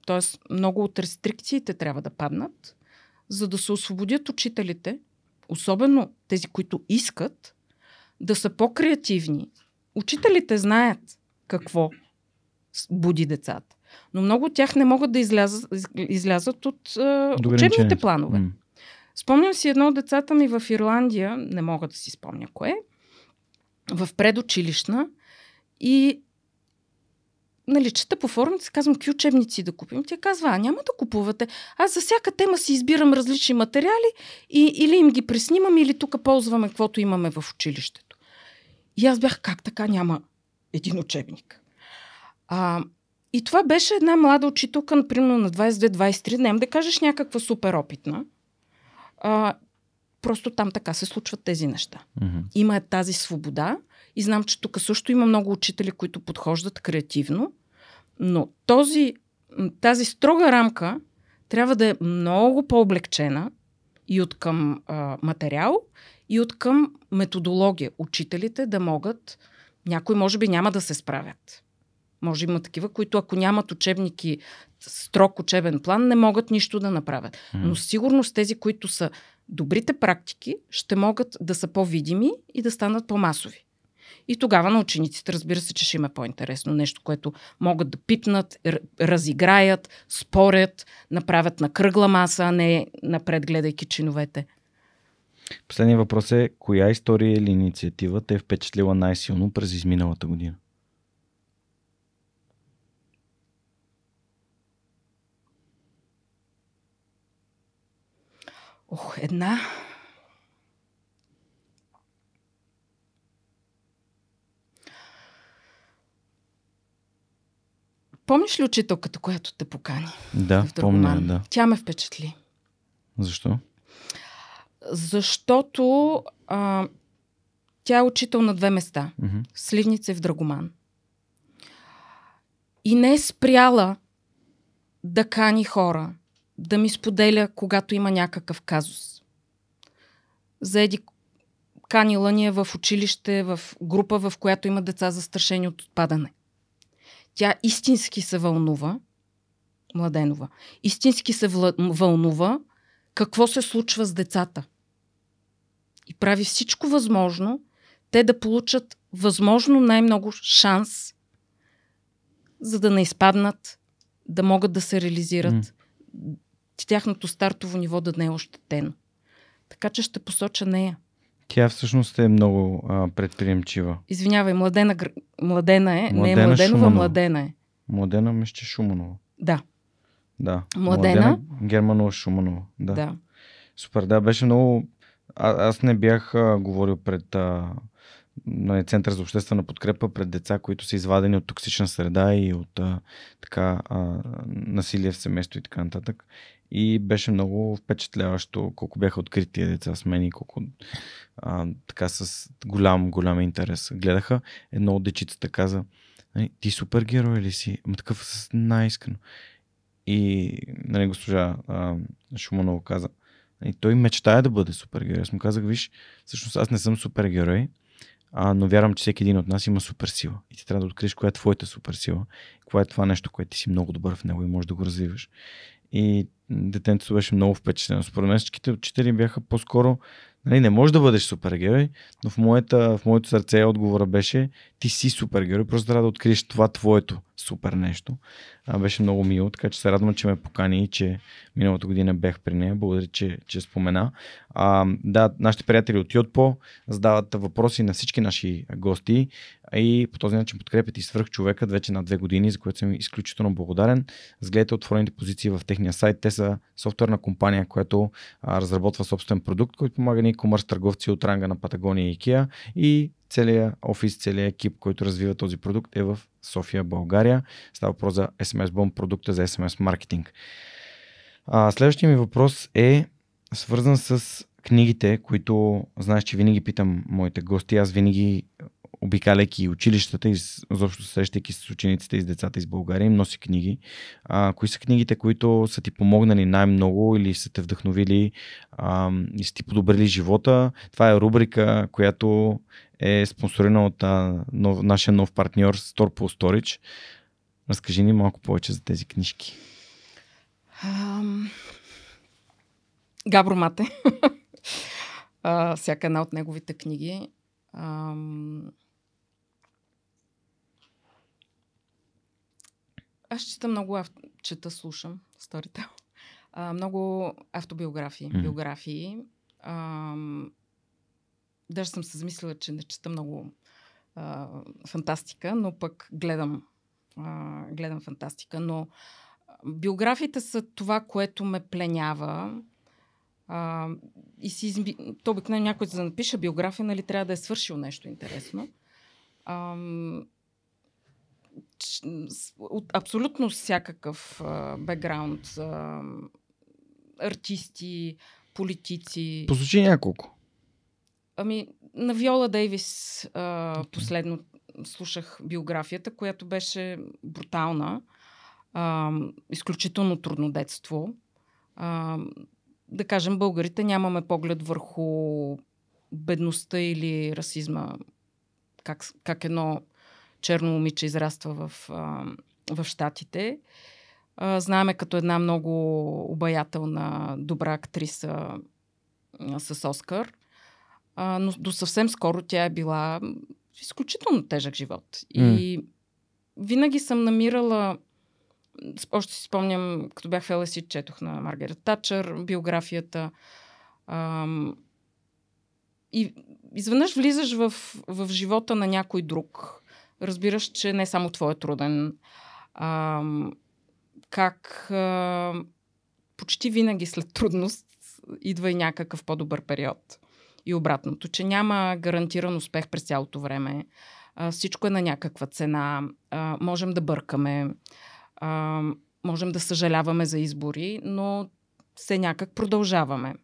Тоест, много от рестрикциите трябва да паднат, за да се освободят учителите, особено тези, които искат, да са по-креативни. Учителите знаят какво буди децата. Но много от тях не могат да излязат, из- излязат от е, учебните планове. Спомням си едно от децата ми в Ирландия, не мога да си спомня кое, в предучилищна и нали, чета по форумите, си казвам, какви учебници да купим. Тя казва, а няма да купувате. Аз за всяка тема си избирам различни материали и, или им ги преснимам, или тук ползваме каквото имаме в училището. И аз бях, как така няма един учебник? А, и това беше една млада учителка, например, на 22-23, не да кажеш някаква супер опитна. А, просто там така се случват тези неща. Мгм. Има тази свобода и знам, че тук също има много учители, които подхождат креативно, но този, тази строга рамка трябва да е много по-облегчена и от към а, материал, и от към методология. Учителите да могат, някои може би няма да се справят. Може има такива, които ако нямат учебники, строг учебен план, не могат нищо да направят. Но сигурно с тези, които са добрите практики, ще могат да са по-видими и да станат по-масови. И тогава на учениците, разбира се, че ще им е по-интересно. Нещо, което могат да пипнат, разиграят, спорят, направят на кръгла маса, а не напред гледайки чиновете. Последният въпрос е, коя история или инициатива те е впечатлила най-силно през изминалата година? Ох, една. Помниш ли учителката, която те покани? Да, в помня, да. Тя ме впечатли. Защо? Защото а, тя е учител на две места. В Сливница и в Драгоман. И не е спряла да кани хора, да ми споделя, когато има някакъв казус. Заеди канила ни е в училище, в група, в която има деца застрашени от отпадане. Тя истински се вълнува, Младенова, истински се вълнува какво се случва с децата. И прави всичко възможно те да получат възможно най-много шанс, за да не изпаднат, да могат да се реализират, М. тяхното стартово ниво да не е ощетено. Така че ще посоча нея. Тя всъщност е много а, предприемчива. Извинявай, младена, младена е, не е Младена Младенова, Шуманова. младена е. Младена Меще Шуманова. Да, Да. Младена? Германова Шуманова. Да. да. Супер, да, беше много... А, аз не бях а, говорил пред а, нали, Център за обществена подкрепа пред деца, които са извадени от токсична среда и от а, така, а, насилие в семейство и така нататък. И беше много впечатляващо колко бяха открити деца с мен и колко а, така с голям, голям интерес гледаха. Едно от дечицата каза, «Нали, ти супергерой ли си? Ама такъв с най-искрено. И нали, госпожа а, Шуманова каза, и той мечтая да бъде супергерой. Аз му казах, виж, всъщност аз не съм супергерой, а, но вярвам, че всеки един от нас има суперсила. И ти трябва да откриеш коя е твоята суперсила, кое е това нещо, което ти си много добър в него и можеш да го развиваш. И детенцето беше много впечатлено. Според мен всичките учители бяха по-скоро Нали, не можеш да бъдеш супергерой, но в, моята, в моето сърце отговора беше ти си супергерой, просто трябва да откриеш това твоето супер нещо. А, беше много мило, така че се радвам, че ме покани и че миналата година бях при нея. Благодаря, че, че спомена. А, да, нашите приятели от Йотпо задават въпроси на всички наши гости и по този начин подкрепят и свърх човекът вече на две години, за което съм изключително благодарен. Разгледайте отворените позиции в техния сайт. Те са софтуерна компания, която а, разработва собствен продукт, който помага ни комърс търговци от ранга на Патагония и IKEA и целият офис, целият екип, който развива този продукт е в София, България. Става въпрос за SMS Bomb продукта за SMS маркетинг. Следващия ми въпрос е свързан с книгите, които знаеш, че винаги питам моите гости. Аз винаги обикаляйки училищата и изобщо срещайки с учениците и с децата из България, им носи книги. А, кои са книгите, които са ти помогнали най-много или са те вдъхновили а, и са ти подобрили живота? Това е рубрика, която е спонсорирана от а, нов, нашия нов партньор Storpool Storage. Разкажи ни малко повече за тези книжки. Ам... Габро Мате. *laughs* а, всяка една от неговите книги. Ам... Аз чета много, ав... чета, слушам, сторител. А, много автобиографии, Мгм. биографии. Ам... Даже съм се замислила, че не чета много а, фантастика, но пък гледам, а, гледам фантастика. Но биографиите са това, което ме пленява. А, и си изби... То обикновено някой за да напише биография, нали, трябва да е свършил нещо интересно. С- От абсолютно всякакъв а, бекграунд. А, артисти, политици. Послушай няколко. Ами, на Виола Дейвис а, последно слушах биографията, която беше брутална. А, изключително трудно детство. А, да кажем, българите нямаме поглед върху бедността или расизма, как, как едно черно момиче израства в, а, в Штатите. А, знаеме като една много обаятелна, добра актриса а, с Оскар. А, но до съвсем скоро тя е била в изключително тежък живот. И винаги съм намирала още си спомням, като бях в ЛСИ, четох на Маргарет Тачър биографията. Ам, и изведнъж влизаш в, в живота на някой друг. Разбираш, че не само твой е труден. А, как а, почти винаги след трудност идва и някакъв по-добър период. И обратното, че няма гарантиран успех през цялото време. А, всичко е на някаква цена. А, можем да бъркаме. А, можем да съжаляваме за избори, но все някак продължаваме.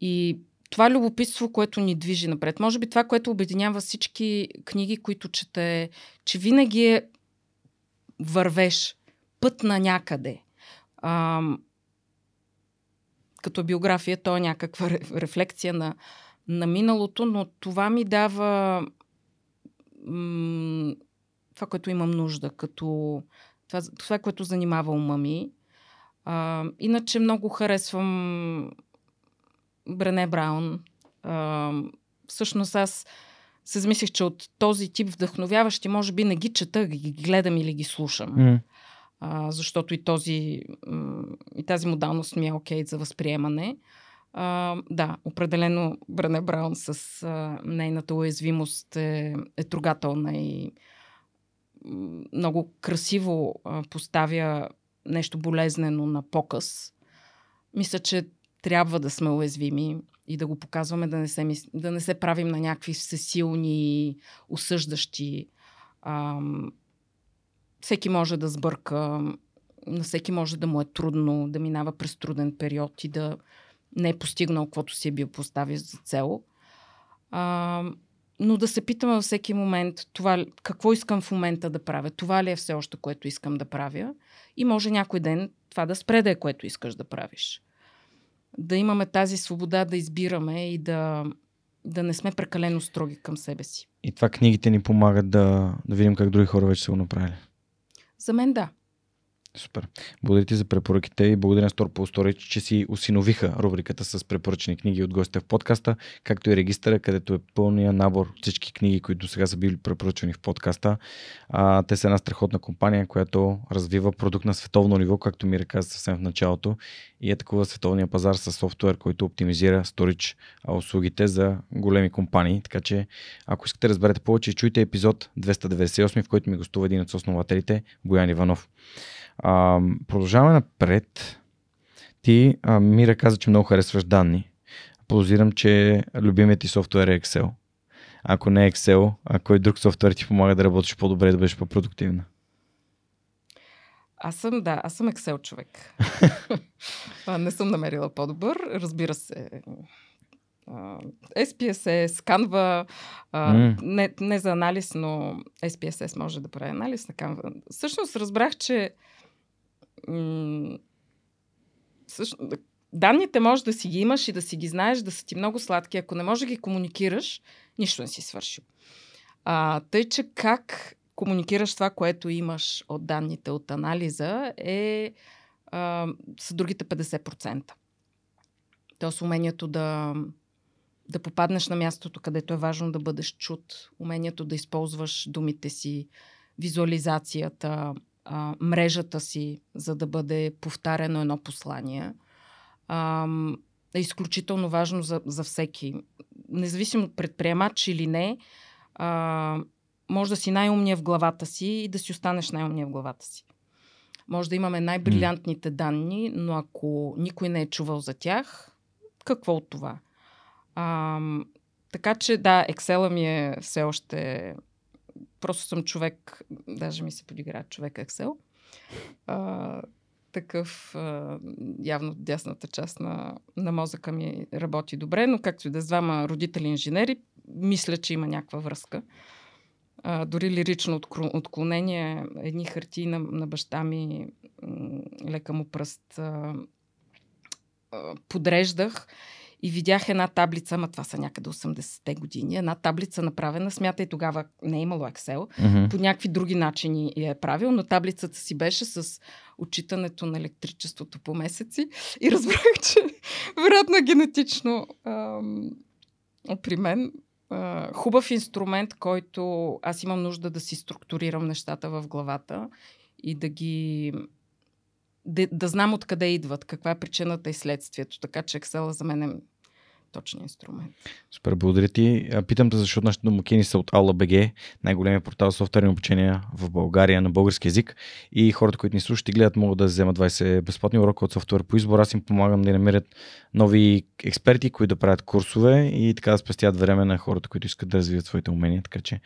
И това любопитство, което ни движи напред. Може би това, което обединява всички книги, които чете, че винаги е вървеш път на някъде. А, като биография, то е някаква рефлексия на, на миналото, но това ми дава м- това, което имам нужда, като това, това което занимава ума ми. А, иначе много харесвам Брене Браун. А, всъщност аз се замислих, че от този тип вдъхновяващи, може би не ги чета, ги гледам или ги слушам. Mm. А, защото и, този, и тази модалност ми е окей okay за възприемане. А, да, определено Брене Браун с а, нейната уязвимост е, е трогателна и много красиво поставя нещо болезнено на показ. Мисля, че трябва да сме уязвими и да го показваме, да не се, да не се правим на някакви всесилни, осъждащи. А, всеки може да сбърка, на всеки може да му е трудно, да минава през труден период и да не е постигнал каквото си е бил поставил за цел. А, но да се питаме във всеки момент това, какво искам в момента да правя, това ли е все още, което искам да правя и може някой ден това да спре да е, което искаш да правиш да имаме тази свобода да избираме и да, да не сме прекалено строги към себе си. И това книгите ни помагат да, да видим как други хора вече са го направили. За мен да. Супер. Благодаря ти за препоръките и благодаря на Store Storage, че си усиновиха рубриката с препоръчени книги от гостите в подкаста, както и регистъра, където е пълния набор всички книги, които сега са били препоръчани в подкаста. А, те са една страхотна компания, която развива продукт на световно ниво, както ми каза съвсем в началото и е такова световния пазар с софтуер, който оптимизира сторич услугите за големи компании. Така че, ако искате да разберете повече, чуйте епизод 298, в който ми гостува един от основателите, Боян Иванов. А, продължаваме напред. Ти, а, Мира каза, че много харесваш данни. Подозирам, че любимият ти софтуер е Excel. Ако не е Excel, а кой друг софтуер ти помага да работиш по-добре, да бъдеш по-продуктивна? Аз съм, да, аз съм Excel човек. *laughs* не съм намерила по-добър. Разбира се, SPSS, Canva, mm. не, не за анализ, но SPSS може да прави анализ на Canva. Всъщност разбрах, че всъщност, данните може да си ги имаш и да си ги знаеш, да са ти много сладки. Ако не можеш да ги комуникираш, нищо не си свършил. А, тъй, че как комуникираш това, което имаш от данните от анализа, е а, с другите 50%. Тоест умението да, да попаднеш на мястото, където е важно да бъдеш чут, умението да използваш думите си, визуализацията, а, мрежата си, за да бъде повтарено едно послание, а, е изключително важно за, за всеки. Независимо предприемач или не, а, може да си най-умния в главата си и да си останеш най-умния в главата си. Може да имаме най-брилянтните данни, но ако никой не е чувал за тях, какво от това? А, така че да, Excel ми е все още... Просто съм човек, даже ми се подигра човек Excel. А, такъв а, явно дясната част на, на мозъка ми работи добре, но както и да с двама родители инженери, мисля, че има някаква връзка а, дори лирично отклонение, едни хартии на, на баща ми, лека му пръст, а, а, подреждах и видях една таблица, ама това са някъде 80-те години, една таблица направена, смятай тогава не е имало Excel, mm-hmm. по някакви други начини я е правил, но таблицата си беше с отчитането на електричеството по месеци и разбрах, че вероятно генетично ам, при мен хубав инструмент, който аз имам нужда да си структурирам нещата в главата и да ги. Да, да знам откъде идват, каква е причината и следствието. Така че Excel за мен е точния инструмент. Супер, благодаря ти. Питам те, защото нашите домакини са от AulaBG, най-големия портал за софтуерни обучения в България на български язик. И хората, които ни слушат и гледат, могат да вземат 20 безплатни урока от софтуер по избор. Аз им помагам да намерят нови експерти, които да правят курсове и така да спестят време на хората, които искат да развият своите умения. Така че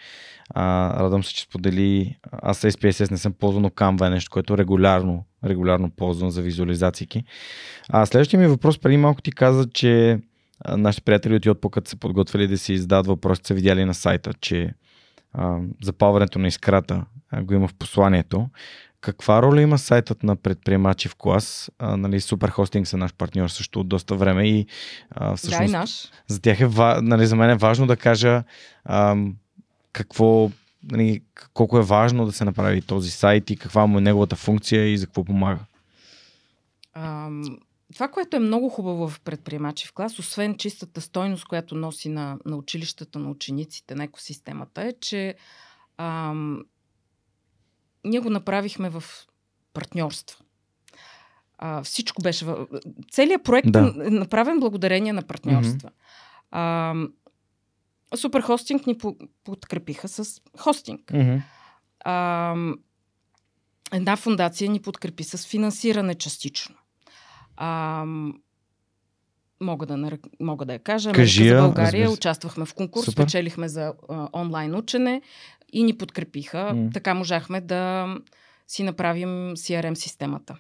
а, радвам се, че сподели. Аз SPSS не съм ползвал, но Canva е нещо, което регулярно, регулярно ползвам за визуализации. А следващия ми въпрос, преди малко ти каза, че нашите приятели от Йотпо, като са подготвили да си издадат въпроси, са видяли на сайта, че а, запалването на искрата а, го има в посланието. Каква роля има сайтът на предприемачи в клас? А, нали, Суперхостинг са наш партньор също от доста време и а, всъщност, да, и наш. За, тях е, нали, за мен е важно да кажа а, какво, нали, колко е важно да се направи този сайт и каква му е неговата функция и за какво помага. Ам, това, което е много хубаво в предприемачи в клас, освен чистата стойност, която носи на, на училищата, на учениците, на екосистемата, е, че ам, ние го направихме в партньорство. А, всичко беше. В... Целият проект да. е направен благодарение на партньорства. Mm-hmm. А, Суперхостинг ни подкрепиха с хостинг. Mm-hmm. А, една фундация ни подкрепи с финансиране частично. А, мога да, мога да я кажа. Кажи за България разбира. участвахме в конкурс, Супер. спечелихме за а, онлайн учене и ни подкрепиха. Mm. Така можахме да си направим CRM системата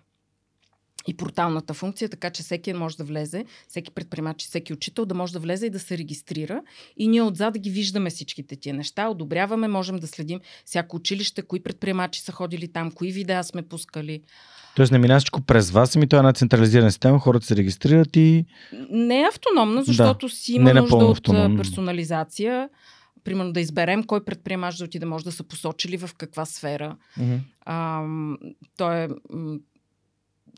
и порталната функция, така че всеки може да влезе, всеки предприемач, всеки учител да може да влезе и да се регистрира. И ние отзад да ги виждаме всичките тия неща, одобряваме, можем да следим всяко училище, кои предприемачи са ходили там, кои видеа сме пускали. Тоест не минава всичко през вас, ами това е една централизирана система, хората се регистрират и... Не е автономно, защото да. си има не нужда от автономно. персонализация. Примерно да изберем кой предприемач да отиде, може да са посочили в каква сфера. Mm-hmm. А, то е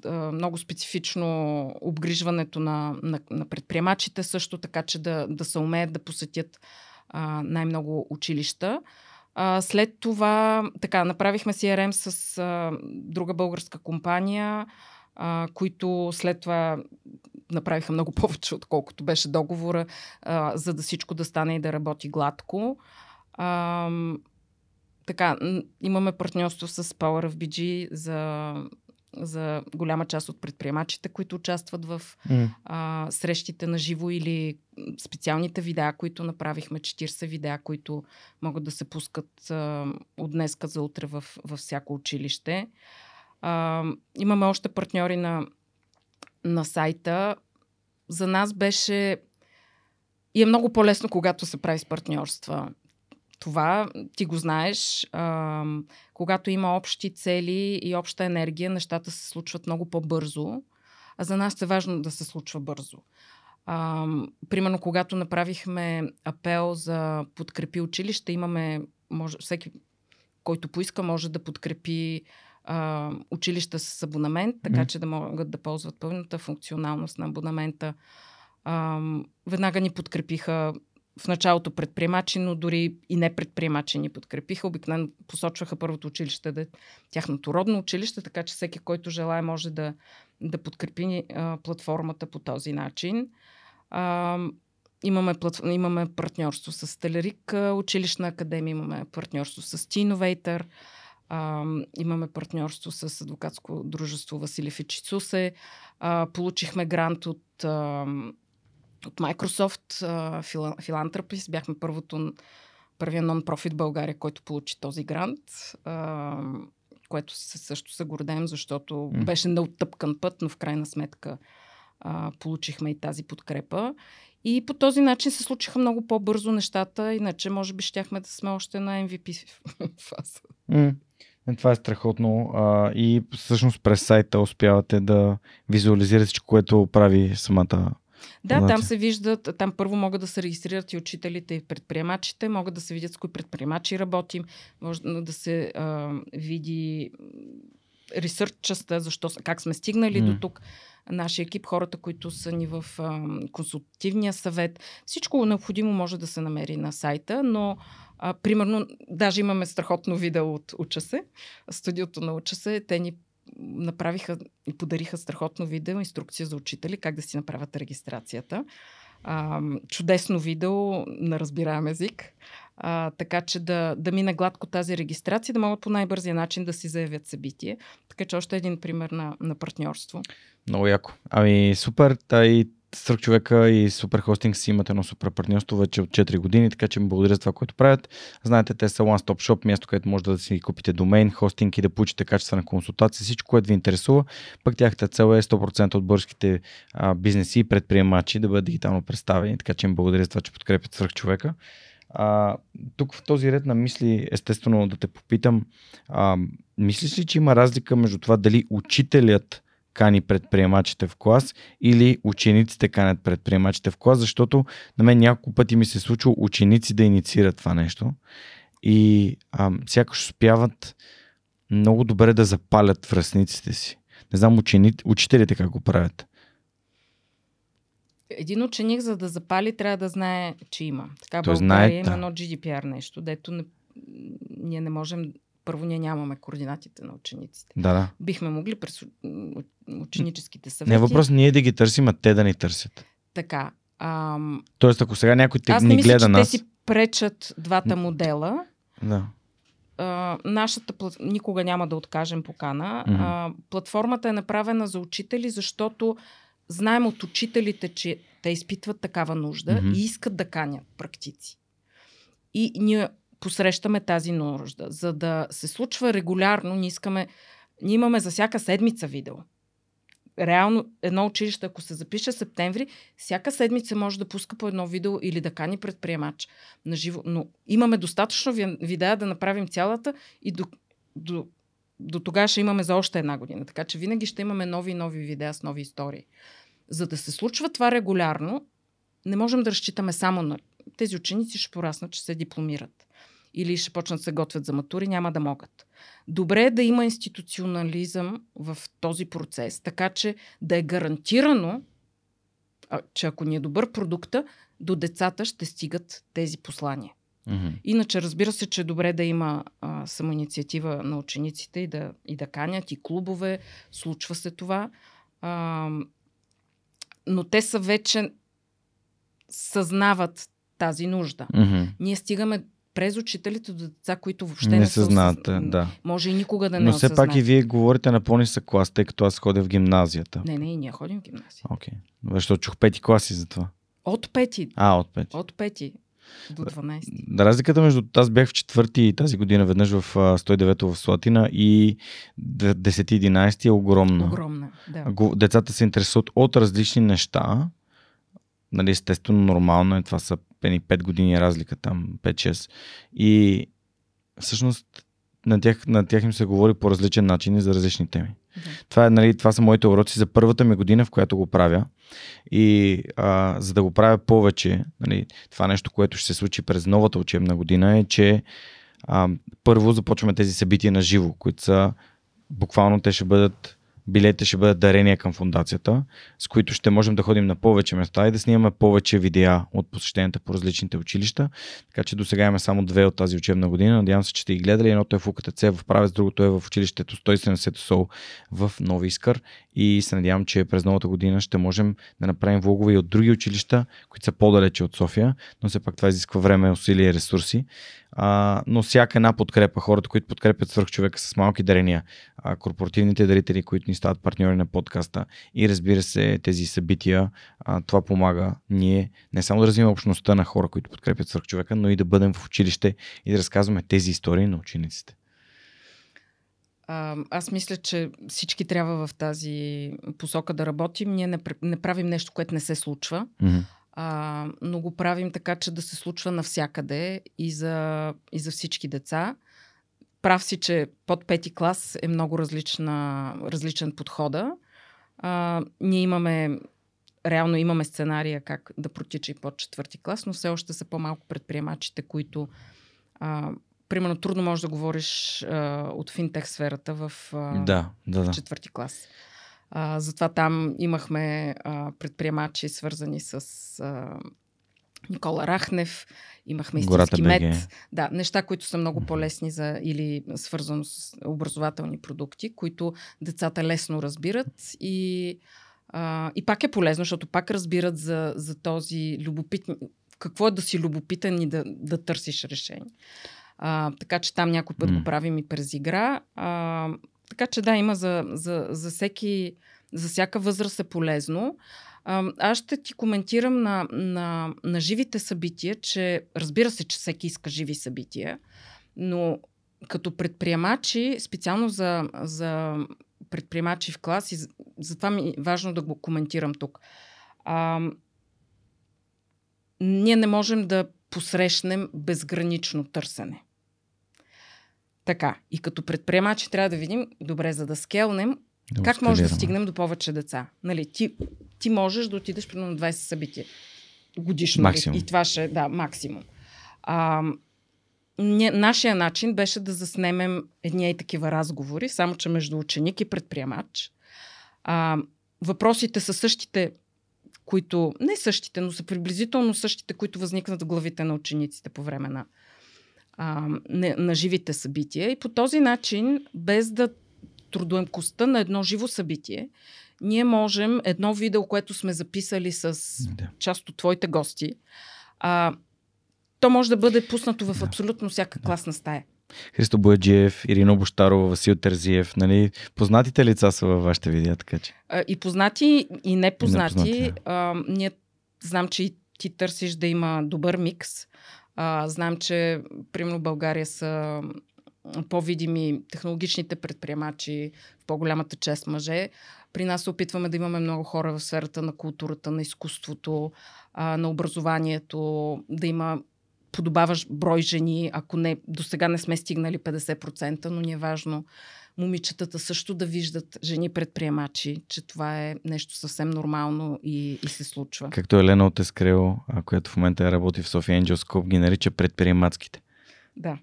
много специфично обгрижването на, на, на предприемачите също, така че да, да се умеят да посетят а, най-много училища. А, след това, така, направихме CRM с а, друга българска компания, а, които след това направиха много *laughs* повече, отколкото беше договора, а, за да всичко да стане и да работи гладко. А, така, имаме партньорство с Power of BG за за голяма част от предприемачите, които участват в mm. а, срещите на живо или специалните видеа, които направихме, 40 видеа, които могат да се пускат а, от днеска за утре в, във всяко училище. А, имаме още партньори на, на сайта. За нас беше и е много по-лесно, когато се прави с партньорства това ти го знаеш. А, когато има общи цели и обща енергия, нещата се случват много по-бързо. А за нас е важно да се случва бързо. А, примерно, когато направихме апел за подкрепи училище, имаме, може, всеки, който поиска, може да подкрепи а, училища с абонамент, така mm. че да могат да ползват пълната функционалност на абонамента. А, веднага ни подкрепиха в началото предприемачи, но дори и не предприемачи ни подкрепиха. Обикновено посочваха първото училище да е тяхното родно училище, така че всеки, който желая, може да, да подкрепи а, платформата по този начин. А, имаме, плат... имаме партньорство с Телерик училищна академия, имаме партньорство с а, имаме партньорство с адвокатско дружество Василев и Чицусе. А, получихме грант от от Microsoft, Philanthropist. Бяхме първото, първия нон-профит България, който получи този грант, което също се гордеем, защото mm. беше неоттъпкан път, но в крайна сметка а, получихме и тази подкрепа. И по този начин се случиха много по-бързо нещата, иначе може би щяхме да сме още на MVP *laughs* фаза. Mm. Това е страхотно. А, и всъщност през сайта успявате да визуализирате всичко, което прави самата да, Фундация. там се виждат, там първо могат да се регистрират и учителите и предприемачите, могат да се видят с кои предприемачи работим, може да се а, види ресърч частта, защо, как сме стигнали mm. до тук. Нашия екип, хората, които са ни в а, консултативния съвет. Всичко необходимо може да се намери на сайта, но а, примерно, даже имаме страхотно видео от Уча се, студиото на Уча се. Те ни направиха и подариха страхотно видео, инструкция за учители, как да си направят регистрацията. а, чудесно видео на разбираем език. А, така че да, да мине гладко тази регистрация, да могат по най-бързия начин да си заявят събитие. Така че още един пример на, на партньорство. Много яко. Ами супер, тай Сръх човека и Супер Хостинг си имат едно супер партньорство вече от 4 години, така че им благодаря за това, което правят. Знаете, те са One Stop Shop, място, където може да си купите домейн, хостинг и да получите качествена консултация, всичко, което ви интересува. Пък тяхната цел е 100% от българските а, бизнеси и предприемачи да бъдат дигитално представени, така че им благодаря за това, че подкрепят свърх човека. А, тук в този ред на мисли, естествено да те попитам, а, мислиш ли, че има разлика между това дали учителят кани предприемачите в клас или учениците канят предприемачите в клас, защото на мен няколко пъти ми се случва ученици да инициират това нещо и а, сякаш успяват много добре да запалят връзниците си. Не знам учени, учителите как го правят. Един ученик, за да запали, трябва да знае, че има. Така, Той България знае, има да. едно GDPR нещо, дето не, ние не можем първо ние нямаме координатите на учениците. Да, да. Бихме могли през ученическите съвети. Не е въпрос ние да ги търсим, а те да ни търсят. Така. Ам, Тоест, ако сега някой те аз ни не мисля, гледа че нас. те си пречат двата модела. Да. А, нашата плат... никога няма да откажем покана. Мгм. А, платформата е направена за учители, защото знаем от учителите, че те изпитват такава нужда и искат да канят практици. И ние посрещаме тази нужда. За да се случва регулярно, ние искаме. Ние имаме за всяка седмица видео. Реално, едно училище, ако се запише септември, всяка седмица може да пуска по едно видео или да кани предприемач на живо. Но имаме достатъчно ви- видеа да направим цялата и до, до, до тогава ще имаме за още една година. Така че винаги ще имаме нови и нови видеа с нови истории. За да се случва това регулярно, не можем да разчитаме само на тези ученици ще пораснат, че се дипломират. Или ще почнат да се готвят за матури, няма да могат. Добре е да има институционализъм в този процес, така че да е гарантирано, че ако ни е добър продукта, до децата ще стигат тези послания. Мгм. Иначе, разбира се, че е добре да има а, самоинициатива на учениците и да, и да канят, и клубове, случва се това. А, но те са вече съзнават тази нужда. Мгм. Ние стигаме през учителите до деца, които въобще Не не, са знаят, осъз- да. Може и никога да не Но все пак и вие говорите на по-нисък клас, тъй като аз ходя в гимназията. Не, не, и ние ходим в гимназия. Окей. Защото чух пети класи за това. От пети, А, от пети. от пети до 12. Да, Разликата между аз бях в четвърти тази година веднъж в а, 109 в Слатина и 10-11 е огромна. Огромна, да. Децата се интересуват от различни неща. Нали, естествено, нормално е. Това са 5 години разлика там, 5-6. И всъщност на тях, на тях им се говори по различен начин и за различни теми. Да. Това, е, нали, това са моите уроци за първата ми година, в която го правя. И а, за да го правя повече, нали, това нещо, което ще се случи през новата учебна година е, че а, първо започваме тези събития на живо, които са буквално те ще бъдат билетите ще бъдат дарения към фундацията, с които ще можем да ходим на повече места и да снимаме повече видеа от посещенията по различните училища. Така че до сега имаме само две от тази учебна година. Надявам се, че сте ги гледали. Едното е в УКТЦ в Правец, другото е в училището 170 СОУ в Нови Искър. И се надявам, че през новата година ще можем да направим влогове и от други училища, които са по-далече от София, но все пак това изисква време, усилия и ресурси. А, но всяка една подкрепа, хората, които подкрепят свърх човека с малки дарения, а, корпоративните дарители, които ни стават партньори на подкаста и разбира се тези събития, а, това помага ние не само да развиваме общността на хора, които подкрепят свърх човека, но и да бъдем в училище и да разказваме тези истории на учениците. А, аз мисля, че всички трябва в тази посока да работим. Ние не, не правим нещо, което не се случва, Мгм. а, но го правим така, че да се случва навсякъде и за, и за всички деца. Прав си, че под пети клас е много различна, различен подхода. А, ние имаме, реално имаме сценария как да протича и под четвърти клас, но все още са по-малко предприемачите, които а, примерно трудно можеш да говориш а, от финтех сферата в, а, Да, да, да. в четвърти клас. А, затова там имахме а, предприемачи, свързани с а, Никола Рахнев, имахме истински мед. Да, неща, които са много по-лесни за или свързано с образователни продукти, които децата лесно разбират и А, и пак е полезно, защото пак разбират за, за този любопитен, какво е да си любопитен и да, да търсиш решение. А, така че там някой път mm. го правим и през игра. А, така че да, има за, за, за всеки, за всяка възраст е полезно. А, аз ще ти коментирам на, на, на живите събития, че разбира се, че всеки иска живи събития, но като предприемачи, специално за, за предприемачи в клас, и затова ми е важно да го коментирам тук. А, ние не можем да посрещнем безгранично търсене. Така, и като предприемачи трябва да видим, добре, за да скелнем, да как може да стигнем до повече деца. Нали, ти, ти можеш да отидеш примерно на 20 събития годишно. Максимум. И това ще, да, максимум. А, не, нашия начин беше да заснемем едни и такива разговори, само че между ученик и предприемач. А, въпросите са същите, които, не същите, но са приблизително същите, които възникнат в главите на учениците по време на, а, на, на живите събития. И по този начин, без да трудоемкостта на едно живо събитие, ние можем едно видео, което сме записали с да. част от твоите гости, а, то може да бъде пуснато в абсолютно всяка да. класна стая. Христо Бояджиев, Ирина Бощарова, Васил Терзиев, нали? Познатите лица са във вашите видеа, така че. А, и познати, и непознати. И непознати да. а, ние знам, че и ти търсиш да има добър микс. А, знам, че примерно България са по-видими технологичните предприемачи, в по-голямата част мъже. При нас се опитваме да имаме много хора в сферата на културата, на изкуството, а, на образованието, да има подобаваш брой жени, ако не, до сега не сме стигнали 50%, но ни е важно момичетата също да виждат жени предприемачи, че това е нещо съвсем нормално и, и се случва. Както Елена от Ескрел, която в момента работи в София Angels Cup, ги нарича предприемацките. Да.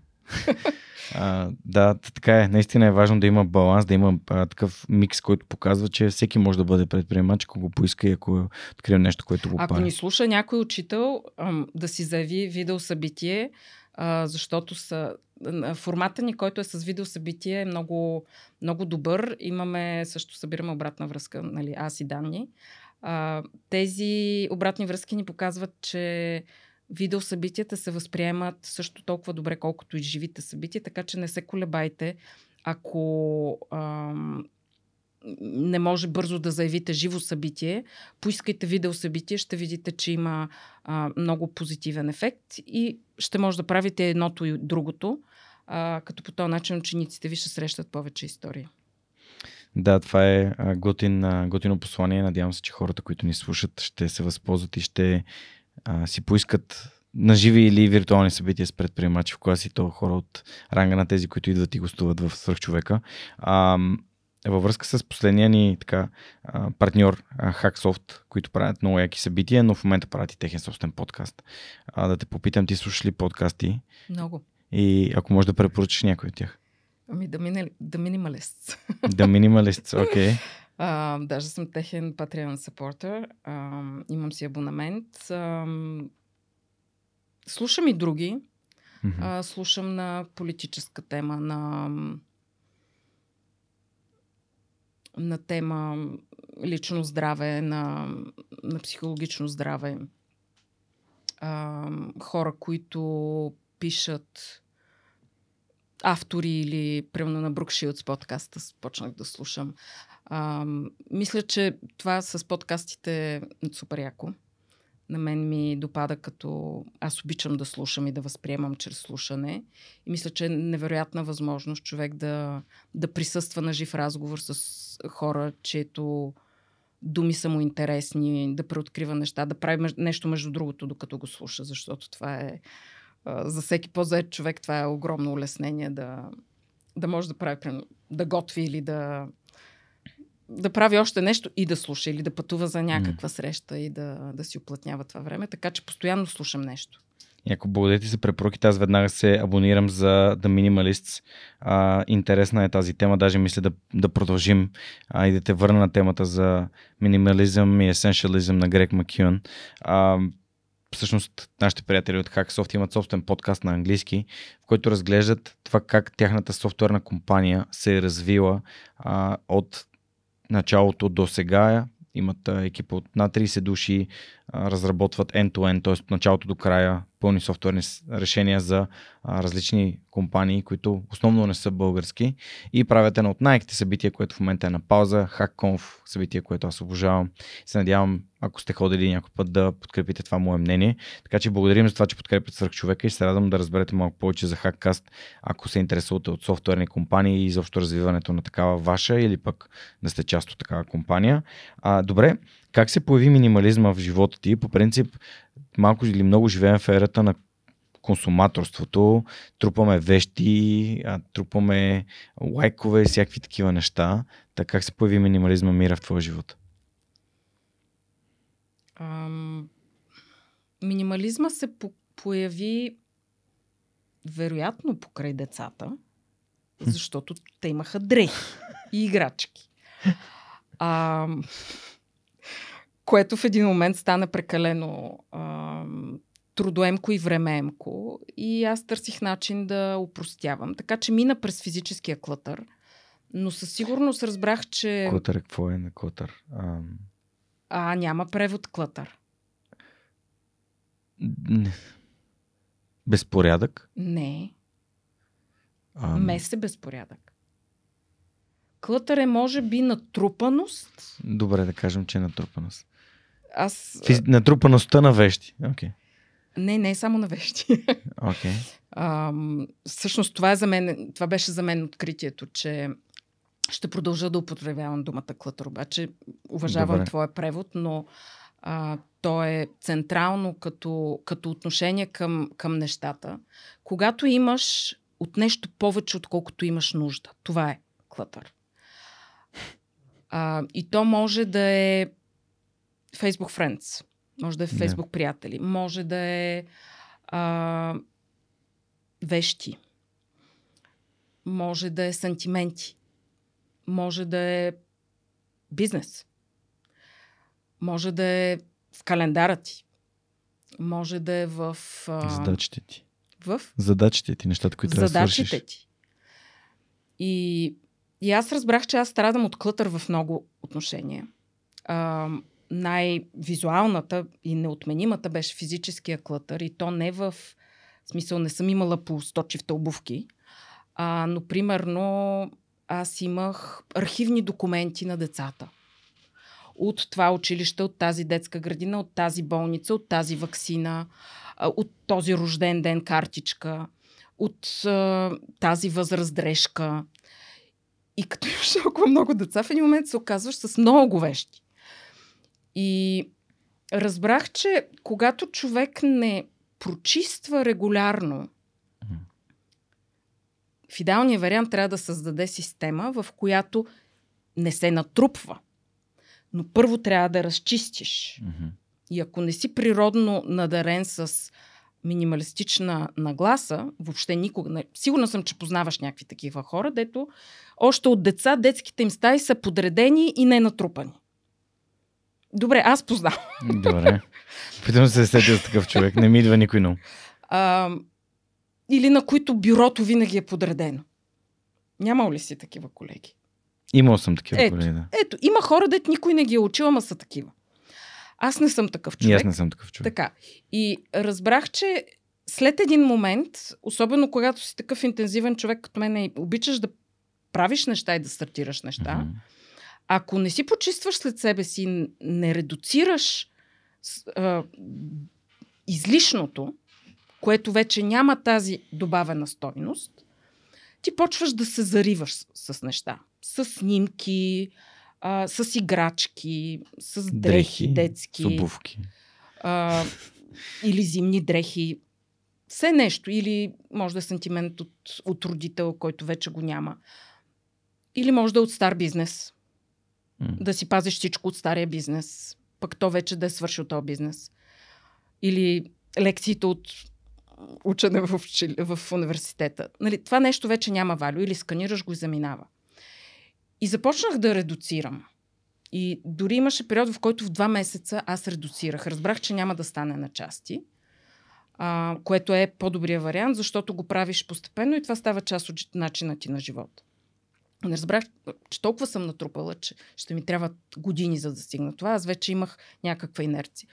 *laughs* А, да, така е. Наистина е важно да има баланс, да има а, такъв микс, който показва, че всеки може да бъде предприемач, ако го поиска и ако открие нещо, което го Ако пари. ни слуша някой учител, да си заяви видеосъбитие, а, защото са, формата ни, който е с видеосъбитие, е много, много добър. Имаме, също събираме обратна връзка, нали, аз и данни. А, тези обратни връзки ни показват, че видеосъбитията се възприемат също толкова добре, колкото и живите събития, така че не се колебайте, ако ам, не може бързо да заявите живо събитие, поискайте видеосъбитие, ще видите, че има а, много позитивен ефект и ще може да правите едното и другото, а, като по този начин учениците ви ще срещат повече истории. Да, това е готин, готино послание. Надявам се, че хората, които ни слушат, ще се възползват и ще а, си поискат на живи или виртуални събития с предприемачи в класи, то хора от ранга на тези, които идват и гостуват в свърхчовека. А, във връзка с последния ни така, партньор Hacksoft, които правят много яки събития, но в момента правят и техен собствен подкаст. А, да те попитам, ти слушаш ли подкасти? Много. И ако можеш да препоръчаш някой от тях. Ами, The, mini, the Minimalists. The Minimalists, окей. Okay. А, даже съм техен Patreon supporter. А, имам си абонамент. А, слушам и други. Mm-hmm. А, слушам на политическа тема, на, на тема лично здраве, на, на психологично здраве. А, хора, които пишат автори или примерно на Брук Шилдс подкаста почнах да слушам. А, мисля, че това с подкастите е супер яко. На мен ми допада като аз обичам да слушам и да възприемам чрез слушане. И мисля, че е невероятна възможност човек да, да присъства на жив разговор с хора, чието думи са му интересни, да преоткрива неща, да прави нещо между другото, докато го слуша, защото това е за всеки по-заед човек това е огромно улеснение да, да може да прави, да готви или да да прави още нещо и да слуша или да пътува за някаква среща и да, да си оплътнява това време. Така че постоянно слушам нещо. И ако благодаря ти за препоръките, аз веднага се абонирам за The Minimalists. А, интересна е тази тема, даже мисля да, да продължим а, и да те върна на темата за минимализъм и есеншализъм на Грег Макюн. А, всъщност нашите приятели от Hacksoft имат собствен подкаст на английски, в който разглеждат това как тяхната софтуерна компания се е развила а, от началото до сега имат екипа от над 30 души, разработват end-to-end, т.е. от началото до края пълни софтуерни решения за различни компании, които основно не са български и правят едно от най-яките събития, което в момента е на пауза, HackConf, събитие, което аз обожавам. Се надявам, ако сте ходили някой път да подкрепите това мое мнение. Така че благодарим за това, че подкрепят свърх човека и се радвам да разберете малко повече за HackCast, ако се интересувате от софтуерни компании и изобщо развиването на такава ваша или пък да сте част от такава компания. А, добре, как се появи минимализма в живота ти? По принцип, малко или много живеем в ерата на консуматорството, трупаме вещи, трупаме лайкове, всякакви такива неща. Така как се появи минимализма мира в твоя живот? Ам... Минимализма се по- появи вероятно покрай децата, защото те имаха дрехи и играчки. А, което в един момент стана прекалено а, трудоемко и времеемко и аз търсих начин да упростявам. Така че мина през физическия клътър, но със сигурност разбрах, че... Клътър, какво е на клътър? А, а няма превод клътър. Не. Безпорядък? Не. А, Мес е безпорядък. Клътър е може би натрупаност. Добре да кажем, че е натрупаност. Аз... Физ... Натрупаността на вещи. Okay. Не, не е само на вещи. *laughs* Okay. А, всъщност това, е за мен, това беше за мен откритието, че ще продължа да употребявам думата клътър. Обаче уважавам Добре. твоя превод, но а, то е централно като, като отношение към, към нещата. Когато имаш от нещо повече, отколкото имаш нужда. Това е клътър. А, и то може да е Facebook Friends, може да е Facebook yeah. приятели, може да е а, вещи, може да е сантименти, може да е бизнес, може да е в календара ти, може да е в... А, задачите ти. В? Задачите ти, нещата, които трябва да свършиш. ти. И и аз разбрах, че аз страдам от клътър в много отношения. А, най-визуалната и неотменимата беше физическия клътър и то не в смисъл не съм имала по 100 чифта обувки, а, но примерно аз имах архивни документи на децата. От това училище, от тази детска градина, от тази болница, от тази вакцина, от този рожден ден картичка, от а, тази възраст дрежка. И като имаш толкова много деца, в един момент се оказваш с много вещи. И разбрах, че когато човек не прочиства регулярно, в идеалния вариант трябва да създаде система, в която не се натрупва. Но първо трябва да разчистиш. Mm-hmm. И ако не си природно надарен с минималистична нагласа, въобще никога. Не... Сигурна съм, че познаваш някакви такива хора, дето още от деца детските им стаи са подредени и не натрупани. Добре, аз познавам. Добре. Питам се сетя с такъв човек. Не ми идва никой но. А, или на които бюрото винаги е подредено. Нямал ли си такива колеги? Имал съм такива ето, колеги, да. Ето, има хора, дет никой не ги е учил, ама са такива. Аз не съм такъв човек. И аз не съм такъв човек. Така. И разбрах, че след един момент, особено когато си такъв интензивен човек като мен обичаш да правиш неща и да стартираш неща, mm-hmm. Ако не си почистваш след себе си, не редуцираш а, излишното, което вече няма тази добавена стойност, ти почваш да се зариваш с, с неща. С снимки, а, с играчки, с дрехи, дрехи детски. С обувки. А, или зимни дрехи. Все нещо. Или може да е сантимент от, от родител, който вече го няма. Или може да е от стар бизнес. Да си пазиш всичко от стария бизнес. Пък то вече да е свършил този бизнес. Или лекциите от учене в, в университета. Нали, това нещо вече няма валю. Или сканираш го и заминава. И започнах да редуцирам. И дори имаше период, в който в два месеца аз редуцирах. Разбрах, че няма да стане на части, а, което е по-добрия вариант, защото го правиш постепенно и това става част от начина ти на живота. Не разбрах, че толкова съм натрупала, че ще ми трябват години за да стигна това. Аз вече имах някаква инерция.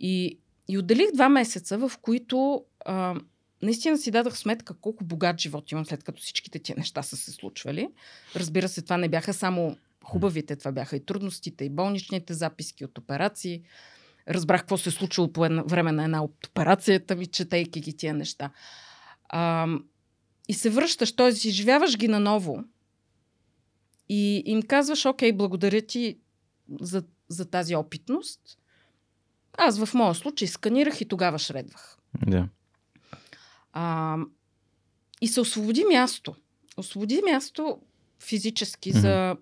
И, и отделих два месеца, в които а, наистина си дадах сметка колко богат живот имам, след като всичките тия неща са се случвали. Разбира се, това не бяха само хубавите, това бяха и трудностите, и болничните записки от операции. Разбрах какво се е случило по една, време на една от операцията ми, четейки ги тия неща. А, и се връщаш, т.е. изживяваш ги наново и им казваш, окей, благодаря ти за, за тази опитност. Аз в моя случай сканирах и тогава шредвах. Да. А, и се освободи място. Освободи място физически mm-hmm. за,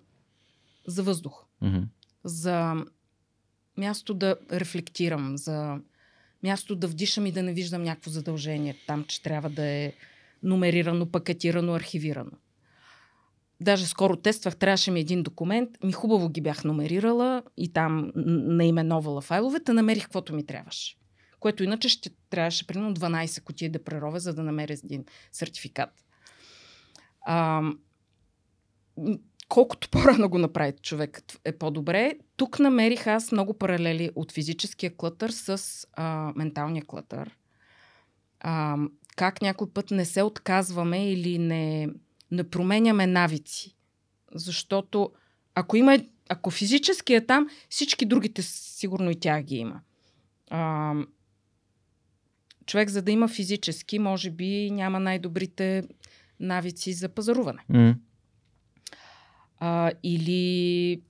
за въздух. Mm-hmm. За място да рефлектирам, за място да вдишам и да не виждам някакво задължение там, че трябва да е нумерирано, пакетирано, архивирано. Даже скоро тествах, трябваше ми един документ, ми хубаво ги бях номерирала и там наименовала файловете, намерих каквото ми трябваше. Което иначе ще трябваше примерно 12 кутии да преровя, за да намеря един сертификат. А, колкото по-рано го направи човек е по-добре. Тук намерих аз много паралели от физическия клътър с а, менталния клътър. А, как някой път не се отказваме или не, не променяме навици. Защото ако има, ако физически е там, всички другите сигурно и тях ги има. А, човек, за да има физически, може би няма най-добрите навици за пазаруване. Mm. А, или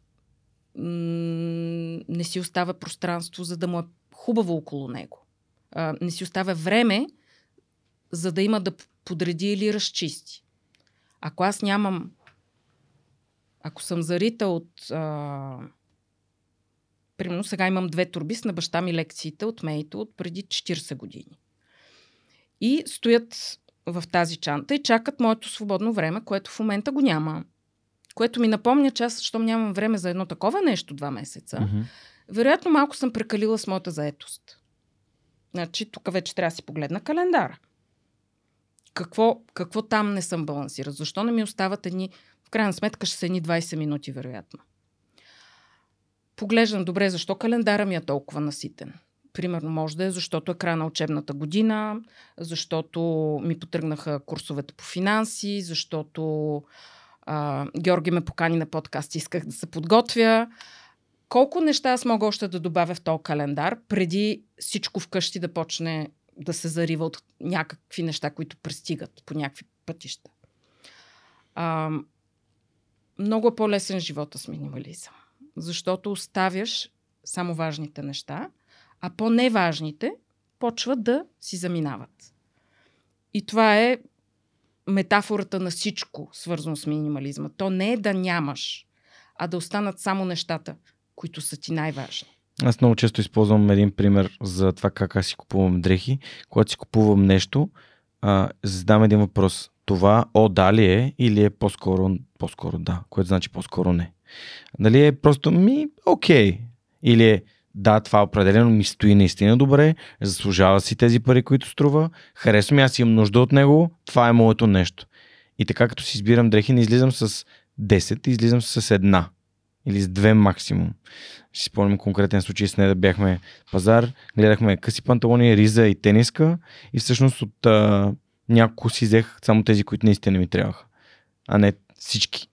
м- не си остава пространство, за да му е хубаво около него. А, не си оставя време, за да има да подреди или разчисти. Ако аз нямам. Ако съм зарита от. А, примерно сега имам две турби с на баща ми лекциите от мейто от преди 40 години. И стоят в тази чанта и чакат моето свободно време, което в момента го няма. Което ми напомня, че аз, защото нямам време за едно такова нещо два месеца, Mm-hmm. вероятно малко съм прекалила с моята заетост. Значи, тук вече трябва да си погледна календара. Какво, какво там не съм балансирал? Защо не ми остават едни, в крайна сметка ще са едни 20 минути, вероятно. Поглеждам добре, защо календара ми е толкова наситен. Примерно може да е, защото е края на учебната година, защото ми потръгнаха курсовете по финанси, защото а, Георги ме покани на подкаст, исках да се подготвя. Колко неща аз мога още да добавя в този календар, преди всичко вкъщи да почне да се зарива от някакви неща, които пристигат по някакви пътища. А, много е по-лесен живота с минимализъм, защото оставяш само важните неща, а по-неважните почват да си заминават. И това е метафората на всичко, свързано с минимализма. То не е да нямаш, а да останат само нещата, които са ти най-важни. Аз много често използвам един пример за това как аз си купувам дрехи. Когато си купувам нещо, а, задам един въпрос. Това о да ли е или е по-скоро, по-скоро да, което значи по-скоро не. Дали е просто ми окей или е да, това определено ми стои наистина добре, заслужава си тези пари, които струва, харесва ми, аз имам нужда от него, това е моето нещо. И така като си избирам дрехи, не излизам с 10, излизам с една или с две максимум. Ще си спомням конкретен случай с нея да бяхме пазар, гледахме къси панталони, риза и тениска и всъщност от а, няколко си взех само тези, които наистина ми трябваха, а не всички,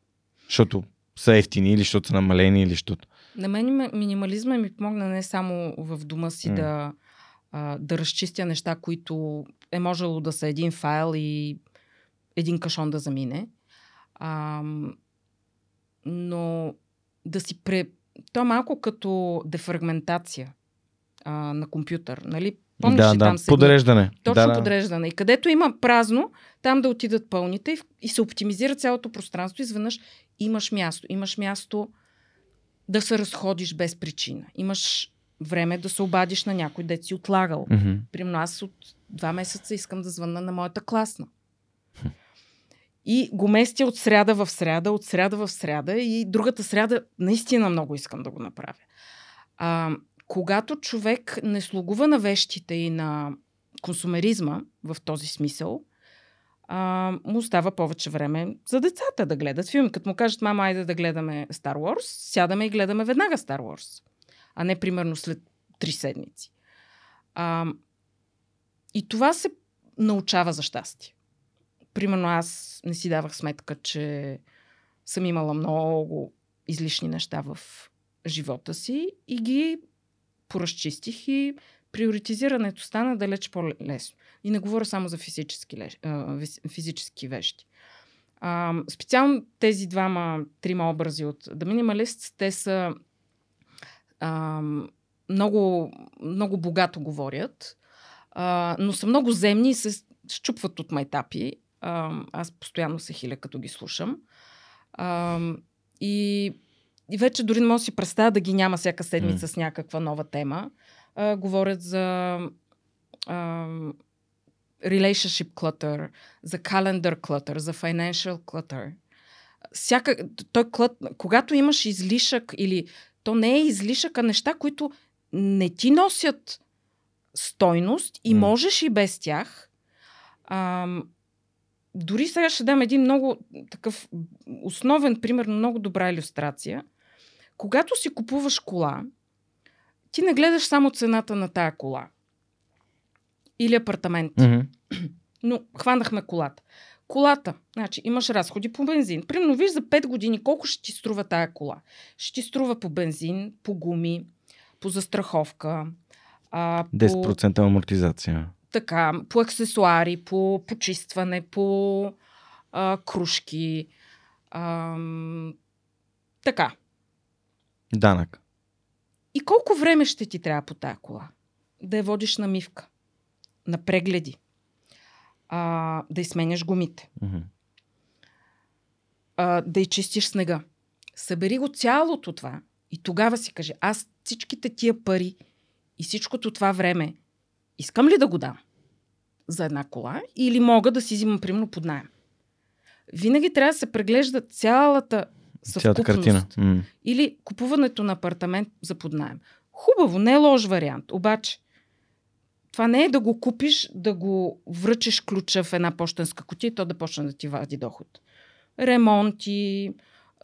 защото са ефтини или защото са намалени или защото... На мен минимализма ми помогна не само в дома си mm. да, а, да разчистя неща, които е можело да са един файл и един кашон да замине, а, но да си пре... То е малко като дефрагментация а, на компютър, нали? Помниш да, да, там се подреждане. Точно да, да. подреждане. И където има празно, там да отидат пълните и, и се оптимизира цялото пространство. Изведнъж имаш място. Имаш място да се разходиш без причина. Имаш време да се обадиш на някой, да си отлагал. Mm-hmm. Примерно аз от два месеца искам да звънна на моята класна. И го местя от сряда в сряда, от сряда в сряда и другата сряда наистина много искам да го направя. А, когато човек не слугува на вещите и на консумеризма в този смисъл, а, му остава повече време за децата да гледат филми. Като му кажат, мама, айде да гледаме Star Wars, сядаме и гледаме веднага Star Wars, а не примерно след три седмици. А, и това се научава за щастие. Примерно аз не си давах сметка, че съм имала много излишни неща в живота си и ги поразчистих и приоритизирането стана далеч по-лесно. И не говоря само за физически, физически вещи. А, специално тези двама, трима образи от The Minimalists, те са а, много, много богато говорят, а, но са много земни и се щупват от майтапи. А, аз постоянно се хиля, като ги слушам. А, и, и вече дори не мога да си представя да ги няма всяка седмица mm. с някаква нова тема. А, говорят за а, relationship clutter, за calendar clutter, за financial clutter. Всяка, той клът, когато имаш излишък или то не е излишък, а неща, които не ти носят стойност и mm. можеш и без тях. А, дори сега ще дам един много такъв основен пример, много добра иллюстрация. Когато си купуваш кола, ти не гледаш само цената на тая кола или апартамент. Mm-hmm. Но хванахме колата. Колата, значи имаш разходи по бензин. Примерно, виж за 5 години колко ще ти струва тая кола. Ще ти струва по бензин, по гуми, по застраховка. А, 10% по... амортизация. Така, по аксесуари, по почистване, по а, кружки. А, така. Данък. И колко време ще ти трябва по тая кола? Да я водиш на мивка, на прегледи, а, да й сменяш гумите, mm-hmm. а, да й чистиш снега. Събери го цялото това и тогава си каже, аз всичките тия пари и всичкото това време искам ли да го дам за една кола или мога да си взимам примерно под найем. Винаги трябва да се преглежда цялата Цялата картина. Mm. Или купуването на апартамент за поднаем. Хубаво, не е лош вариант. Обаче, това не е да го купиш, да го връчиш ключа в една почтенска кутия и то да почне да ти вади доход. Ремонти,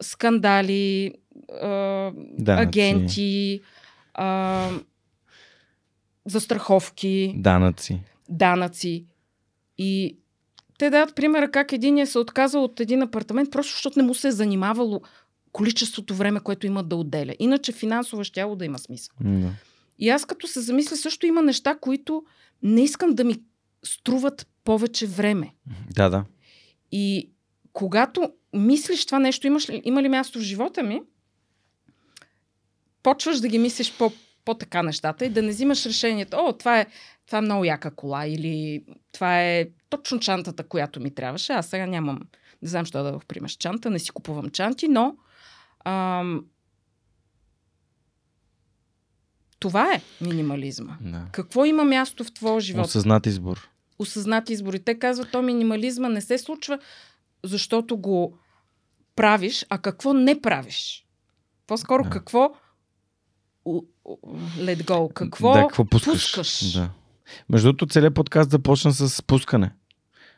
скандали, а, агенти, а, застраховки. Данъци. Данъци. И те дадат примера как един е се отказал от един апартамент, просто защото не му се е занимавало количеството време, което има да отделя. Иначе финансово ще да има смисъл. Да. И аз като се замисля, също има неща, които не искам да ми струват повече време. Да, да. И когато мислиш това нещо, имаш ли, има ли място в живота ми, почваш да ги мислиш по, по-така нещата и да не взимаш решението, о, това е, това е много яка кола или това е точно чантата, която ми трябваше. Аз сега нямам, не знам, що да приемаш чанта, не си купувам чанти, но ам, това е минимализма. Да. Какво има място в твоя живот? Осъзнат избор. Осъзнат избор. И те казват, то минимализма не се случва, защото го правиш, а какво не правиш. По-скоро да. какво let go, какво, да, какво пускаш. пускаш. Да. Между другото, целият подкаст започна с пускане.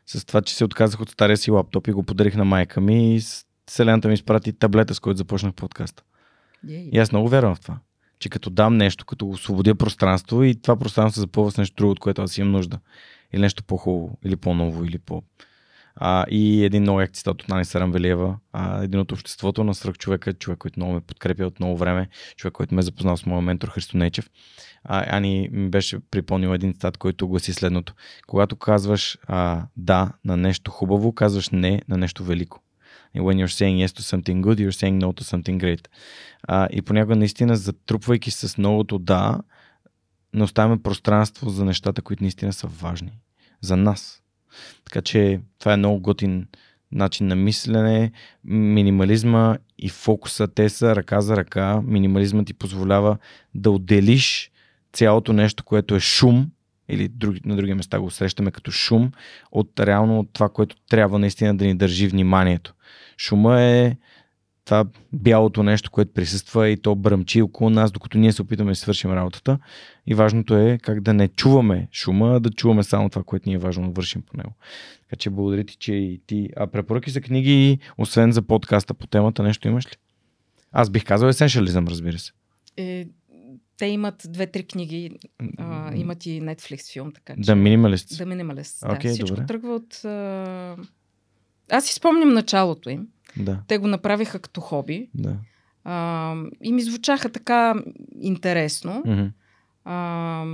С това, че се отказах от стария си лаптоп и го подарих на майка ми и Вселената ми изпрати таблета, с който започнах подкаста. Yeah, И аз много вярвам в това. Че като дам нещо, като освободя пространство и това пространство се запълва с нещо друго, от което аз имам нужда. Или нещо по-хубаво, или по-ново, или по... А, и един много як цитат от Нани Сарамвелиева, а, един от обществото на свръх човека, човек, който много ме подкрепя от много време, човек, който ме е запознал с моя ментор Христо Нечев. А, Ани ми беше припомнил един цитат, който гласи следното. Когато казваш а, да на нещо хубаво, казваш не на нещо велико. When you're saying yes to something good, you're saying no to something great. А, и понякога наистина, затрупвайки с новото да, не оставяме пространство за нещата, които наистина са важни. За нас. Така че това е много готин начин на мислене. Минимализма и фокуса, те са ръка за ръка. Минимализма ти позволява да отделиш цялото нещо, което е шум, или други, на други места го срещаме като шум, от реално от това, което трябва наистина да ни държи вниманието. Шума е това бялото нещо, което присъства и то бръмчи около нас, докато ние се опитаме да свършим работата. И важното е как да не чуваме шума, а да чуваме само това, което ни е важно да вършим по него. Така че благодаря ти, че и ти. А препоръки за книги, освен за подкаста по темата, нещо имаш ли? Аз бих казал есеншализъм, разбира се. Е, те имат две-три книги, а, имат и Netflix филм, така че... Да, минималист. Да, минималист. Okay, да. Всичко добре. тръгва от... А... Аз си спомням началото им. Да, Те го направиха като хоби. да. А, и ми звучаха така интересно. Мгм. А,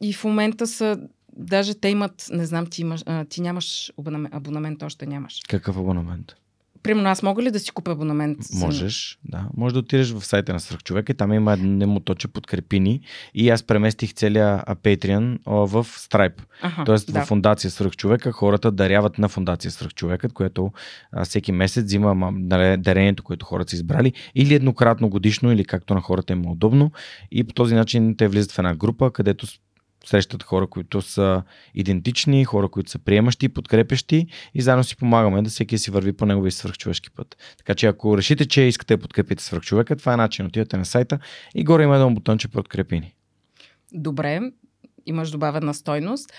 и в момента са... Даже те имат... Не знам, ти, имаш, а, ти нямаш абонамент, абонамент, още нямаш. Какъв абонамент? Примерно аз мога ли да си купя абонамент? Можеш, да. Може да отидеш в сайта на Свърхчовека и там има едно точе подкрепи ни и аз преместих целия Patreon в Stripe. Аха, Тоест да. в фундация Свърхчовека хората даряват на фундация Свърхчовекът, което а, всеки месец взима ма, даре- дарението, което хората са избрали, или еднократно годишно, или както на хората им е удобно. И по този начин те влизат в една група, където срещат хора, които са идентични, хора, които са приемащи, подкрепящи и заедно си помагаме да всеки си върви по неговия свърхчовешки път. Така че ако решите, че искате да подкрепите свърхчовека, това е начин. Отивате на сайта и горе има едно бутонче подкрепи ни. Добре, имаш добавена стойност.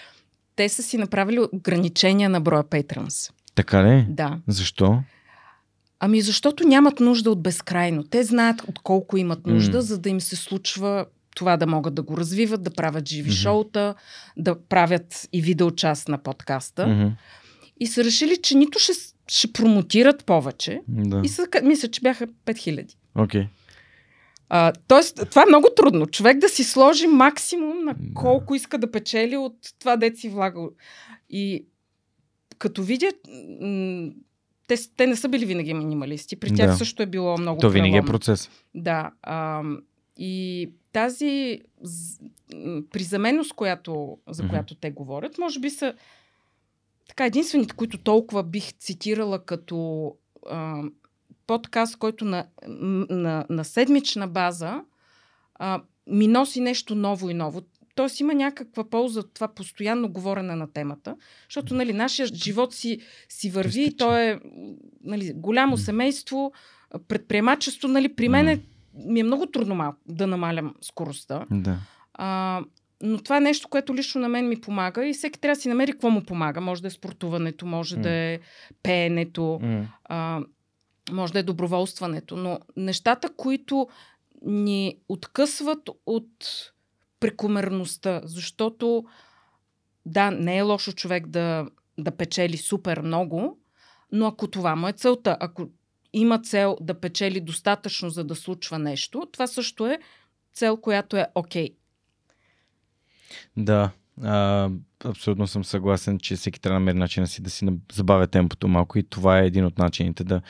Те са си направили ограничения на броя Patrons. Така ли? Да. Защо? Ами защото нямат нужда от безкрайно. Те знаят от колко имат нужда, М. за да им се случва това да могат да го развиват, да правят живи Мгм. шоута, да правят и видеочаст на подкаста. Мгм. И са решили, че нито ще, ще промотират повече. Да. И са, мисля, че бяха 5000. Окей. А, тоест, това е много трудно. Човек да си сложи максимум на Да. колко иска да печели от това, дет си влага. И като видят, те, те не са били винаги минималисти. При тях Да. също е било много То винаги е преломно. процес. Да. А, и тази приземеност, която, за която те говорят, може би са така единствените, които толкова бих цитирала като а, подкаст, който на, на, на седмична база а, ми носи нещо ново и ново. Тоест има някаква полза от това постоянно говорене на темата, защото нали, нашия живот си, си върви и Естествено. то е нали, голямо семейство, предприемачество. Нали, при мен е, ми е много трудно малко да намалям скоростта. Да. А, но това е нещо, което лично на мен ми помага и всеки трябва да си намери какво му помага. Може да е спортуването, може М. да е пеенето, М. а, може да е доброволстването, но нещата, които ни откъсват от прекомерността, защото да, не е лошо човек да, да печели супер много, но ако това му е целта, ако има цел да печели достатъчно, за да случва нещо, това също е цел, която е окей. Да, а, абсолютно съм съгласен, че всеки трябва да намери начина си да си забавя темпото малко и това е един от начините да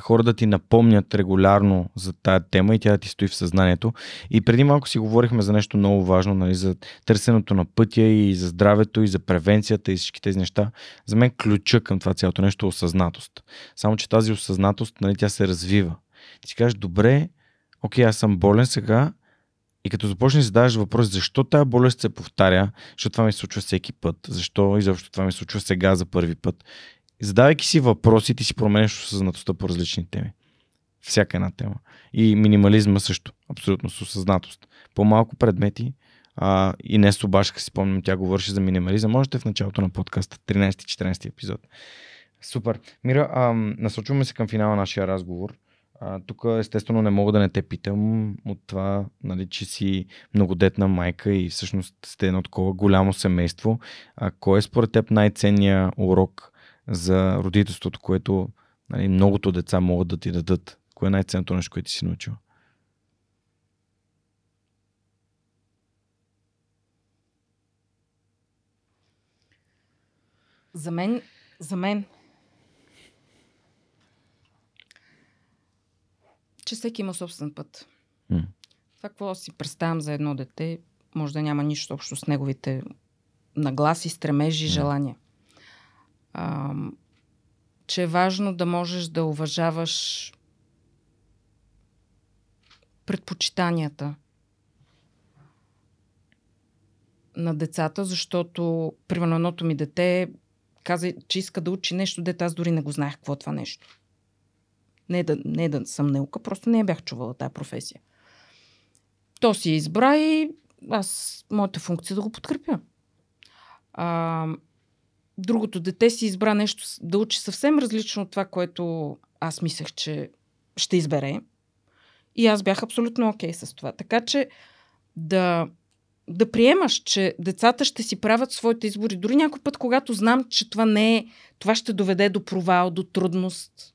хора да ти напомнят регулярно за тая тема и тя да ти стои в съзнанието. И преди малко си говорихме за нещо много важно, нали, за търсенето на пътя и за здравето и за превенцията и всички тези неща. За мен ключа към това цялото нещо е осъзнатост. Само, че тази осъзнатост, нали, тя се развива. Ти си кажеш, добре, окей, аз съм болен сега, и като започнеш да задаваш въпрос, защо тази болест се повтаря, защо това ми се случва всеки път, защо изобщо това ми се случва сега за първи път. Задавайки си въпроси, ти си променяш осъзнатостта по различни теми. Всяка една тема. И минимализма също, абсолютно с осъзнатост. По-малко предмети, а, и не Собашка си спомням, тя говореше за минимализъм. Можете в началото на подкаста, 13-14 епизод. Супер. Мира, а, насочваме се към финала на нашия разговор. Тук естествено не мога да не те питам от това, нали, че си многодетна майка и всъщност сте едно такова голямо семейство. А, кой е според теб най-ценният урок за родителството, което нали, многото деца могат да ти дадат? Кое е най-ценното нещо, което ти си научила? За мен, за мен, че всеки има собствен път. М. Това, какво си представям за едно дете, може да няма нищо общо с неговите нагласи, стремежи, М. желания. А, че е важно да можеш да уважаваш предпочитанията на децата, защото, примерно, едното ми дете каза, че иска да учи нещо, дете аз дори не го знаех какво е това нещо. Не да, не да съм неука, просто не я бях чувала тази професия. То си избра и аз, моята функция да го подкрепя. А, другото дете си избра нещо да учи съвсем различно от това, което аз мислех, че ще избере. И аз бях абсолютно окей okay с това. Така че да, да приемаш, че децата ще си правят своите избори. Дори някой път, когато знам, че това не е, това ще доведе до провал, до трудност.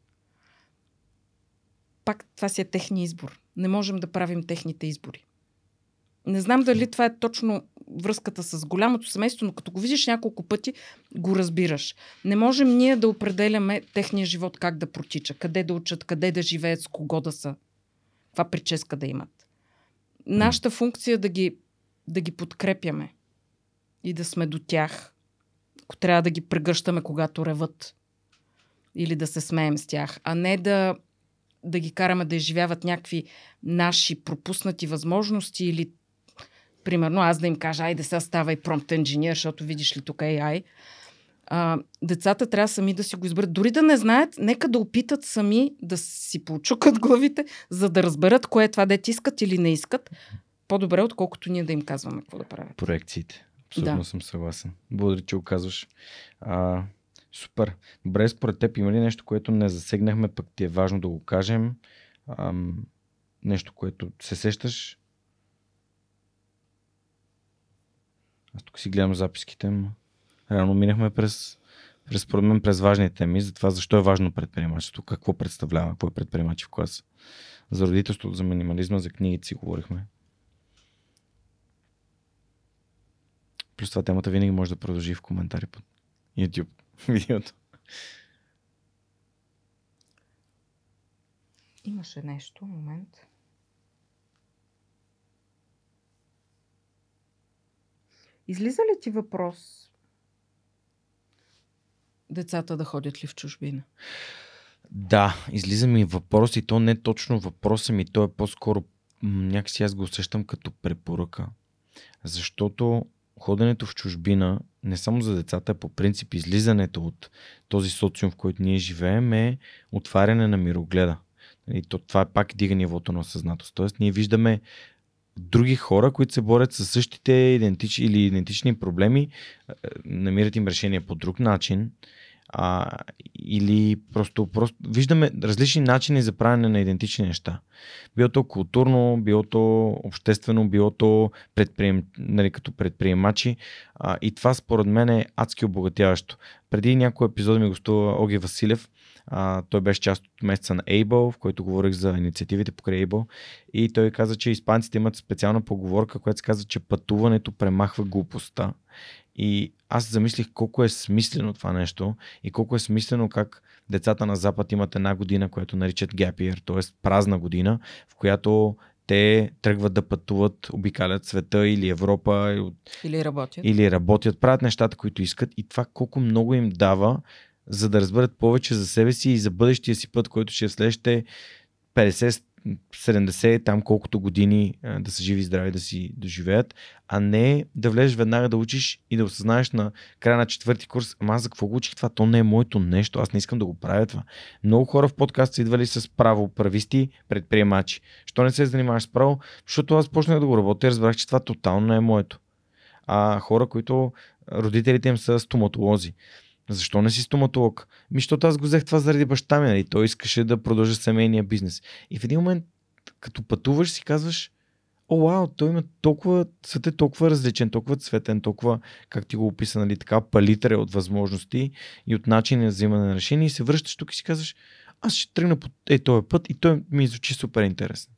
Пак това си е техния избор. Не можем да правим техните избори. Не знам дали това е точно връзката с голямото семейство, но като го видиш няколко пъти, го разбираш. Не можем ние да определяме техния живот как да протича, къде да учат, къде да живеят, с кого да са, каква прическа да имат. Нашата функция е да ги, да ги подкрепяме и да сме до тях. Ако трябва да ги прегъщаме, когато реват или да се смеем с тях, а не да, да ги караме да изживяват някакви наши пропуснати възможности или примерно аз да им кажа, айде сега става и промпт инженер, защото видиш ли тук AI. А, децата трябва сами да си го изберат. Дори да не знаят, нека да опитат сами да си получукат главите, за да разберат кое е това, дете искат или не искат. По-добре, отколкото ние да им казваме какво да правят. Проекциите. Абсолютно да. съм съгласен. Благодаря, че го казваш. А, супер. Добре, според теб има ли нещо, което не засегнахме, пък ти е важно да го кажем? Ам, нещо, което се сещаш? Аз тук си гледам записките, но реално минахме през, през, мен, през важните теми, за това защо е важно предприемачеството, какво представлява, какво е предприемачи в класа. За родителството, за минимализма, за книгите си говорихме. Плюс това темата винаги може да продължи в коментари под YouTube *laughs* видеото. Имаше нещо, момент. Излиза ли ти въпрос децата да ходят ли в чужбина? Да, излиза ми въпрос и то не е точно въпроса ми, то е по-скоро някакси аз го усещам като препоръка. Защото ходенето в чужбина, не само за децата, а по принцип излизането от този социум, в който ние живеем е отваряне на мирогледа. И то, това е пак дига нивото на осъзнатост. Тоест, ние виждаме други хора, които се борят с същите идентични или идентични проблеми, намират им решение по друг начин. А, или просто, просто виждаме различни начини за правене на идентични неща. Било то културно, било то обществено, било то предприем, нали, като предприемачи. А, и това според мен е адски обогатяващо. Преди някой епизод ми гостува Оги Василев, а, той беше част от месеца на Able, в който говорих за инициативите покрай Able. И той каза, че испанците имат специална поговорка, която се казва, че пътуването премахва глупостта. И аз замислих колко е смислено това нещо и колко е смислено как децата на Запад имат една година, която наричат gap year, т.е. празна година, в която те тръгват да пътуват, обикалят света или Европа. Или работят. Или работят, правят нещата, които искат и това колко много им дава за да разберат повече за себе си и за бъдещия си път, който ще е следващите 50, 70, там колкото години да са живи и здрави да си доживеят, а не да влезеш веднага да учиш и да осъзнаеш на края на четвърти курс, ама аз за какво го учих това? То не е моето нещо, аз не искам да го правя това. Много хора в подкаст са идвали с право, прависти, предприемачи. Що не се занимаваш с право? Защото аз почнах да го работя и разбрах, че това тотално не е моето. А хора, които родителите им са стоматолози защо не си стоматолог? Ми, защото аз го взех това заради баща ми, нали? Той искаше да продължи семейния бизнес. И в един момент, като пътуваш, си казваш, о, вау, той има толкова, свет е толкова различен, толкова цветен, толкова, как ти го описа, нали, така палитра от възможности и от начини на взимане на решение и се връщаш тук и си казваш, аз ще тръгна по е, този път и той ми звучи супер интересен.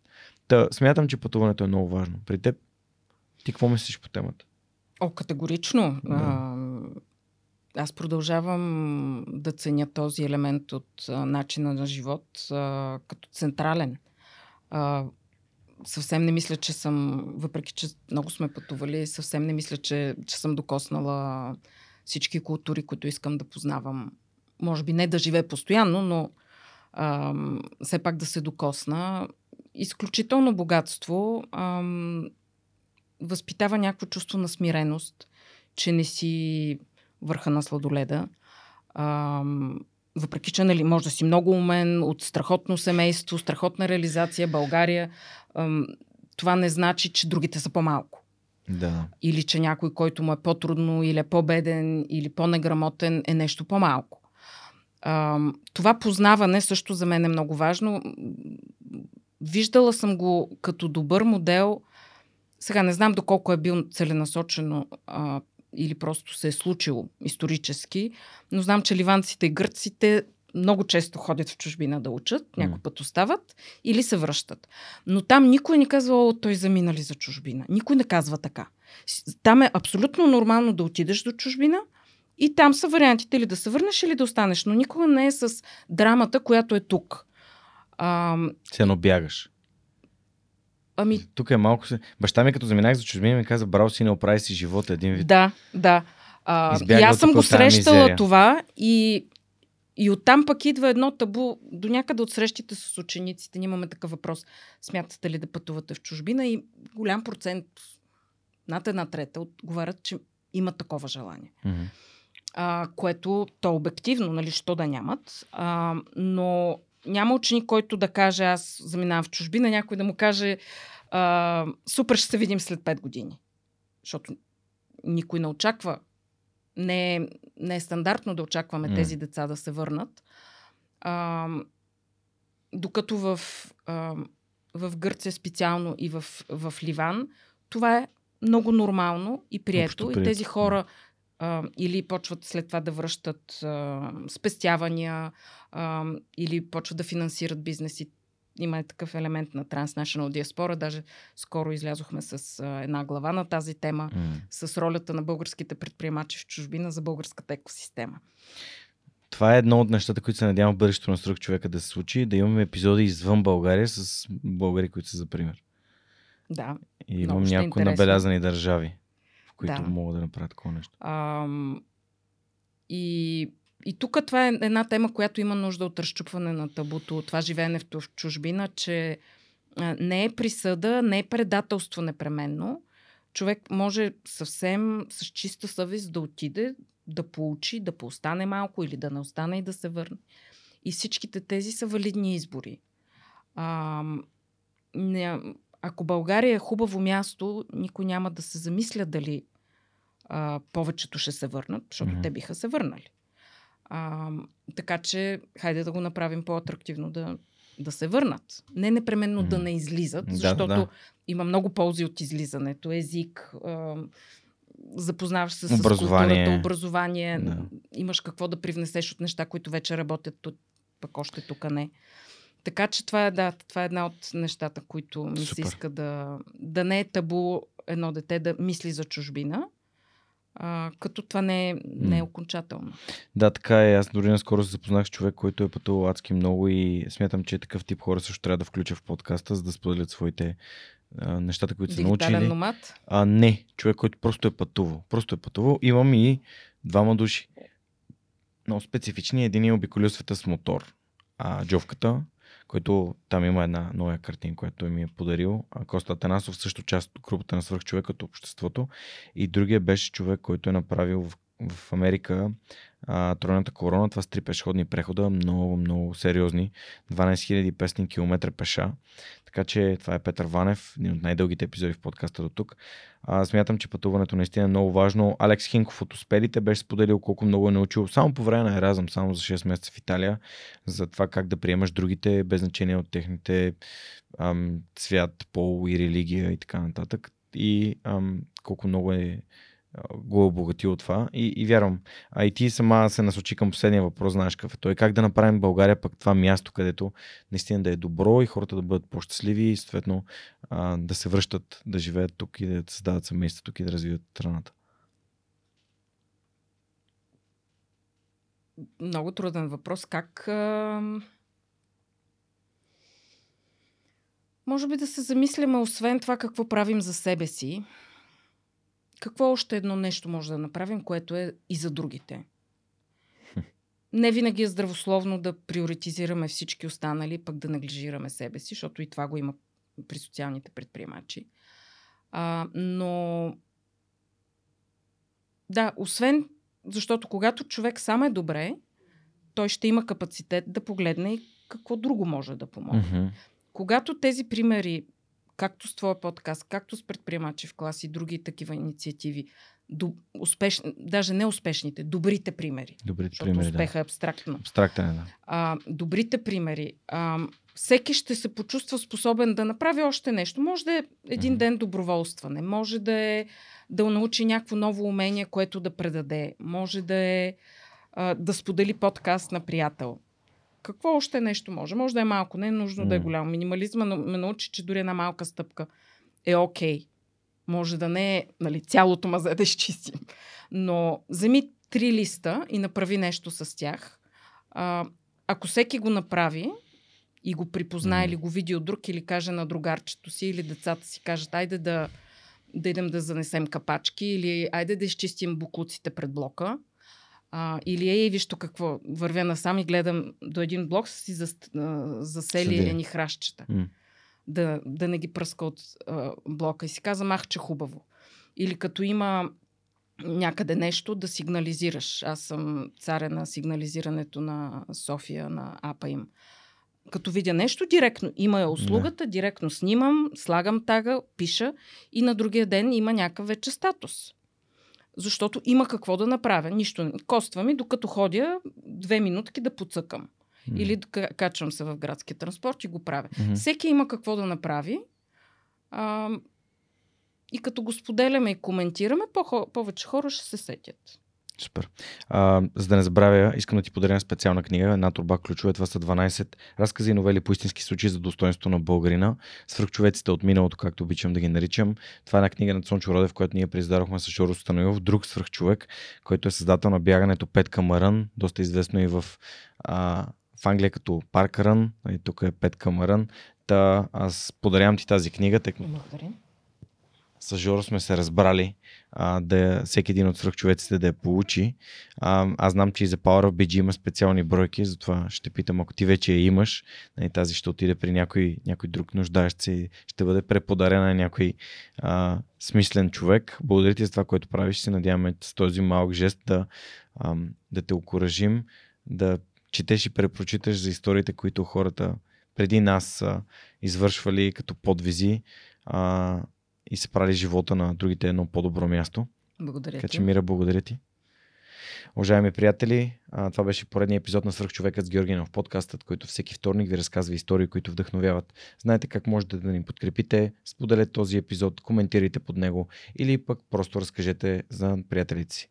Та, смятам, че пътуването е много важно. При теб, ти какво мислиш по темата? О, категорично. Да. А, аз продължавам да ценя този елемент от а, начина на живот а, като централен. А, съвсем не мисля, че съм, въпреки че много сме пътували, съвсем не мисля, че, че съм докоснала всички култури, които искам да познавам. Може би не да живея постоянно, но а, все пак да се докосна. Изключително богатство а, възпитава някакво чувство на смиреност, че не си върха на сладоледа. А, въпреки че нали, може да си много умен, от страхотно семейство, страхотна реализация, България, ам, това не значи, че другите са по-малко. Да. Или че някой, който му е по-трудно, или е по-беден, или по-неграмотен, е нещо по-малко. Ам, това познаване също за мен е много важно. Виждала съм го като добър модел. Сега не знам доколко е бил целенасочено а, или просто се е случило исторически, но знам, че ливанците и гърците много често ходят в чужбина да учат, някой път остават или се връщат. Но там никой не казва, о, той заминали за чужбина. Никой не казва така. Там е абсолютно нормално да отидеш до чужбина и там са вариантите или да се върнеш или да останеш, но никога не е с драмата, която е тук. А, Се едно бягаш. Ами, Тук е малко. Баща ми като заминах за чужбина ми каза, браво си, не оправи си живота един вид. Да, да. А, и аз съм го срещала мизерия. това и, и оттам пък идва едно табу. До някъде от срещите с учениците ние имаме такъв въпрос. Смятате ли да пътувате в чужбина? И голям процент, над една трета, отговарят, че имат такова желание. Мгм. А, което то обективно, нали, що да нямат. А, но няма ученик, който да каже аз заминавам в чужбина, някой да му каже а, супер, ще се видим след 5 години. Защото никой не очаква. Не е, не е стандартно да очакваме М. тези деца да се върнат. А, докато в, а, в Гърция специално и в, в Ливан, това е много нормално и прието. И тези хора а, или почват след това да връщат а, спестявания, а, или почват да финансират бизнеси. Има е такъв елемент на Transnational Diaspora. Даже скоро излязохме с а, една глава на тази тема, М. с ролята на българските предприемачи в чужбина за българската екосистема. Това е едно от нещата, които се надявам в бъдещето на Сръх човека да се случи, да имаме епизоди извън България с българи, които са за пример. Да. И имам е някои интересно. набелязани държави, които Да. могат да направят такова нещо. Ам, и, и тук това е една тема, която има нужда от разчупване на табуто. Това живеене в чужбина, че а, не е присъда, не е предателство непременно. Човек може съвсем с чиста съвест да отиде, да получи, да поостане малко или да не остане и да се върне. И всичките тези са валидни избори. А, не, ако България е хубаво място, никой няма да се замисля дали а, повечето ще се върнат, защото Мгм. те биха се върнали. А, така че, хайде да го направим по-атрактивно да, да се върнат. Не непременно да Мгм. не излизат, Да, да, защото да. има много ползи от излизането. Език, а, запознаваш се с културата, образование, Да. имаш какво да привнесеш от неща, които вече работят пък още тук не. Така че това е, да, това е една от нещата, които ми Супер. се иска да, да не е табу едно дете да мисли за чужбина, а, като това не е, не е окончателно. Да, така е. Аз дори наскоро се запознах с човек, който е пътувал адски много и смятам, че такъв тип хора също трябва да включа в подкаста, за да споделят своите а, нещата, които са научили. номад. А, не, човек, който просто е пътувал. Просто е пътувал. Имам и двама души. Много специфични. Един е обиколил света с мотор. А, Джовката, който там има една нова картина, която ми е подарил. Коста Атанасов също част от групата на свръхчовека от обществото. И другия беше човек, който е направил в, в Америка а, тройната корона. Това са три пешеходни прехода, много, много сериозни. 12 500 км пеша. Така че това е Петър Ванев, един от най-дългите епизоди в подкаста до тук. А, смятам, че пътуването наистина е много важно. Алекс Хинков от Успелите беше споделил колко много е научил само по време на Еразъм, само за 6 месеца в Италия, за това как да приемаш другите, без значение от техните ам, цвят, пол и религия и така нататък. И ам, колко много е го е обогатил от това и, и вярвам. А и ти сама се насочи към последния въпрос, знаеш какъв е той. Как да направим България пък това място, където наистина да е добро и хората да бъдат по-щастливи и съответно а, да се връщат, да живеят тук и да създават семейства тук и да развиват страната. Много труден въпрос. Как. А... Може би да се замисляме, освен това, какво правим за себе си, какво още едно нещо може да направим, което е и за другите. Не винаги е здравословно да приоритизираме всички останали, пък да неглижираме себе си, защото и това го има при социалните предприемачи. А, но да, освен, защото когато човек сам е добре, той ще има капацитет да погледне и какво друго може да помогне. Мгм. Когато тези примери, както с твоя подкаст, както с предприемачи в клас и други такива инициативи, до, успешни, даже не успешните, добрите примери, Добрите защото примери, да. успеха е абстрактно. Абстрактен е, да. А, добрите примери. А, всеки ще се почувства способен да направи още нещо. Може да е един ден доброволстване, може да е да научи някакво ново умение, което да предаде, може да е а, да сподели подкаст на приятел. Какво още нещо може? Може да е малко, не е нужно да е голямо. Минимализма ме научи, че дори една малка стъпка е окей. Може да не е нали, цялото мазе да изчистим. Но вземи три листа и направи нещо с тях. А, ако всеки го направи и го припознае Мгм. или го види от друг или каже на другарчето си или децата си кажат, айде да, да идем да занесем капачки или айде да изчистим буклуците пред блока. А, или ей, виж какво, вървя насам и гледам до един блок са си зас, а, засели едни хращчета. М. Да, да не ги пръска от а, блока. И си казвам, ах, че хубаво. Или като има някъде нещо да сигнализираш. Аз съм царя на сигнализирането на София, на апа им. Като видя нещо, директно има я услугата, директно снимам, слагам тага, пиша и на другия ден има някакъв вече статус. Защото има какво да направя. Нищо. Коства ми, докато ходя две минутки да поцъкам. М. Или да качвам се в градския транспорт и го правя. Мгм. Всеки има какво да направи. А, и като го споделяме и коментираме, по- повече хора ще се сетят. Супер. А, за да не забравя, искам да ти подаря една специална книга, една турба ключове. Това са 12 разкази и новели по истински случаи за достоинство на българина. Свръхчовеците от миналото, както обичам да ги наричам. Това е една книга на Цончо Родев, която ние произведохме с Жоро Станоилов, друг свръхчовек, който е създател на бягането Пет Камарън, доста известно и в, а, в Англия като Паркърън. И тук е Пет Камарън. Та аз подарявам ти тази книга, тъй Благодаря. С Жоро сме се разбрали а, да всеки един от свръхчовеците да я получи. А, аз знам, че и за Power of BG има специални бройки, затова ще питам, ако ти вече я имаш, нали, тази ще отиде при някой, някой друг нуждаещ се ще бъде преподарена на някой а, смислен човек. Благодаря ти за това, което правиш. Се надяваме с този малък жест да, ам, да те окоръжим, да четеш и препрочиташ за историите, които хората преди нас са извършвали като подвизи. А, и се прави живота на другите едно по-добро място. Благодаря Така ти. че, Мира, благодаря ти. Уважаеми приятели, това беше поредният епизод на Свърхчовекът с Георгинов, подкастът, който всеки вторник ви разказва истории, които вдъхновяват. Знаете как можете да ни подкрепите, споделете този епизод, коментирайте под него или пък просто разкажете за приятелите си.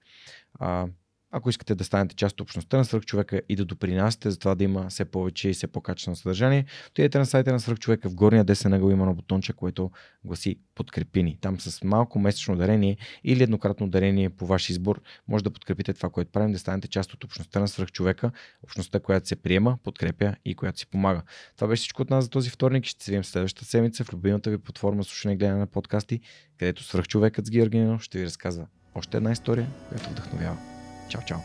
Ако искате да станете част от общността на Свърхчовека и да допринасяте за това да има все повече и все по-качествено съдържание, отидете на сайта на Свърхчовека в горния десен ъгъл има на бутонче, което гласи подкрепи ни. Там с малко месечно дарение или еднократно дарение по ваш избор може да подкрепите това, което правим, да станете част от общността на свръхчовека, общността, която се приема, подкрепя и която си помага. Това беше всичко от нас за този вторник. Ще се видим следващата седмица в любимата ви платформа слушане и гледане на подкасти, където свръхчовекът с Георгинов ще ви разказва още една история, която вдъхновява. Chọc